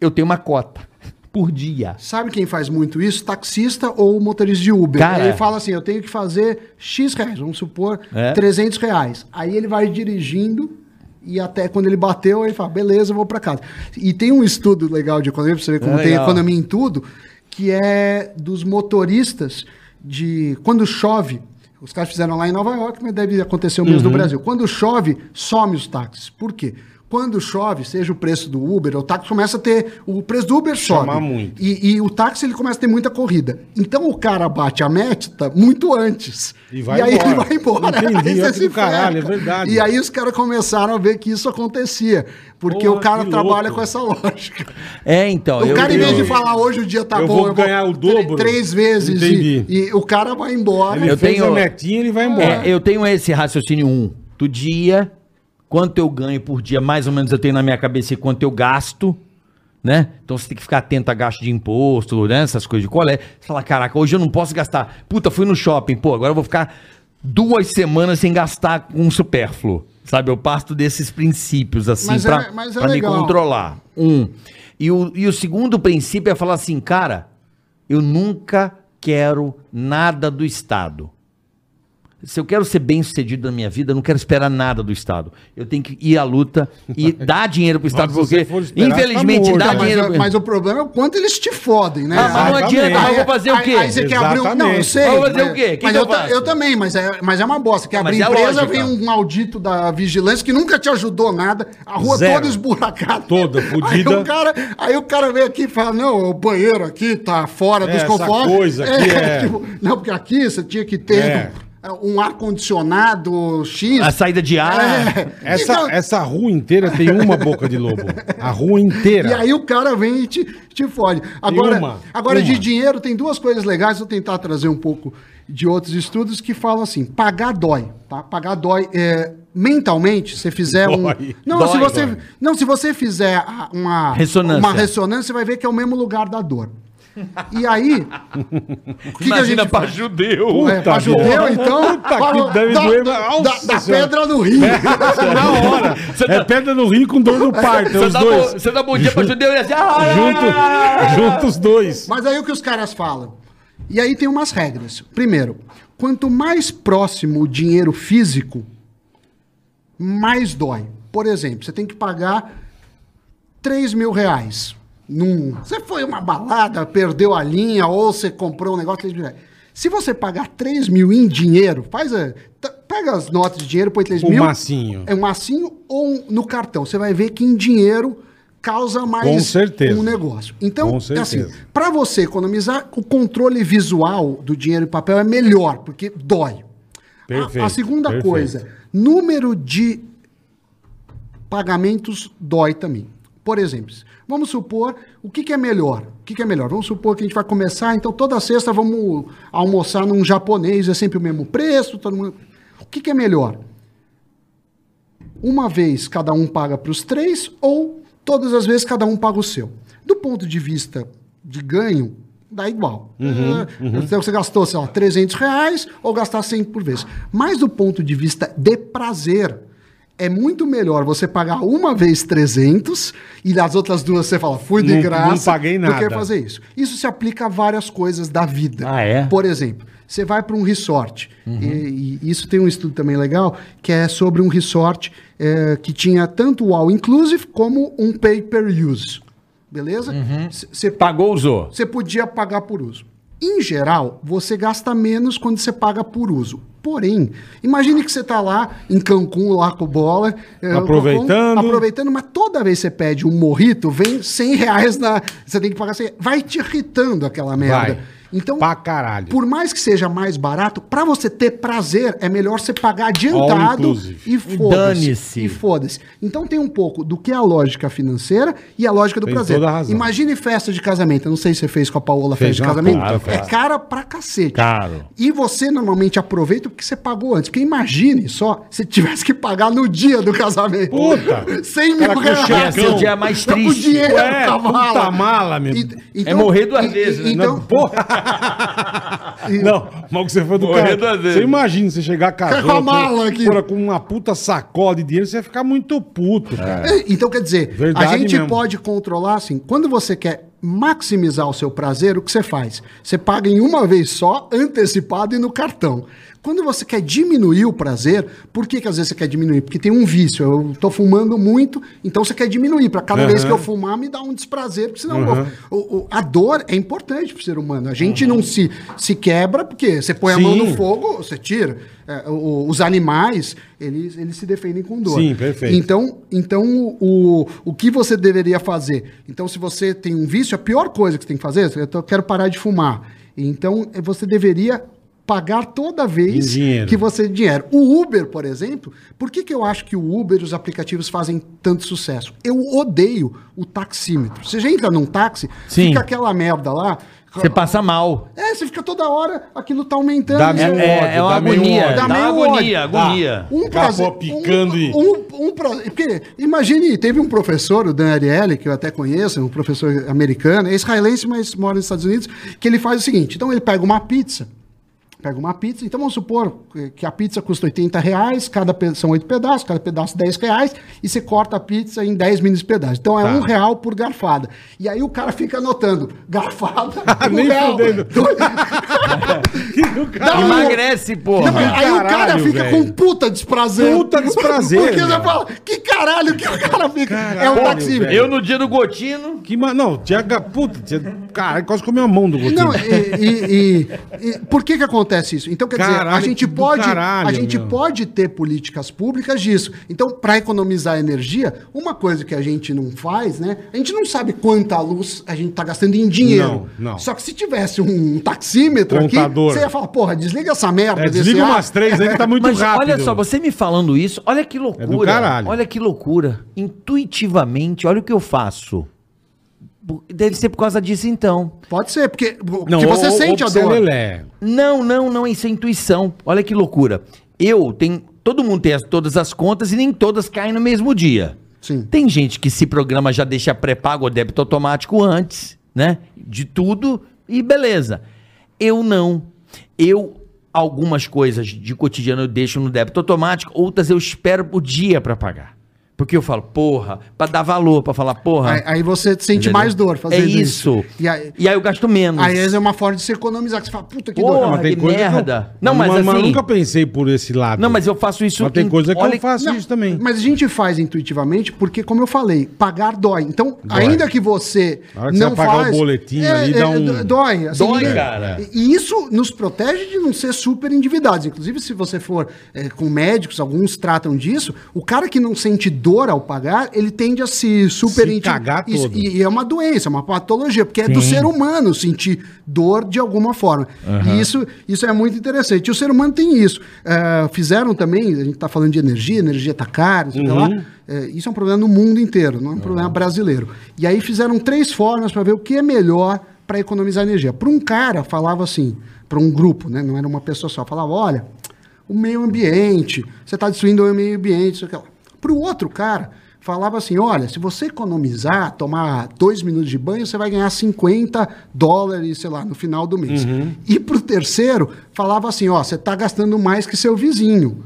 eu tenho uma cota por dia. Sabe quem faz muito isso? Taxista ou motorista de Uber. Cara. Ele fala assim, eu tenho que fazer X reais, vamos supor, É. 300 reais. Aí ele vai dirigindo e até quando ele bateu, ele fala, beleza, eu vou pra casa. E tem um estudo legal de economia, pra você ver como É tem legal. economia em tudo, que é dos motoristas de... Quando chove, Os caras fizeram lá em Nova York, mas deve acontecer o mesmo Uhum. no Brasil. Quando chove, some os táxis. Por quê? Quando chove, seja o preço do Uber, o táxi começa a ter. O preço do Uber sobe. Chamar muito. E, e o táxi ele começa a ter muita corrida. Então o cara bate a meta muito antes. E vai aí embora. ele vai embora. Entendi, Aí você caralho, é verdade. E aí os caras começaram a ver que isso acontecia. Porque Porra, o cara trabalha louco. com essa lógica. É, então. O eu- cara, em vez de eu- falar hoje o dia tá eu bom, vou ganhar o dobro. Três vezes Entendi. e, e o cara vai embora. Ele Eu fez tenho- a metinha ele vai embora. É, eu tenho esse raciocínio um do dia, quanto eu ganho por dia, mais ou menos eu tenho na minha cabeça e quanto eu gasto, né? Então você tem que ficar atento a gasto de imposto, né? Essas coisas de colé. Você fala, caraca, hoje eu não posso gastar. Puta, fui no shopping, pô, agora eu vou ficar duas semanas sem gastar com supérfluo. Sabe, eu parto desses princípios, assim, Mas é- pra, mas é pra me controlar. Um. E o, e o segundo princípio é falar assim, cara, eu nunca quero nada do Estado. Se eu quero ser bem sucedido na minha vida, eu não quero esperar nada do Estado. Eu tenho que ir à luta e dar dinheiro pro Estado, você porque, for esperar, infelizmente, tá dá mas, dinheiro. mas o problema é o quanto eles te fodem, né? Ah, mas não adianta, mas eu vou fazer o Aí- quê? Aí, você quer abrir um... Não, eu sei. Vou fazer mas- o quê? Que mas que eu, eu eu também, mas é, mas é uma bosta. Quer Ah, abrir é empresa, lógica. vem um maldito da vigilância que nunca te ajudou nada, a rua Zero. toda esburacada. Toda fudida. Aí o cara, aí o cara vem aqui e fala, não, o banheiro aqui tá fora É, dos essa conformes. coisa aqui é- tipo, não, porque aqui você tinha que ter É. um ar-condicionado X. A saída de ar. É. Essa, Então- essa rua inteira tem uma boca de lobo. A rua inteira. E aí o cara vem e te, te fode. Agora, uma, agora de uma. dinheiro, tem duas coisas legais. Vou tentar trazer um pouco de outros estudos que falam assim: pagar dói, tá? Pagar dói. É, mentalmente, se fizer um. Dói. Não, Dói, se você, dói. não, se você fizer uma Ressonância. uma ressonância, você vai ver que é o mesmo lugar da dor. E aí, que, que a Imagina gente pra faz? judeu. É, pra Puta judeu, então. Puta fala que deve da, doer. da, da Senhora. pedra no rio. Na hora. É pedra no rim com dor no parto. Você dá, dois. bom, você dá bom dia pra judeu e assim, ah, Junto, junto os dois. Mas aí o que os caras falam? E aí tem umas regras. Primeiro, quanto mais próximo o dinheiro físico, mais dói. Por exemplo, você tem que pagar 3 mil reais. Num... Você foi uma balada, perdeu a linha, ou você comprou um negócio. 3 mil reais. Se você pagar 3 mil em dinheiro, faz a... pega as notas de dinheiro, põe 3 Um mil. massinho. É um massinho ou um- no cartão. Você vai ver que em dinheiro causa mais Com certeza. um negócio. Então, Com é assim, certeza. para você economizar, o controle visual do dinheiro em papel é melhor, porque dói. A- Perfeito, A, segunda perfeito. coisa, número de pagamentos dói também. Por exemplo, vamos supor, o que, que é melhor? O que, que é melhor? Vamos supor que a gente vai começar, então toda sexta vamos almoçar num japonês, é sempre o mesmo preço, todo mundo... O que, que é melhor? Uma vez cada um paga para os três ou todas as vezes cada um paga o seu. Do ponto de vista de ganho, dá igual. É, Então você gastou, sei lá, 300 reais ou gastar 100 por vez. Mas do ponto de vista de prazer, é muito melhor você pagar uma vez 300 e nas outras duas você fala, fui de Não- graça, não paguei do nada. que fazer isso. Isso se aplica a várias coisas da vida. Ah, é? Por exemplo, você vai para um resort, e, e isso tem um estudo também legal, que é sobre um resort eh, que tinha tanto o all inclusive como um pay per use. Beleza? Você Pagou, usou. você podia pagar por uso. Em geral, você gasta menos quando você paga por uso. Porém, imagine que você está lá em Cancún, lá com o bola. eh, Aproveitando. com- aproveitando, mas toda vez que você pede um morrito, vem 100 reais na. Você tem que pagar 100 Vai te irritando aquela merda. Vai. Então, Pra caralho. por mais que seja mais barato, para você ter prazer, é melhor você pagar adiantado e foda-se. Dane-se. E foda-se. Então tem um pouco do que é a lógica financeira e a lógica do Tem prazer. toda a razão. Imagine festa de casamento. Eu não sei se você fez com a Paola Fez festa de casamento. puta é cara pra cacete. Caro. E você normalmente aproveita o que você pagou antes. Porque imagine só se tivesse que pagar no dia do casamento. Puta! 100 mil Cara reais. Ia ser o dia mais Não, o triste. dinheiro Ué, da mala. puta mala, meu. E- É morrer duas e- vezes, né? e- Então, Não, porra. Não, mas o que você foi do Morrer cara. Você imagina você chegar casado Com mala aqui. com uma puta sacola de dinheiro, você ia ficar muito puto. cara. É, Então, quer dizer, Verdade a gente mesmo. pode controlar assim. Quando você quer maximizar o seu prazer, o que você faz? Você paga em uma vez só, antecipado e no cartão. Quando você quer diminuir o prazer, por que, que às vezes você quer diminuir? Porque tem um vício. Eu tô fumando muito, então você quer diminuir. Para cada vez que eu fumar, me dá um desprazer, porque senão vou- o- o- a dor é importante pro ser humano. A gente não se, se quebra porque você põe a mão Sim. no fogo, você tira. É, o- os animais, eles, eles se defendem com dor. Sim, perfeito. Então, então o, o que você deveria fazer? Então, se você tem um vício, a pior coisa que você tem que fazer, eu tô- quero parar de fumar. Então, eh, você deveria pagar toda vez que você dinheiro. O Uber, por exemplo, por que, que eu acho que o Uber e os aplicativos fazem tanto sucesso? Eu odeio o taxímetro. Você já entra num táxi, Sim. fica aquela merda lá. Você passa mal. É, você fica toda hora, aquilo tá aumentando. Dá meio É, ódio, é uma dá meio agonia. ódio. Dá Dá meio agonia, ódio. agonia. Um prazer. picando um, e- um, um prazer. Porque, imagine, teve um professor, o Dan Ariely, que eu até conheço, um professor americano, é israelense, mas mora nos Estados Unidos, que ele faz o seguinte: então ele pega uma pizza. Pega uma pizza, então vamos supor que a pizza custa 80 reais, cada são oito pedaços, cada pedaço 10 reais, e você corta a pizza em 10 mini pedaços. Então é Tá. um real por garfada. E aí o cara fica anotando, garfada, um Nem real. um- Emagrece, porra. não, aí o cara Caralho, fica velho. com um puta desprazer. Puta desprazer, Porque você fala, que caralho que o cara fica. é Caralho, taxímetro. velho. Eu no dia do Gotino. Que, ma- não, tinha. Puta, tinha, cara, quase comeu a mão do Gotinho. Não, e, e- e- e por que que acontece isso? Então, quer dizer, a Caralho, gente pode, caralho, a gente meu. pode ter políticas públicas disso. Então, para economizar energia, uma coisa que a gente não faz, né? A gente não sabe quanta luz a gente tá gastando em dinheiro. Não, não. Só que se tivesse um taxímetro Contador. aqui, você ia falar, porra, desliga essa merda. É, desse desliga ar. umas três aí que tá muito Mas rápido. olha só, você me falando isso, olha que loucura. É do caralho. Olha que loucura. Intuitivamente, olha o que eu faço. Deve ser por causa disso, então. Pode ser, porque, Não, porque você ou- sente ou a dor. lelé. Não, não, não, isso é intuição. Olha que loucura. Eu tenho. Todo mundo tem as- todas as contas e nem todas caem no mesmo dia. Sim. Tem gente que se programa já deixa pré-pago ou débito automático antes, né? De tudo e beleza. Eu não. Eu, algumas coisas de cotidiano eu deixo no débito automático, outras eu espero o dia pra pagar. Porque eu falo, porra, pra dar valor, pra falar, porra. Aí, aí você sente Entendeu? mais dor fazendo É isso. E aí, E aí eu gasto menos. aí é uma forma de se economizar. Que você fala, puta que Porra, dor. Mas tem que coisa que eu- merda. Não, mas eu assim- nunca pensei por esse lado. Não, mas eu faço isso. Mas tem em- coisa que olha- eu faço Não, isso também. Mas a gente faz intuitivamente porque, como eu falei, pagar dói. Então, Dói. ainda que você Na hora que não você vai pagar faz... o boletim ali, dá um- Dói. assim, Dói, cara. E isso nos protege de não ser super endividados. Inclusive, se você for é, com médicos, alguns tratam disso, o cara que não sente dor ao pagar, ele tende a se super Se cagar todo. E, e é uma doença, é uma patologia, porque é do ser humano sentir dor de alguma forma. E isso, isso é muito interessante. E o ser humano tem isso. É, fizeram também, a gente está falando de energia, energia está cara, Uhum. lá. É, isso é um problema no mundo inteiro, não é um problema brasileiro. E aí fizeram três formas para ver o que é melhor para economizar energia. Para um cara, falava assim, para um grupo, né? não era uma pessoa só, falava: olha, o meio ambiente, você está destruindo o meio ambiente, isso aqui. Para o outro cara, falava assim: olha, se você economizar, tomar dois minutos de banho, você vai ganhar 50 dólares, sei lá, no final do mês. E para o terceiro, falava assim: ó, você está gastando mais que seu vizinho.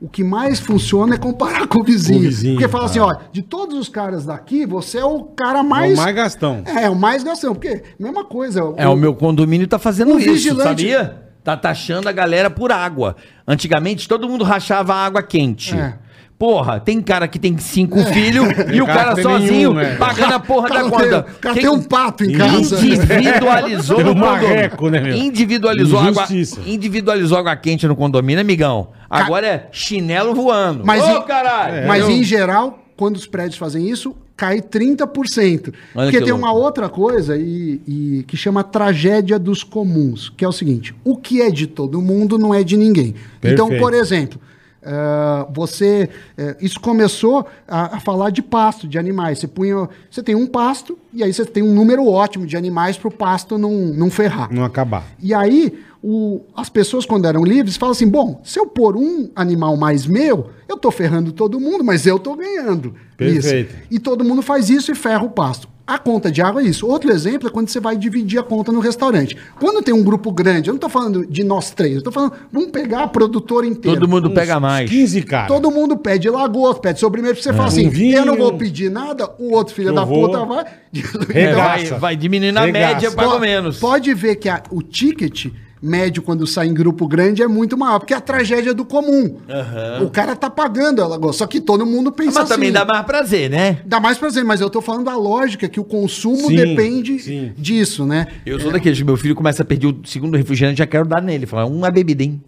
O que mais funciona é comparar com o vizinho. O vizinho, Porque fala assim, ah. ó, de todos os caras daqui, você é o cara mais... mais gastão. É, o mais gastão. Porque, mesma coisa. É, o meu condomínio tá fazendo o isso, vigilante- sabia? Tá taxando a galera por água. Antigamente todo mundo rachava água quente. É. Porra, tem cara que tem cinco filhos e o cara cara sozinho nenhum, né? pagando a porra cara da conta. o cara Quem tem um pato em casa. Individualizou Tem um condomínio. marreco, né, meu? Individualizou água, individualizou água quente no condomínio, amigão. Agora é chinelo voando. Mas, Ô, em- caralho! mas Eu- em geral, quando os prédios fazem isso, cai 30%. Olha Porque que tem louco. uma outra coisa e, e que chama tragédia dos comuns, que é o seguinte: o que é de todo mundo não é de ninguém. Então, Perfeito. por exemplo. Ah, você eh, isso começou a, a falar de pasto de animais você punha você tem um pasto e aí você tem um número ótimo de animais para o pasto não, não ferrar Não acabar. e aí, o- as pessoas, quando eram livres, falam assim: bom, se eu pôr um animal mais meu, eu tô ferrando todo mundo, mas eu tô ganhando. Perfeito. Isso. E todo mundo faz isso e ferra o pasto. A conta de água é isso. Outro exemplo é quando você vai dividir a conta no restaurante. Quando tem um grupo grande, eu não tô falando de nós três, eu tô falando, vamos pegar a produtora inteira. Todo mundo pega mais. 15 caras. Todo mundo pede lagosta, pede sobremesa, pra você fala assim: Um vinho. eu não vou pedir nada, o outro filho da vou. puta vai. É, Regaça. vai, vai diminuindo a Regaça. média, paga menos. Pode ver que a- o ticket médio, quando sai em grupo grande, é muito maior, porque é a tragédia do comum. O cara tá pagando ela, só que todo mundo pensa Mas assim. também dá mais prazer, né? Dá mais prazer, mas eu tô falando da lógica que o consumo Sim, depende sim. disso, né? Eu sou daqueles, meu filho começa a perder o segundo refrigerante, já quero dar nele. Fala, uma bebida, hein?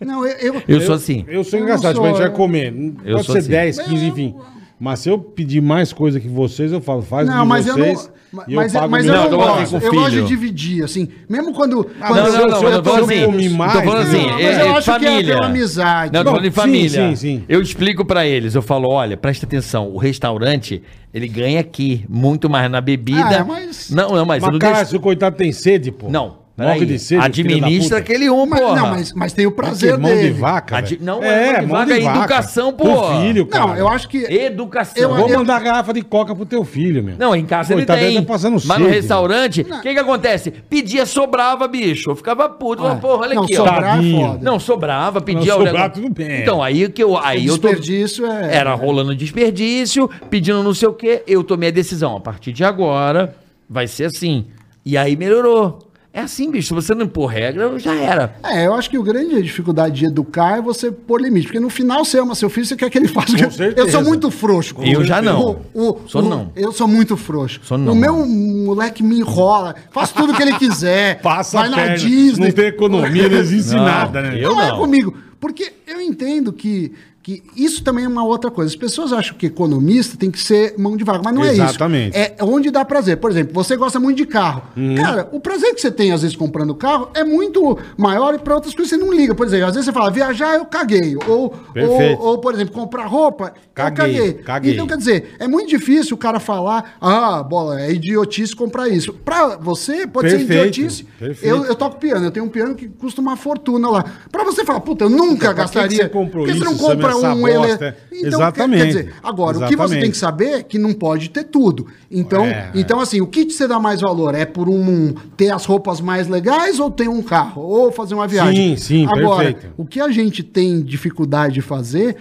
Não, eu, eu, Eu, sou assim. Eu sou Eu engraçado, tipo, a gente vai comer. Eu Pode sou ser assim. 10, 15, enfim. Mas se eu pedir mais coisa que vocês, eu falo, faz Não, de mas eu não. vocês. Mas, e mas, pago mas eu Não, tô gosto. Eu gosto de dividir, assim. Mesmo quando. Ah, quando não, eu- não, eu não, tô eu eu assim, comi tô mais, falando assim, não, mas é, eu é acho que é família. pela amizade. Não, tô Não, falando de sim, família. sim, sim. Eu explico pra eles, eu falo, olha, presta atenção, o restaurante, ele ganha aqui muito mais na bebida. Ah, mas- Não, não, mas, eu Mas, não cara, deixo- se o coitado tem sede, pô. Não, De Administra aquele Mas, porra. não, mas, mas tem o prazer Que mão dele. de vaca, Adi- não é mão de mão vaca, é educação, pô. filho, cara. Não, eu acho que. Educação. Eu- Vou mandar garrafa de coca pro teu filho, meu. Não, em casa Coitado, ele tem. tá passando mas no sede, restaurante, o que que acontece? Pedia, sobrava, bicho. Eu ficava puto. Falava, Porra, olha não, aqui, sobrar ó. é foda. Não, sobrava, pedia Não, sobrar, tudo bem. Então, aí que eu. Aí eu tô. desperdício é. Era rolando desperdício, pedindo não sei o quê. Eu tomei a decisão. A partir de agora, vai ser assim. E aí melhorou. É assim, bicho. Se você não impor regra, já era. É, eu acho que o grande dificuldade de educar é você pôr limite. Porque no final você ama seu filho, você quer que ele faça. o que- certeza. Eu sou muito frouxo. com Eu o- já não. o- o- Sou o- não. Eu sou muito frouxo. Sou não, O meu moleque me enrola, faz tudo que ele quiser. Passa vai a na perna. Disney. Não tem economia, não existe Não, nada, né? eu não, é não. comigo. Porque eu entendo que, que isso também é uma outra coisa. As pessoas acham que economista tem que ser mão de vaga, mas não Exatamente. é isso. É onde dá prazer. Por exemplo, você gosta muito de carro. Uhum. Cara, o prazer que você tem, às vezes, comprando carro é muito maior e para outras coisas você não liga. Por exemplo, às vezes você fala, viajar eu caguei. Ou, ou, ou, por exemplo, comprar roupa, Caguei, eu caguei. caguei. Então, quer dizer, é muito difícil o cara falar, ah, bola, é idiotice comprar isso. Pra você, pode ser Perfeito, idiotice. perfeito. Eu, eu toco piano, eu tenho um piano que custa uma fortuna lá. Pra você falar, puta, eu nunca Então, pra que gastaria. você comprou Por que você não isso, compra essa um ele... Então, quer- Exatamente. Dizer, agora, o que você Exatamente. tem que saber é que não pode ter tudo. Então, É, então assim, o que você dá mais valor? É por um ter as roupas mais legais ou ter um carro? Ou fazer uma viagem? Sim, sim, Agora, perfeito. o que a gente tem dificuldade de fazer,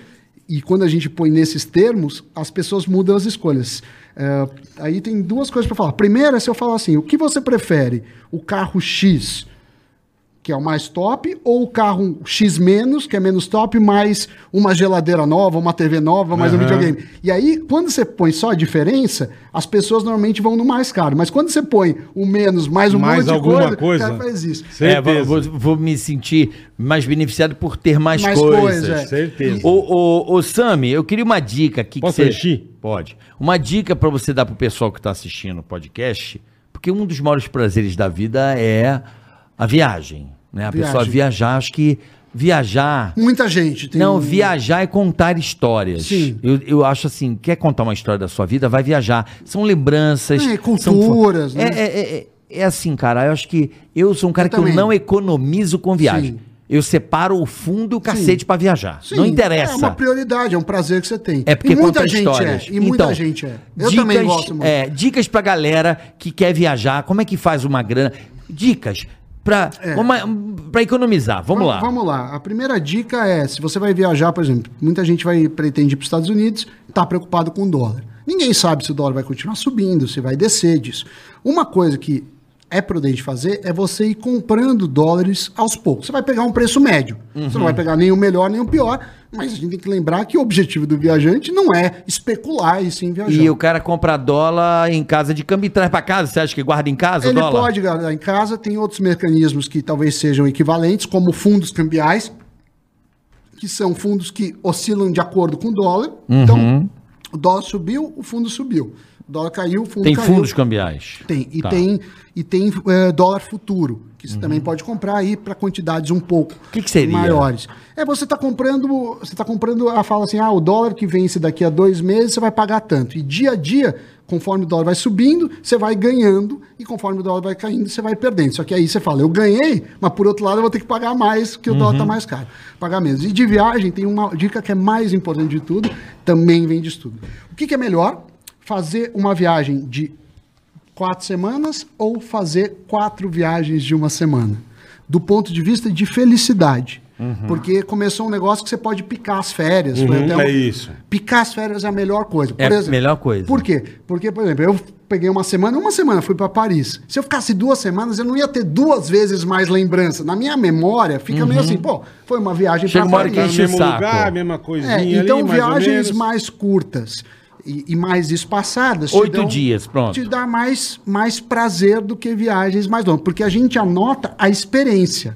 e quando a gente põe nesses termos, as pessoas mudam as escolhas. É, aí tem duas coisas para falar. Primeiro é se eu falar assim: o que você prefere? O carro X, que é o mais top, ou o carro X menos, que é menos top, mais uma geladeira nova, uma TV nova, mais um Aham. videogame. E aí, quando você põe só a diferença, as pessoas normalmente vão no mais caro. Mas quando você põe o menos mais um Mais monte de alguma coisa, coisa. o cara faz isso. É, vou, vou- vou me sentir mais beneficiado por ter mais, Mais coisas. coisa, é. Certeza. Ô, ô, ô, Sami, eu queria uma dica aqui. Posso que você... Pode. Uma dica pra você dar pro pessoal que tá assistindo o podcast, porque um dos maiores prazeres da vida é a viagem. Né? A Viagem. pessoa viajar, acho que viajar. Muita gente tem. Não, viajar é contar histórias. Sim. Eu, eu acho assim, quer contar uma história da sua vida, vai viajar. São lembranças. É, são culturas, fo- né? É, é, é, é assim, cara, eu acho que eu sou um cara Eu que eu também. não economizo com viagem. Sim. Eu separo o fundo e o cacete pra viajar. Sim, não interessa. É uma prioridade, é um prazer que você tem. É porque e muita gente histórias. é. E muita Então, gente é. Eu dicas, também gosto muito. É, dicas pra galera que quer viajar, como é que faz uma grana. Dicas pra, uma- pra economizar. Vamos lá. É. Vamos lá. A primeira dica é, se você vai viajar, por exemplo, muita gente vai pretende ir para os Estados Unidos, está preocupado com o dólar. Ninguém sabe se o dólar vai continuar subindo, se vai descer disso. Uma coisa que é prudente fazer é você ir comprando dólares aos poucos. Você vai pegar um preço médio. Você Uhum. não vai pegar nem o melhor nem o pior, mas a gente tem que lembrar que o objetivo do viajante não é especular e sim viajar. E o cara compra dólar em casa de câmbio e traz pra casa. Você acha que guarda em casa Ele dólar? pode guardar em casa, tem outros mecanismos que talvez sejam equivalentes, como fundos cambiais, que são fundos que oscilam de acordo com o dólar. Uhum. Então, o dólar subiu, o fundo subiu. O dólar caiu, fundo Tem caiu. fundos cambiais. Tem. E Tá. tem, e tem eh, dólar futuro, que você também pode comprar aí para quantidades um pouco que que seria? maiores. É, você está comprando, você está comprando, ela fala assim, ah, o dólar que vence daqui a dois meses, você vai pagar tanto. E dia a dia, conforme o dólar vai subindo, você vai ganhando, e conforme o dólar vai caindo, você vai perdendo. Só que aí você fala, eu ganhei, mas por outro lado eu vou ter que pagar mais, porque o dólar está mais caro. Pagar menos. E de viagem, tem uma dica que é mais importante de tudo, também vem de estudo. O que, que é melhor? Fazer uma viagem de quatro semanas ou fazer quatro viagens de uma semana. Do ponto de vista de felicidade. Porque começou um negócio que você pode picar as férias. Uhum, até um- é isso. Picar as férias é a melhor coisa. É a melhor coisa. Por quê? Porque, por exemplo, eu peguei uma semana, uma semana fui para Paris. Se eu ficasse duas semanas, eu não ia ter duas vezes mais lembrança. Na minha memória, fica meio assim, pô, foi uma viagem Chega para uma hora que Tá no enche o mesmo saco. lugar, mesma coisinha É, ali, então mais ou viagens menos. mais curtas e, e mais espaçadas. te Oito dão- dias, pronto. Te dá mais, mais prazer do que viagens mais longas, porque a gente anota a experiência.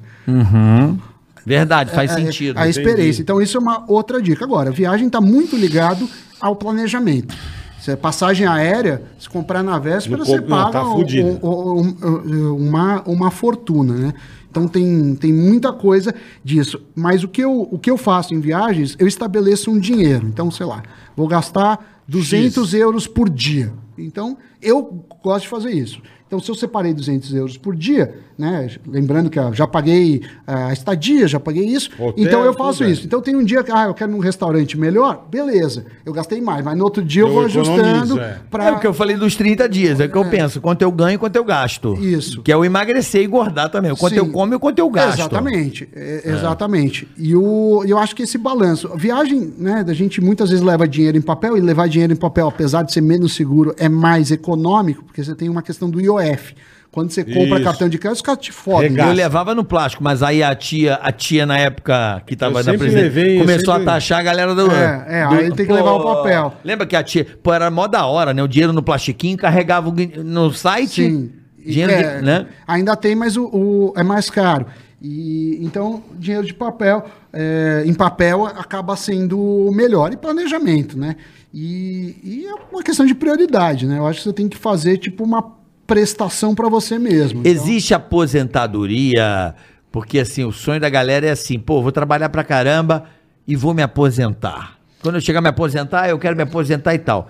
Verdade, faz É, sentido. A experiência. entendi. Então, isso é uma outra dica. Agora, viagem está muito ligado ao planejamento. Se é passagem aérea, se comprar na véspera, No você não, paga tá um- um- um- uma, uma fortuna, né? Então tem, tem muita coisa disso. Mas o que, eu, o que eu faço em viagens, eu estabeleço um dinheiro. Então, sei lá, vou gastar 200 euros por dia. Então, eu gosto de fazer isso. Então, se eu separei 200 euros por dia, né? Lembrando que eu já paguei ah, a estadia, já paguei isso. Hotel, então, eu faço é. isso. Então, tem um dia que ah, eu quero num restaurante melhor, beleza. Eu gastei mais, mas no outro dia eu, Eu vou ajustando é. para É o que eu falei dos 30 dias, é o que eu penso, quanto eu ganho e quanto eu gasto. Isso. Que é o emagrecer e engordar também, o quanto Sim. eu como e o quanto eu gasto. Exatamente, é, exatamente. E o, eu acho que esse balanço, a viagem, né, da gente muitas vezes leva dinheiro em papel e levar dinheiro em papel, apesar de ser menos seguro, é mais econômico, porque você tem uma questão do IOF. Quando você compra Isso. cartão de crédito, os caras te fodem. Regaça. Eu levava no plástico, mas aí a tia, a tia na época que tava na presidência, começou a taxar a galera do. É, é, do- aí tem que levar o papel. Lembra que a tia, pô, era mó da hora, né? O dinheiro no plastiquinho, carregava no site. Sim. Dinheiro, é, de, né? Ainda tem, mas o, o- é mais caro. E, então, dinheiro de papel, é, em papel, acaba sendo melhor. E planejamento, né? E, e é uma questão de prioridade, né? Eu acho que você tem que fazer, tipo, uma prestação para você mesmo. Então, Existe aposentadoria, porque assim, o sonho da galera é assim, pô, vou trabalhar pra caramba e vou me aposentar. Quando eu chegar a me aposentar, eu quero me aposentar e tal.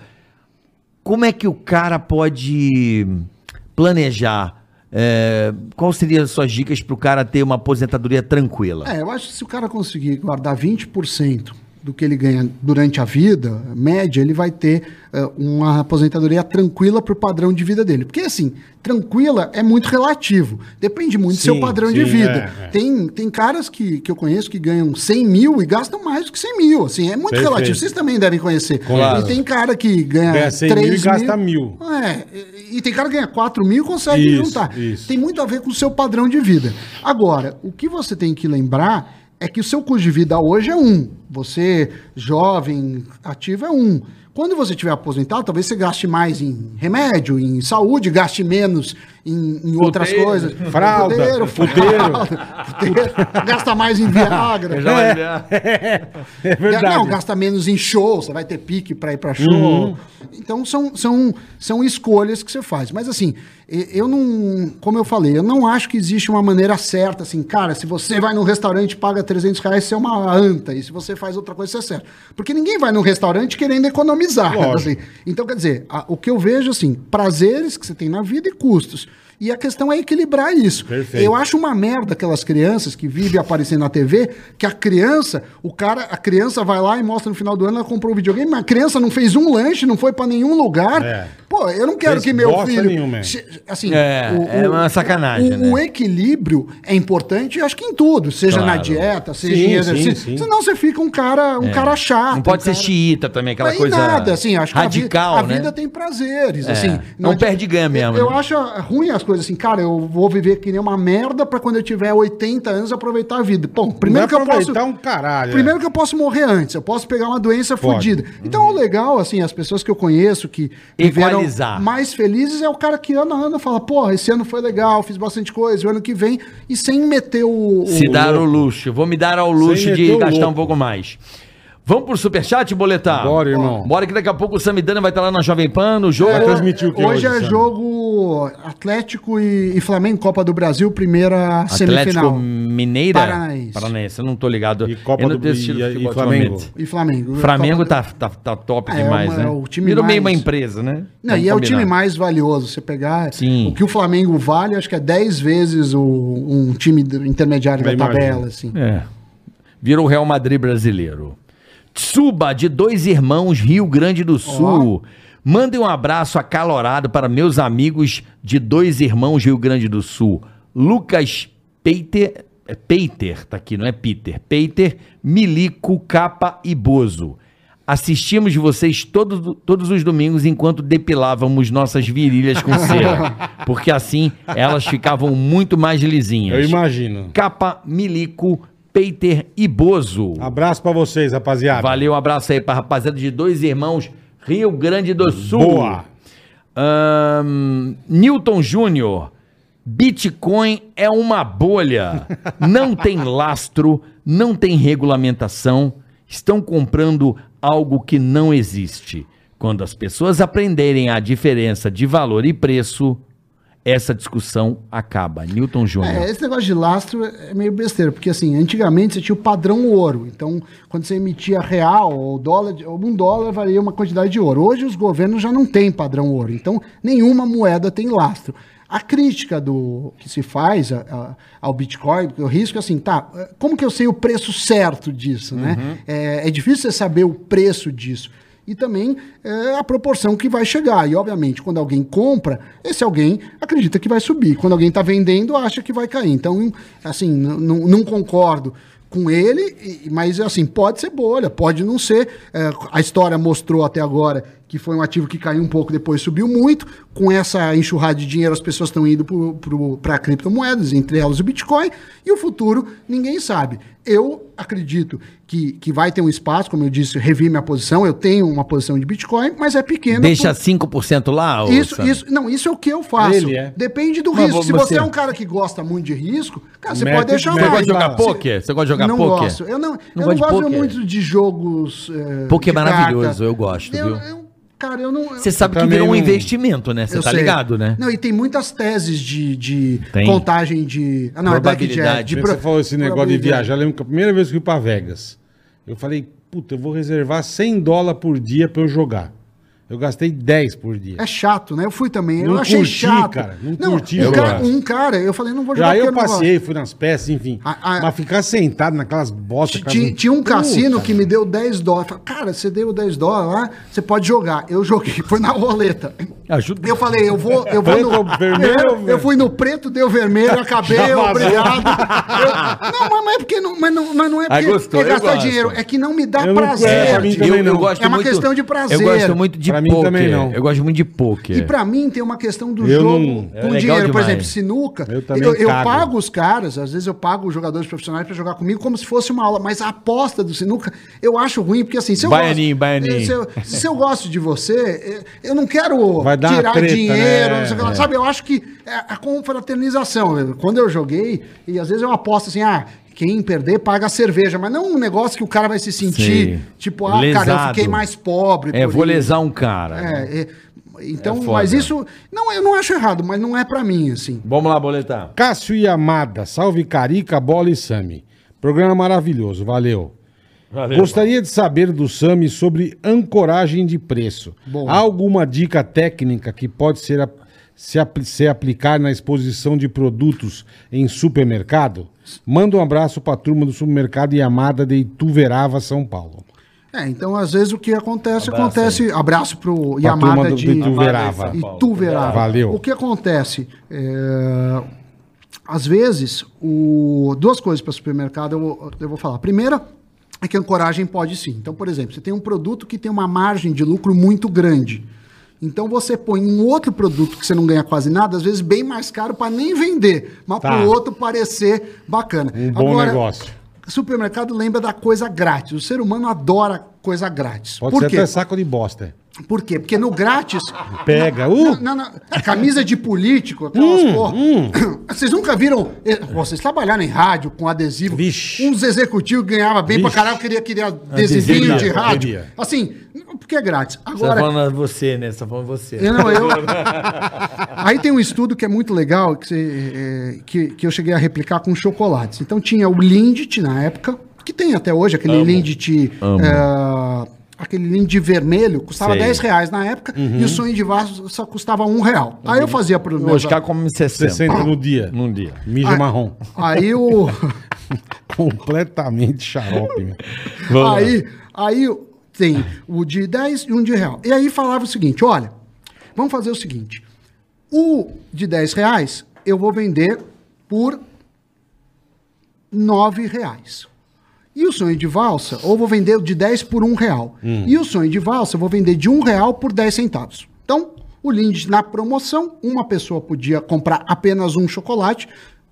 Como é que o cara pode planejar? É, qual seriam as suas dicas para o cara ter uma aposentadoria tranquila? É, eu acho que se o cara conseguir guardar 20% do que ele ganha durante a vida, média, ele vai ter eh, uma aposentadoria tranquila para o padrão de vida dele. Porque, assim, tranquila é muito relativo. Depende muito do seu Sim, padrão de sim, vida. é, é. Tem, tem caras que, que eu conheço que ganham 100 mil e gastam mais do que 100 mil. Assim, é muito Perfeito. relativo. Vocês também devem conhecer. Claro. E tem cara que ganha, Ganha 100 mil e gasta mil. É, e, e tem cara que ganha 4 mil e consegue Isso, juntar. isso. Tem muito a ver com o seu padrão de vida. Agora, o que você tem que lembrar é que o seu custo de vida hoje é um. Você, jovem, ativo, é um. Quando você estiver aposentado, talvez você gaste mais em remédio, em saúde, gaste menos em, em outras coisas. Fralda, puteiro. fralda, puteiro. Gasta mais em Viagra. Vou olhar. É verdade. Não, gasta menos em show, você vai ter pique para ir para show. Uhum. Então são, são, são escolhas que você faz. Mas assim, eu não, como eu falei, eu não acho que existe uma maneira certa, assim, cara, se você vai num restaurante e paga 300 reais, você é uma anta, e se você faz outra coisa, você é certo. Porque ninguém vai num restaurante querendo economizar. Assim. Então, quer dizer, a- o que eu vejo, assim, prazeres que você tem na vida e custos. E a questão é equilibrar isso. Perfeito. Eu acho uma merda aquelas crianças que vivem aparecendo na TV, que a criança, o cara, a criança vai lá e mostra no final do ano, ela comprou o videogame, mas a criança não fez um lanche, não foi pra nenhum lugar. É. Pô, eu não quero Fez que meu filho. nenhuma, é. se- assim, É, é uma sacanagem, O, né? o equilíbrio é importante, acho que em tudo, seja na Claro. dieta, seja Sim, em sim, exercício. sim. Senão você fica um cara, um cara chato. Não pode um ser cara... xiita também, aquela Mas coisa nada, assim, acho que a vi- radical, a, né? vida tem prazeres, É, assim. não adi- perde ganho mesmo, Eu, eu né? acho ruim as coisas assim, cara, eu vou viver que nem uma merda pra quando eu tiver 80 anos aproveitar a vida. Bom, primeiro que eu posso... um caralho. Primeiro que eu posso morrer antes, eu posso pegar uma doença Pode. fodida. Então, o legal, assim, as pessoas que eu conheço que viveram Equalizar. mais felizes é o cara que ano a ano fala, porra, esse ano foi legal, fiz bastante coisa, o ano que vem, e sem meter o... o- Se dar o luxo. Vou me dar ao luxo de gastar louco. um pouco mais. Vamos pro superchat, boletar? Bora, irmão. Bora que daqui a pouco o Samidana vai estar lá na Jovem Pan, no jogo. Vai transmitir o que hoje, hoje, é Sam? jogo Atlético e, e Flamengo, Copa do Brasil, primeira Atlético semifinal. Mineira? Paranaense. Paranaense, eu não tô ligado. E Copa eu não do- e- e Flamengo? E Flamengo. Flamengo Copa- tá, tá, tá top É, demais, é né? o time Virou meio uma mais- empresa, né? Não, Vamos e é o combinar. time mais valioso. Você pegar Sim. o que o Flamengo vale, acho que é 10 vezes o, um time intermediário Eu da imagino. tabela, assim. É. Virou o Real Madrid brasileiro. Tsuba, de dois irmãos, Rio Grande do Sul. Mandem um abraço acalorado para meus amigos de dois irmãos, Rio Grande do Sul. Lucas Peiter, é Peiter, tá aqui, não é Peter. Peiter, Milico, Capa e Bozo. Assistimos vocês todo, todos os domingos enquanto depilávamos nossas virilhas com cera. porque assim elas ficavam muito mais lisinhas. Eu imagino. Capa, Milico, Peiter e Bozo. Abraço pra vocês, rapaziada. Valeu, um abraço aí pra rapaziada de dois irmãos, Rio Grande do Sul. Boa. Ahn, Newton Júnior. Bitcoin é uma bolha. Não tem lastro, não tem regulamentação. Estão comprando algo que não existe. Quando as pessoas aprenderem a diferença de valor e preço, essa discussão acaba. Newton Júnior. É, esse negócio de lastro é meio besteira, porque assim, antigamente você tinha o padrão ouro. Então, quando você emitia real ou dólar, um dólar valia uma quantidade de ouro. Hoje os governos já não têm padrão ouro. Então, nenhuma moeda tem lastro. A crítica do que se faz a- a- ao Bitcoin, o risco é assim, tá, como que eu sei o preço certo disso, né? É, é difícil você saber o preço disso. E também é, a proporção que vai chegar. E, obviamente, quando alguém compra, esse alguém acredita que vai subir. Quando alguém está vendendo, acha que vai cair. Então, assim, não concordo com ele, mas, assim, pode ser bolha, pode não ser. É, a história mostrou até agora que foi um ativo que caiu um pouco, depois subiu muito. Com essa enxurrada de dinheiro, as pessoas estão indo para criptomoedas, entre elas o Bitcoin, e o futuro ninguém sabe. Eu acredito que, que vai ter um espaço, como eu disse, revi minha posição, eu tenho uma posição de Bitcoin, mas é pequena. Deixa por- 5% lá, isso, Sam? isso, não, isso é o que eu faço. Ele é. Depende do Mas risco. Se você- você é um cara que gosta muito de risco, cara, você Mete- pode deixar mete Você mais. gosta de jogar pôquer? Você gosta de jogar não pôquer? gosto. Eu não, eu Não não gosta de gosto pôquer? muito de jogos. É, Pôquer de é maravilhoso, carta. eu gosto, Eu- viu? eu- cara, eu não. Você sabe que virou um não- investimento, né? Você tá sei. ligado, né? Não, e tem muitas teses de, de Tem. contagem de. Ah, não, é Probabilidade. blackjack. De Você pro- falou esse negócio de viajar. Eu lembro que a primeira vez que eu fui pra Vegas, eu falei, puta, eu vou reservar 100 dólares por dia pra eu jogar. Eu gastei 10 por dia. É chato, né? Eu fui também. Não eu achei curti, chato. cara, não curti um cara, um cara, eu falei, não vou jogar Já eu não passei, fui nas peças, enfim. A- a- Mas ficar sentado naquelas botas... Tinha, tinha um Puta, cassino que me deu 10 dólares. Falei, Cara, você deu 10 dólares lá, você pode jogar. Eu joguei, foi na roleta. Ajuda. Eu falei, eu vou, eu vou no. vermelho eu, ou eu fui no preto, deu vermelho, acabei, obrigado. Eu- não, mas, é porque não, mas não, mas não é Ah, porque gostou, é eu gastar dinheiro, é que não me dá Eu não prazer. quero, pra mim de- também não. gosto É uma muito- questão de prazer. Eu gosto muito de Pra mim poker. também não. Eu gosto muito de poker. E pra mim tem uma questão do Eu jogo não- É com dinheiro. Por demais. exemplo, sinuca. Eu Eu, também eu cago. pago os caras, às vezes eu pago os jogadores profissionais pra jogar comigo como se fosse uma aula. Mas a aposta do sinuca eu acho ruim, porque assim, se eu Baianinho, gosto, baianinho. Se eu, se eu gosto de você, eh, eu não quero Vai dar uma tirar treta, dinheiro, né? não sei o que lá. É. sabe? Eu acho que é a confraternização. Quando eu joguei, e às vezes eu aposto assim, ah. Quem perder paga a cerveja, mas não um negócio que o cara vai se sentir, Sim. tipo, ah, cara, eu Lesado. fiquei mais pobre. É, vou isso. lesar um cara. É, é, então, É mas isso. Não, eu não acho errado, mas não é pra mim, assim. Vamos lá, boletar. Cássio Yamada, salve Carica, Bola e Sami. Programa maravilhoso, valeu. Gostaria de saber do Sami sobre ancoragem de preço. Bom. Há alguma dica técnica que pode ser, a- se, apli- se aplicar na exposição de produtos em supermercado? Manda um abraço para a turma do supermercado Yamada de Ituverava, São Paulo. É, então às vezes o que acontece, Abraço acontece. Abraço pro turma Yamada do- de Ituverava. Ituverava. Valeu. O que acontece? é, às vezes, o, duas coisas para supermercado eu, vou- eu vou falar. Primeira é que a ancoragem pode sim. Então, por exemplo, você tem um produto que tem uma margem de lucro muito grande. Então você põe um outro produto que você não ganha quase nada, às vezes bem mais caro para nem vender, mas Tá. para o outro parecer bacana. Um bom negócio. Supermercado lembra da coisa grátis. O ser humano adora coisa grátis. Pode Por ser quê? até saco de bosta. Por quê? Porque no grátis. Pega, uh! não, não. É camisa de político, aquelas porra. Vocês nunca viram. eh, Vocês trabalharam em rádio com adesivo. Vixe. Uns executivos ganhavam bem pra Vixe. caralho, queria, queria adesivinho de rádio. queria. Assim, porque é grátis. Você tá Agora. falando você, né? Você tá falando você. Eu não, eu... Aí tem um estudo que é muito legal, que, você, é, que, que eu cheguei a replicar com chocolates. Então tinha o Lindt na época, que tem até hoje, aquele Lindt. é, aquele Lindt vermelho, custava Sei. 10 reais na época, Uhum. e o sonho de vaso só custava um real. Aí eu fazia pro O meus... Oscar come 60. 60 no dia. Num dia. Mídia Ah. marrom. Aí o. Completamente xarope, meu. Aí, aí tem o de 10 e um de real. E aí falava o seguinte: olha, vamos fazer o seguinte: o de 10 reais eu vou vender por 9 reais. E o sonho de valsa, ou vou vender de 10 por 1 real. E o sonho de valsa, eu vou vender de 1 real por 10 centavos. Então, o Lindt na promoção, uma pessoa podia comprar apenas um chocolate,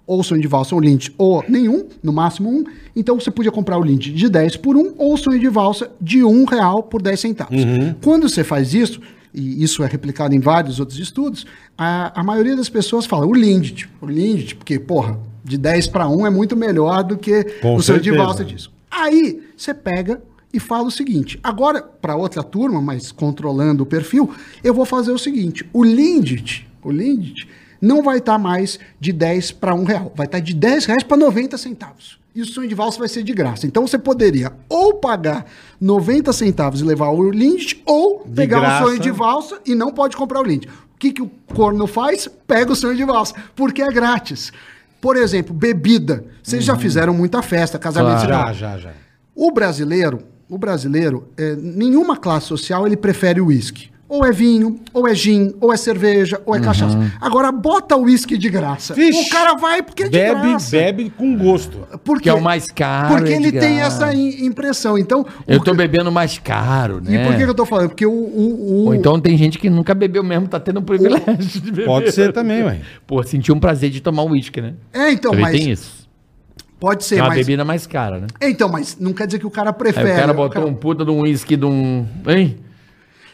ou sonho de valsa, ou Lindt, ou nenhum, no máximo um. Então, você podia comprar o Lindt de 10 por 1, ou o sonho de valsa de 1 real por 10 centavos. Quando você faz isso, e isso é replicado em vários outros estudos, a, a maioria das pessoas fala o Lindt, o Lindt, porque, porra, de 10 para 1 é muito melhor do que Com o sonho de certeza. valsa disso. Aí você pega e fala o seguinte: agora, para outra turma, mas controlando o perfil, eu vou fazer o seguinte: o Lindt, o Lindt não vai estar mais de 10 para 1 real, vai estar de 10 reais para 90 centavos. E o sonho de valsa vai ser de graça. Então você poderia ou pagar 90 centavos e levar o Lindt, ou pegar graça. o sonho de valsa e não pode comprar o Lindt. O que, que o corno faz? Pega o sonho de valsa, porque é grátis. Por exemplo, bebida. Vocês já fizeram muita festa, casamento. Já, já. já, já. O brasileiro, o brasileiro, é, nenhuma classe social ele prefere o uísque. Ou é vinho, ou é gin, ou é cerveja, ou é cachaça. Agora bota o uísque de graça. Vixe. o cara vai porque é de Bebe, graça. bebe com gosto. Por Que é o mais caro, Porque é ele tem graça. essa im- impressão. Então, Eu o tô que- bebendo mais caro, E né? por que, que eu tô falando? Porque o. o, o- Ou então tem gente que nunca bebeu mesmo, tá tendo o privilégio de beber. Pode ser também, ué. Pô, sentiu um prazer de tomar um uísque, né? É, então, Também mas. tem isso. Pode ser, É uma mas. bebida mais cara, né? Então, mas não quer dizer que o cara Aí prefere. o cara O botou cara- um puta de um uísque de um... Hein?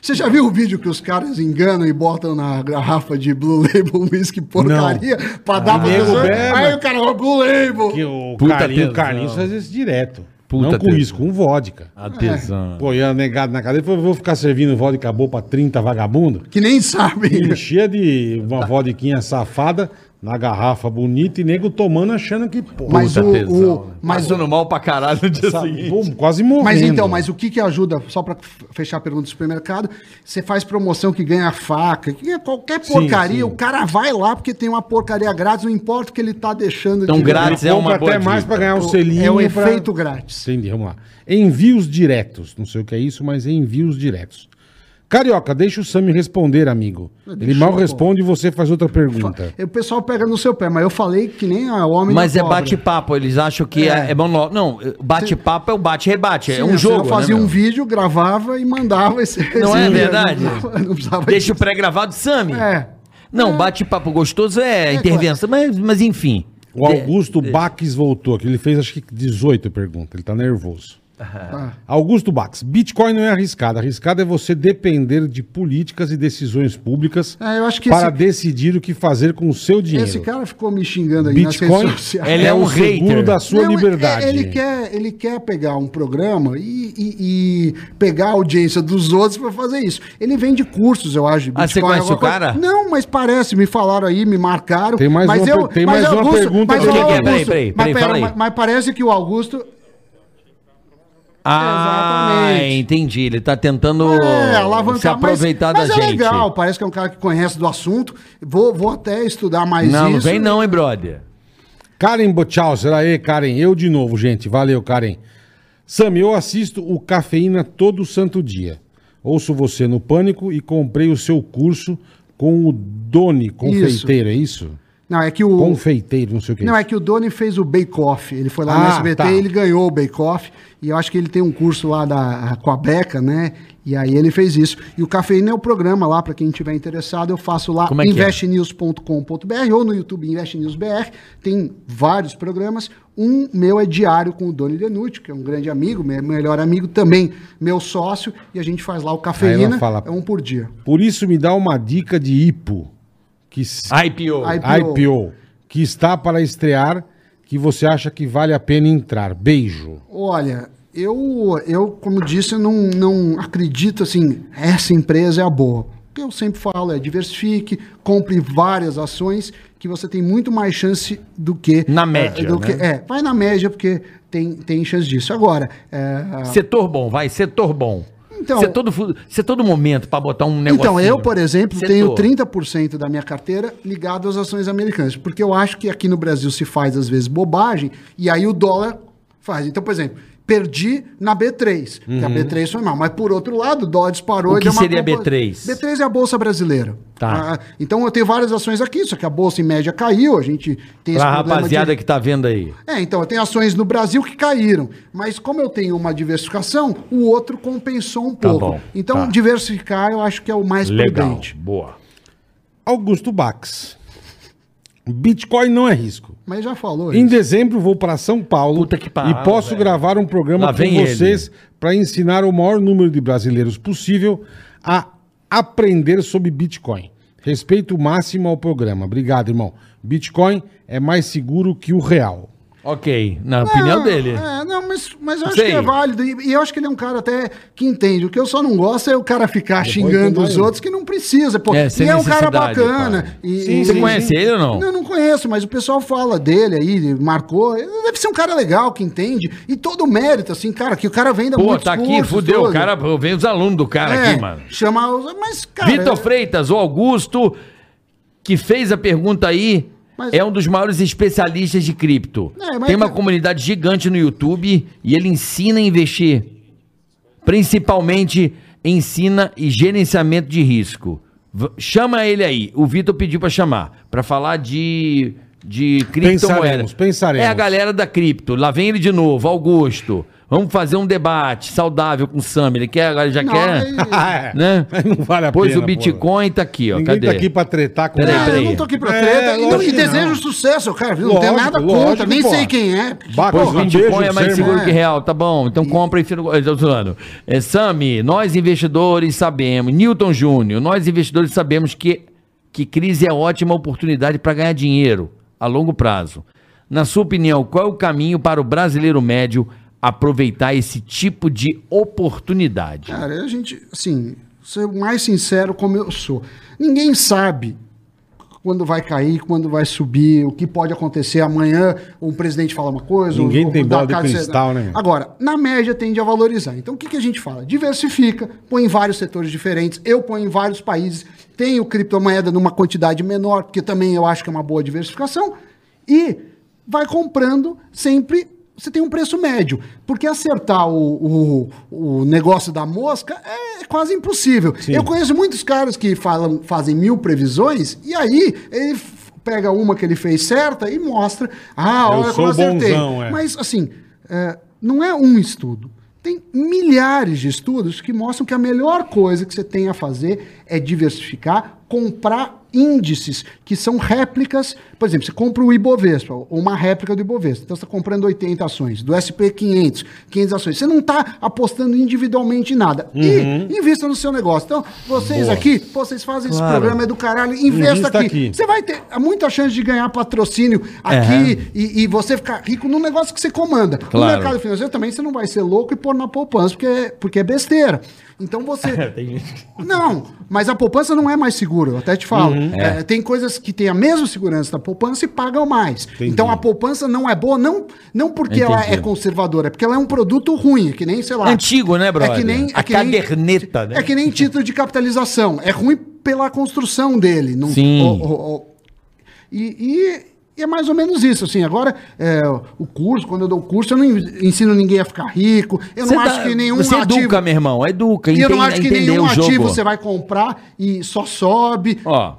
Você já viu o vídeo que os caras enganam e botam na garrafa de Blue Label whisky porcaria pra dar pra nego pessoa? Aí o cara, ó, Blue Label. Que o Puta Carlinhos, o Carlinhos faz isso direto. Puta não com tesão. isso, com vodka. A tesão. Pô, ia negado na cadeia, falou, vou ficar servindo vodka boa pra 30 vagabundo. Que nem sabe. Enchia de uma vodquinha safada na garrafa bonita e nego tomando achando que, pô, Mas o- tesão, o- né? mas Passando mal pra caralho no dia essa- seguinte. pô, quase morrendo. Mas então, mas o que que ajuda, só pra fechar a pergunta do supermercado, você faz promoção que ganha faca, que é qualquer Sim, porcaria, sim. o cara vai lá porque tem uma porcaria grátis, não importa o que ele tá deixando Então, de grátis Ele é uma boa até mais pra ganhar o selinho. É o pra- efeito grátis. Entendi, vamos lá. Envios diretos. Não sei o que é isso, mas envios diretos. Carioca, deixa o Sami responder, amigo. Ele mal eu, pô. responde e você faz outra pergunta. O pessoal pega no seu pé, mas eu falei que nem a homem Mas da é cobra. bate-papo, eles acham que é, É. é. Não, bate-papo é o bate-rebate, é Sim, um assim, jogo, Eu fazia né, um meu? vídeo, gravava e mandava esse. Não é verdade? Não não precisava Deixa o pré-gravado, Sami. É. Não, bate-papo gostoso é, intervenção, mas, mas enfim. O Augusto Baques voltou aqui. Ele fez acho que 18 perguntas. Ele tá nervoso. Tá. Augusto Bax, Bitcoin não é arriscado. Arriscado é você depender de políticas e decisões públicas É, eu acho que para esse- decidir o que fazer com o seu dinheiro. Esse cara ficou me xingando aí Bitcoin nas redes sociais. Ele é o um seguro hater. da sua Não, é- liberdade. é- Ele quer, ele quer pegar um programa e, e- e pegar a audiência dos outros para fazer isso. Ele vende cursos, eu acho. de Ah, você Bitcoin, conhece o cara? coisa. Não, mas parece, me falaram aí, me marcaram. Tem mais mas uma eu, tem mas mais uma Augusto- pergunta mas o Augusto. Augusto- Peraí, peraí, pera, mas parece que o Augusto. Ah, Exatamente. entendi. Ele tá tentando É, se aproveitar mas, da mas é gente. legal, parece que é um cara que conhece do assunto. Vou, vou até estudar mais Não, não isso. vem não, hein, brother. Karen Bochalser, aí, Karen, eu de novo, gente. Valeu, Karen. Sam, eu assisto o Cafeína todo santo dia. Ouço você no Pânico e comprei o seu curso com o Doni, confeiteiro, é isso? Não, é que o. Confeiteiro, não sei o que Não, é que o Doni fez o Bake Off. Ele foi lá no Ah, SBT tá. e ele ganhou o Bake Off. E eu acho que ele tem um curso lá da, com a Beca, né? E aí ele fez isso. E o Cafeína é o programa lá, para quem estiver interessado, eu faço lá é é? investnews.com.br ou no YouTube Invest News BR. Tem vários programas. Um meu é diário com o Doni Denucci, que é um grande amigo, meu melhor amigo também, meu sócio. E a gente faz lá o Cafeína. fala- É um por dia. Por isso me dá uma dica de IPO, que, IPO. IPO. IPO, que está para estrear, que você acha que vale a pena entrar. Beijo. Olha, eu, eu como disse, eu não, não acredito assim, essa empresa é a boa. O que eu sempre falo é diversifique, compre várias ações, que você tem muito mais chance do que. Na média, é, do né? que- é, vai na média, porque tem, tem chance disso. Agora, é, Setor bom, vai, setor bom. Então- setor, do, fu- setor do momento pra botar um negócio. Então, eu, por exemplo, Setor. tenho 30% da minha carteira ligado às ações americanas, porque eu acho que aqui no Brasil se faz, às vezes, bobagem, e aí o dólar faz. Então, por exemplo, perdi na B3, que a B3 foi mal. Mas por outro lado, o dólar disparou O que seria a compo- B3? B3 é a Bolsa Brasileira. Tá. Ah, então eu tenho várias ações aqui, só que a Bolsa em média caiu, a gente tem Pra problema rapaziada de- que tá vendo aí. É, então, eu tenho ações no Brasil que caíram, mas como eu tenho uma diversificação, o outro compensou um Tá pouco. bom, então, tá. diversificar eu acho que é o mais Legal. prudente. Boa. Augusto Bax. Bitcoin não é risco. Mas já falou Em isso. dezembro vou para São Paulo Puta que pariu, e posso velho. gravar um programa Lá com vem vocês para ensinar o maior número de brasileiros possível a aprender sobre Bitcoin. Respeito máximo ao programa. Obrigado, irmão. Bitcoin é mais seguro que o real. Ok, na opinião dele. É, não, mas, mas eu acho Sei. que é válido. E, e eu acho que ele é um cara até que entende. O que eu só não gosto é o cara ficar tem xingando mais os outros que não precisa. Pô. É, e é um cara bacana. pai. E, Sim, e- Você sim, conhece ele ou não? Não, não conheço, mas o pessoal fala dele aí, ele marcou. Ele deve ser um cara legal, que entende. E todo o mérito, assim, cara, que o cara venda Pô, muitos tá aqui, fudeu. O cara, vem os alunos do cara É, aqui, mano. Chama os. Mas, cara. Vitor é- Freitas, o Augusto, que fez a pergunta aí, Mas- é um dos maiores especialistas de cripto. É, Tem uma que- comunidade gigante no YouTube e ele ensina a investir. Principalmente ensina e gerenciamento de risco. V- chama ele aí. O Vitor pediu pra chamar, Pra falar de de criptomoeda. Pensaremos, pensaremos. É a galera da cripto. Lá vem ele de novo, Augusto. Vamos fazer um debate saudável com o Sam. Ele quer, agora já Não, quer, aí- né? Não vale a Pois pena. o Bitcoin tá aqui, ó. Ninguém Cadê? tá aqui pra tretar com Peraí, Ah, peraí. eu não tô aqui pra É, treta. e- lógico e desejo não. sucesso, cara. Não tenho nada lógico, contra, nem pô. sei quem é. Baca, Pois o Bitcoin beijo, é mais seguro irmão. que real, tá bom. Então compra e. Eu tô zoando. É, Sami, nós investidores sabemos, Newton Júnior, nós investidores sabemos que, que crise é ótima oportunidade para ganhar dinheiro a longo prazo. Na sua opinião, qual é o caminho para o brasileiro médio aproveitar esse tipo de oportunidade? Cara, a gente, assim, ser mais sincero como eu sou. Ninguém sabe quando vai cair, quando vai subir, o que pode acontecer amanhã, um presidente fala uma coisa... Ninguém o- tem bola de cristal, né? Agora, na média tende a valorizar. Então, o que, que a gente fala? Diversifica, põe em vários setores diferentes, eu ponho em vários países, tenho criptomoeda numa quantidade menor, porque também eu acho que é uma boa diversificação, e vai comprando sempre você tem um preço médio. Porque acertar o, o, o negócio da mosca é quase impossível. Sim. Eu conheço muitos caras que falam, fazem mil previsões e aí ele pega uma que ele fez certa e mostra. Ah, Eu olha sou como eu acertei. bonzão, é. Mas assim, é, não é um estudo. Tem milhares de estudos que mostram que a melhor coisa que você tem a fazer é diversificar, comprar índices que são réplicas. Por exemplo, você compra o Ibovespa, ou uma réplica do Ibovespa. Então você está comprando 80 ações, do SP 500, 500 ações. Você não está apostando individualmente em nada. Uhum. E invista no seu negócio. Então, vocês aqui, pô, vocês fazem esse Claro. programa é do caralho, investa aqui. aqui. Você vai ter muita chance de ganhar patrocínio aqui e, e você ficar rico num negócio que você comanda. No Claro. mercado financeiro também você não vai ser louco e pôr na poupança, porque, porque é besteira. Então você. Não, mas a poupança não é mais segura, eu até te falo. É, tem coisas que têm a mesma segurança da poupança e pagam mais. Então a poupança não é boa, não, não porque ela Entendi. é conservadora, é porque ela é um produto ruim, é que nem, sei lá. Antigo, né, brother? É que nem, A é que nem- caderneta, né? É que nem título de capitalização. É ruim pela construção dele. Não, Sim. o- o- o- e, e- e é mais ou menos isso, assim. Agora, é, o curso, quando eu dou o curso, eu não ensino ninguém a ficar rico. Eu Você não dá- acho que nenhum Você ativo... educa, meu irmão, educa, e eu não acho que nenhum ativo você vai comprar e só sobe. Ó,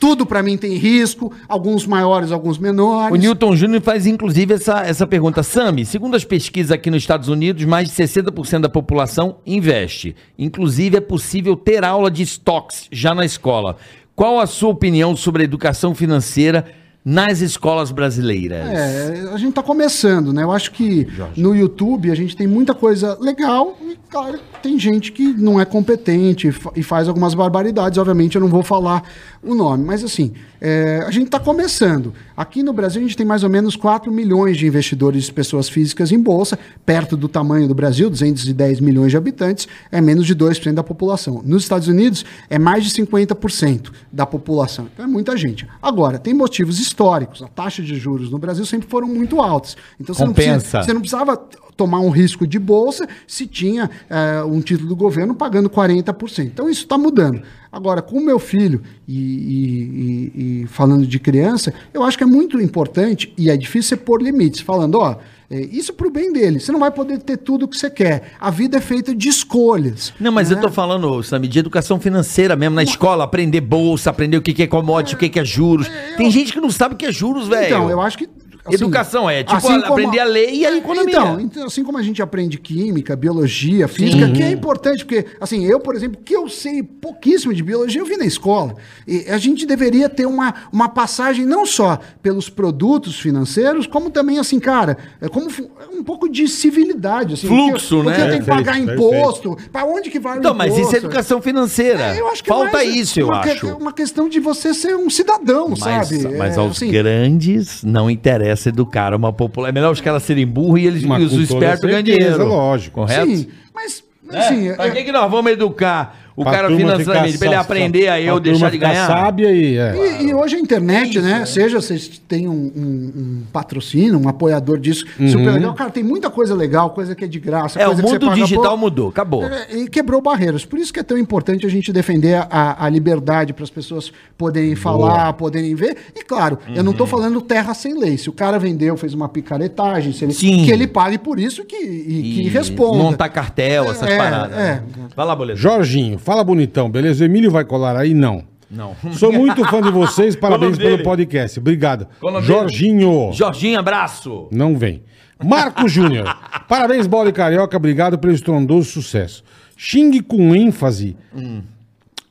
Tudo pra mim tem risco, alguns maiores, alguns menores. O Newton Júnior faz inclusive essa, essa pergunta. Sami, segundo as pesquisas aqui nos Estados Unidos, mais de 60% da população investe. Inclusive, é possível ter aula de stocks já na escola. Qual a sua opinião sobre a educação financeira nas escolas brasileiras? É, a gente tá começando, né? Eu acho que no YouTube a gente tem muita coisa legal e, claro, tem gente que não é competente e e faz algumas barbaridades. Obviamente eu não vou falar o nome, mas assim, é, a gente tá começando. Aqui no Brasil a gente tem mais ou menos 4 milhões de investidores, pessoas físicas em bolsa, perto do tamanho do Brasil, 210 milhões de habitantes, é menos de 2% da população. Nos Estados Unidos é mais de 50% da população. Então é muita gente. Agora, tem motivos históricos. A taxa de juros no Brasil sempre foram muito altas. Então você não, Compensa. precisa, você não precisava tomar um risco de bolsa se tinha eh, um título do governo pagando 40%. Então isso está mudando. Agora, com o meu filho e, e- e- falando de criança, eu acho que é muito importante e é difícil você pôr limites, falando, ó, É, isso pro bem dele. Você não vai poder ter tudo o que você quer. A vida é feita de escolhas. Não, mas né? eu tô falando, Sammy, de educação financeira mesmo, na escola, aprender bolsa, aprender o que que é commodity, o que que é juros. Tem gente que não sabe o que é juros, velho. Então, eu acho que. Assim, Educação é, tipo, assim como- aprender a ler e a economia. Então, então, assim como a gente aprende química, biologia, física, que é importante, porque, assim, eu, por exemplo, que eu sei pouquíssimo de biologia, eu vi na escola. E a gente deveria ter uma, uma passagem não só pelos produtos financeiros, como também, assim, cara, é como fu- um pouco de civilidade. Assim, Fluxo, o que, né? O que eu tenho que pagar Perfeito, imposto, para onde que vai Então, o mas imposto? isso é educação financeira. É, eu acho que é Falta mais isso, eu uma acho. uma questão de você ser um cidadão, Mas, sabe? mas É, aos assim, grandes não interessa educar uma população. É melhor os caras serem burros e, eles, Mas e os espertos ganham dinheiro. lógico. Correto? Sim, mas, É? assim... pra é- que, que nós vamos educar o Pra cara financeiramente? Pra ele aprender a eu deixar de ganhar? sábia e... é. E, e hoje a internet, né? Seja vocês têm um, um- um patrocínio, um apoiador disso, super legal. Cara, tem muita coisa legal, coisa que é de graça. É, o que mundo paga digital mudou, acabou. É, e quebrou barreiras. Por isso que é tão importante a gente defender a, a liberdade para as pessoas poderem falar, poderem ver. E claro, eu não estou Uhum. falando terra sem lei. Se o cara vendeu, fez uma picaretagem, se ele, Sim. que ele pague por isso que, e, que E responda. Montar cartel, essas É, paradas. é. né? Vai lá, boleto. Jorginho, fala bonitão, beleza? O Emílio vai colar aí? Não. Não. Sou muito fã de vocês, parabéns pelo dele? podcast. Obrigado. Jorginho. Jorginho, abraço. Não vem. Marco Júnior. Parabéns, Bola e Carioca. Obrigado pelo estrondoso sucesso. Xingue com ênfase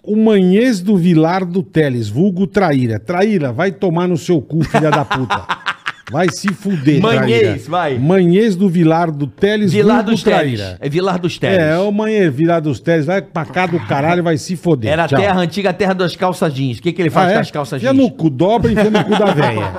o Manhês do Vilar do Teles, vulgo Traíra. Traíra, vai tomar no seu cu, filha da puta. Vai se fuder, Manhês, Traíra. vai. Manhês do Vilar do Teles, Vilar dos Teles. Traíra. É Vilar dos Teles. É, é o Manhês Vilar dos Teles. Vai pra cá do caralho, vai se foder. Era a Tchau. terra antiga, a terra das calças jeans. O que, que ele faz Ah, com é? as calças Enfia jeans? no cu, dobra e enfia no cu da véia.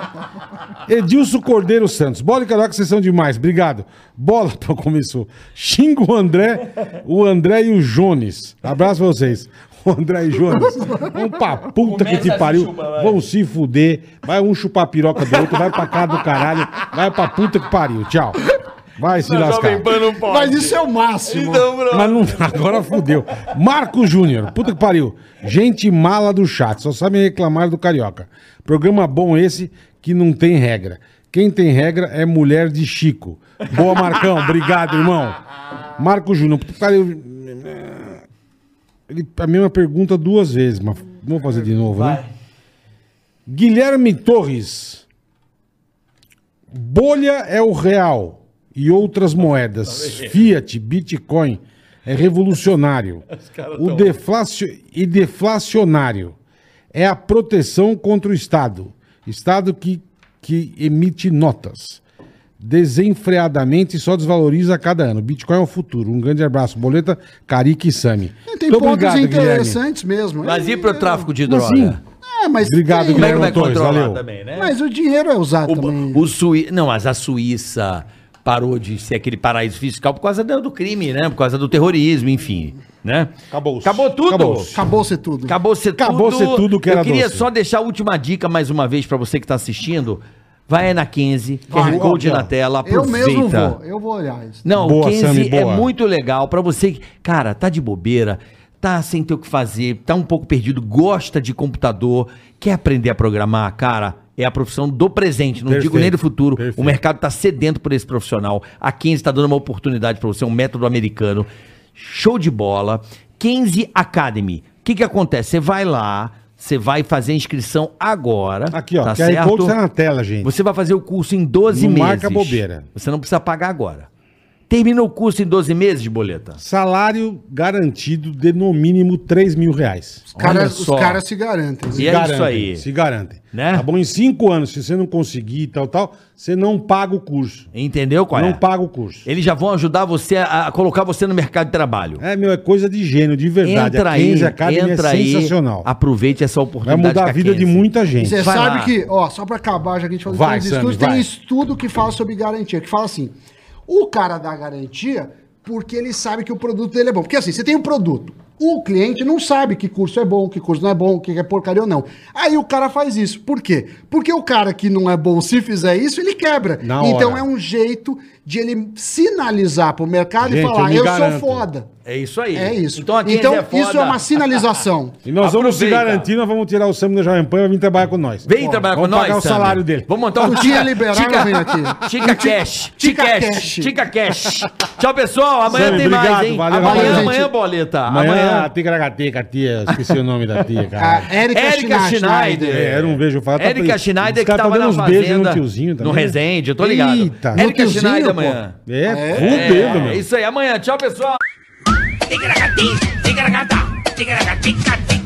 Edilson Cordeiro Santos. Bola e Carioca, vocês são demais. Obrigado. Bola, pra começou. Xinga o André, o André e o Jones. Abraço pra vocês. O André e Jones. Vão pra puta que te pariu. Vão se fuder. Vai um chupar a piroca do outro, vai pra cá do caralho. Vai pra puta que pariu. Tchau. Vai se lascar. Mas isso é o máximo. Então. Mas não, agora fudeu. Marco Júnior, puta que pariu. Gente mala do chat, só sabem reclamar do Carioca. Programa bom esse que não tem regra. Quem tem regra é mulher de Chico. Boa, Marcão. Obrigado, irmão. Marco Júnior, puta que pariu. Ele, a mesma pergunta duas vezes, mas vamos fazer de novo, né? Guilherme Torres. Bolha é o real e outras moedas. Fiat, Bitcoin é revolucionário. O deflacio... e deflacionário é a proteção contra o Estado. Estado que, que emite notas. Desenfreadamente só desvaloriza a cada ano. Bitcoin é o futuro. Um grande abraço. Boleta, Carica e Sami. Tem Muito pontos Guilherme. interessantes mesmo. Mas e pro tráfico de Mas droga? sim. É, mas Obrigado, tem- Como é que vai Guilherme controlar valeu. também, né? Mas o dinheiro é usado também. O, o Sui... Não, mas a Suíça parou de ser aquele paraíso fiscal por causa do, do crime, né? Por causa do terrorismo, enfim, né? Acabou-se. Acabou tudo. Acabou-se. Acabou ser tudo. Acabou ser Acabou tudo. ser tudo que era Eu queria doce. só deixar a última dica mais uma vez pra você que tá assistindo. Vai aí na Kenzie, Vai. QR Code Aqui, ó. na tela, Eu aproveita. mesmo vou. Eu vou olhar isso. Não, Boa, o Kenzie Sammy, é muito legal pra você que, cara, tá de bobeira, tá sem ter o que fazer, tá um pouco perdido, gosta de computador, quer aprender a programar, cara, é a profissão do presente, não Perfeito, digo nem do futuro. perfeito. O mercado tá sedento por esse profissional. A Kenzie tá dando uma oportunidade pra você, um método americano. Show de bola. Kenzie Academy. O que que acontece? Você vai lá, você vai fazer a inscrição agora. Aqui, ó. tá QR certo? Code tá na tela, gente. Você vai fazer o curso em 12 Não meses. marca bobeira. Você não precisa pagar agora. Termina o curso em 12 meses de boleta. Salário garantido de no mínimo 3 mil reais. Os caras, os só. caras se garantem. E é isso aí. Se garantem. Né? Tá bom? Em cinco anos, se você não conseguir e tal, tal, você não paga o curso. Entendeu qual não é? paga o curso. Eles já vão ajudar você a, a colocar você no mercado de trabalho. É, meu, é coisa de gênio, de verdade. Entra a aí, Academy entra é aí, sensacional. aproveite essa Vai oportunidade. mudar com a vida de muita gente. você Vai sabe lá. que, ó, só pra acabar, já que a gente falou Vai, de Sammy, estudos, vai. tem estudo que fala sobre garantia, que fala assim: o cara dá garantia porque ele sabe que o produto dele é bom. Porque assim, você tem um produto. O cliente não sabe que curso é bom, que curso não é bom, que é porcaria ou não. Aí o cara faz isso. Por quê? Porque o cara que não é bom, se fizer isso, ele quebra. Na então hora. é um jeito de ele sinalizar pro mercado Gente, e eu falar: eu, garanto. sou foda. É isso aí. É isso. Então, aqui então é isso é uma sinalização. E nós vamos se Aproveita. garantir, nós vamos tirar o Sam da Jovem Pan e vir trabalhar com nós. Vem trabalhar com vamos nós, pagar o salário dele. Vamos montar um O dia liberal não vem aqui. Tica Cash. Tica Tica Cash. Tica Cash. Tchau, pessoal. Amanhã tem obrigado, mais, hein? valeu, amanhã, valeu, amanhã, gente. boleta. Amanhã, Amanhã. a Ticaracateca, tia, esqueci o nome da tia, A cara. Érica, Érica Schneider. É, eu não vejo falar. Érica Schneider que tava tão na dando uns beijos fazenda. no tiozinho também. no? Resende, eu tô ligado. Eita. Érica Schneider amanhã. É, É, fudendo, meu. isso aí. Amanhã. Tchau, pessoal. Ticaracati, ticaracata, ticaracatica, ticatá.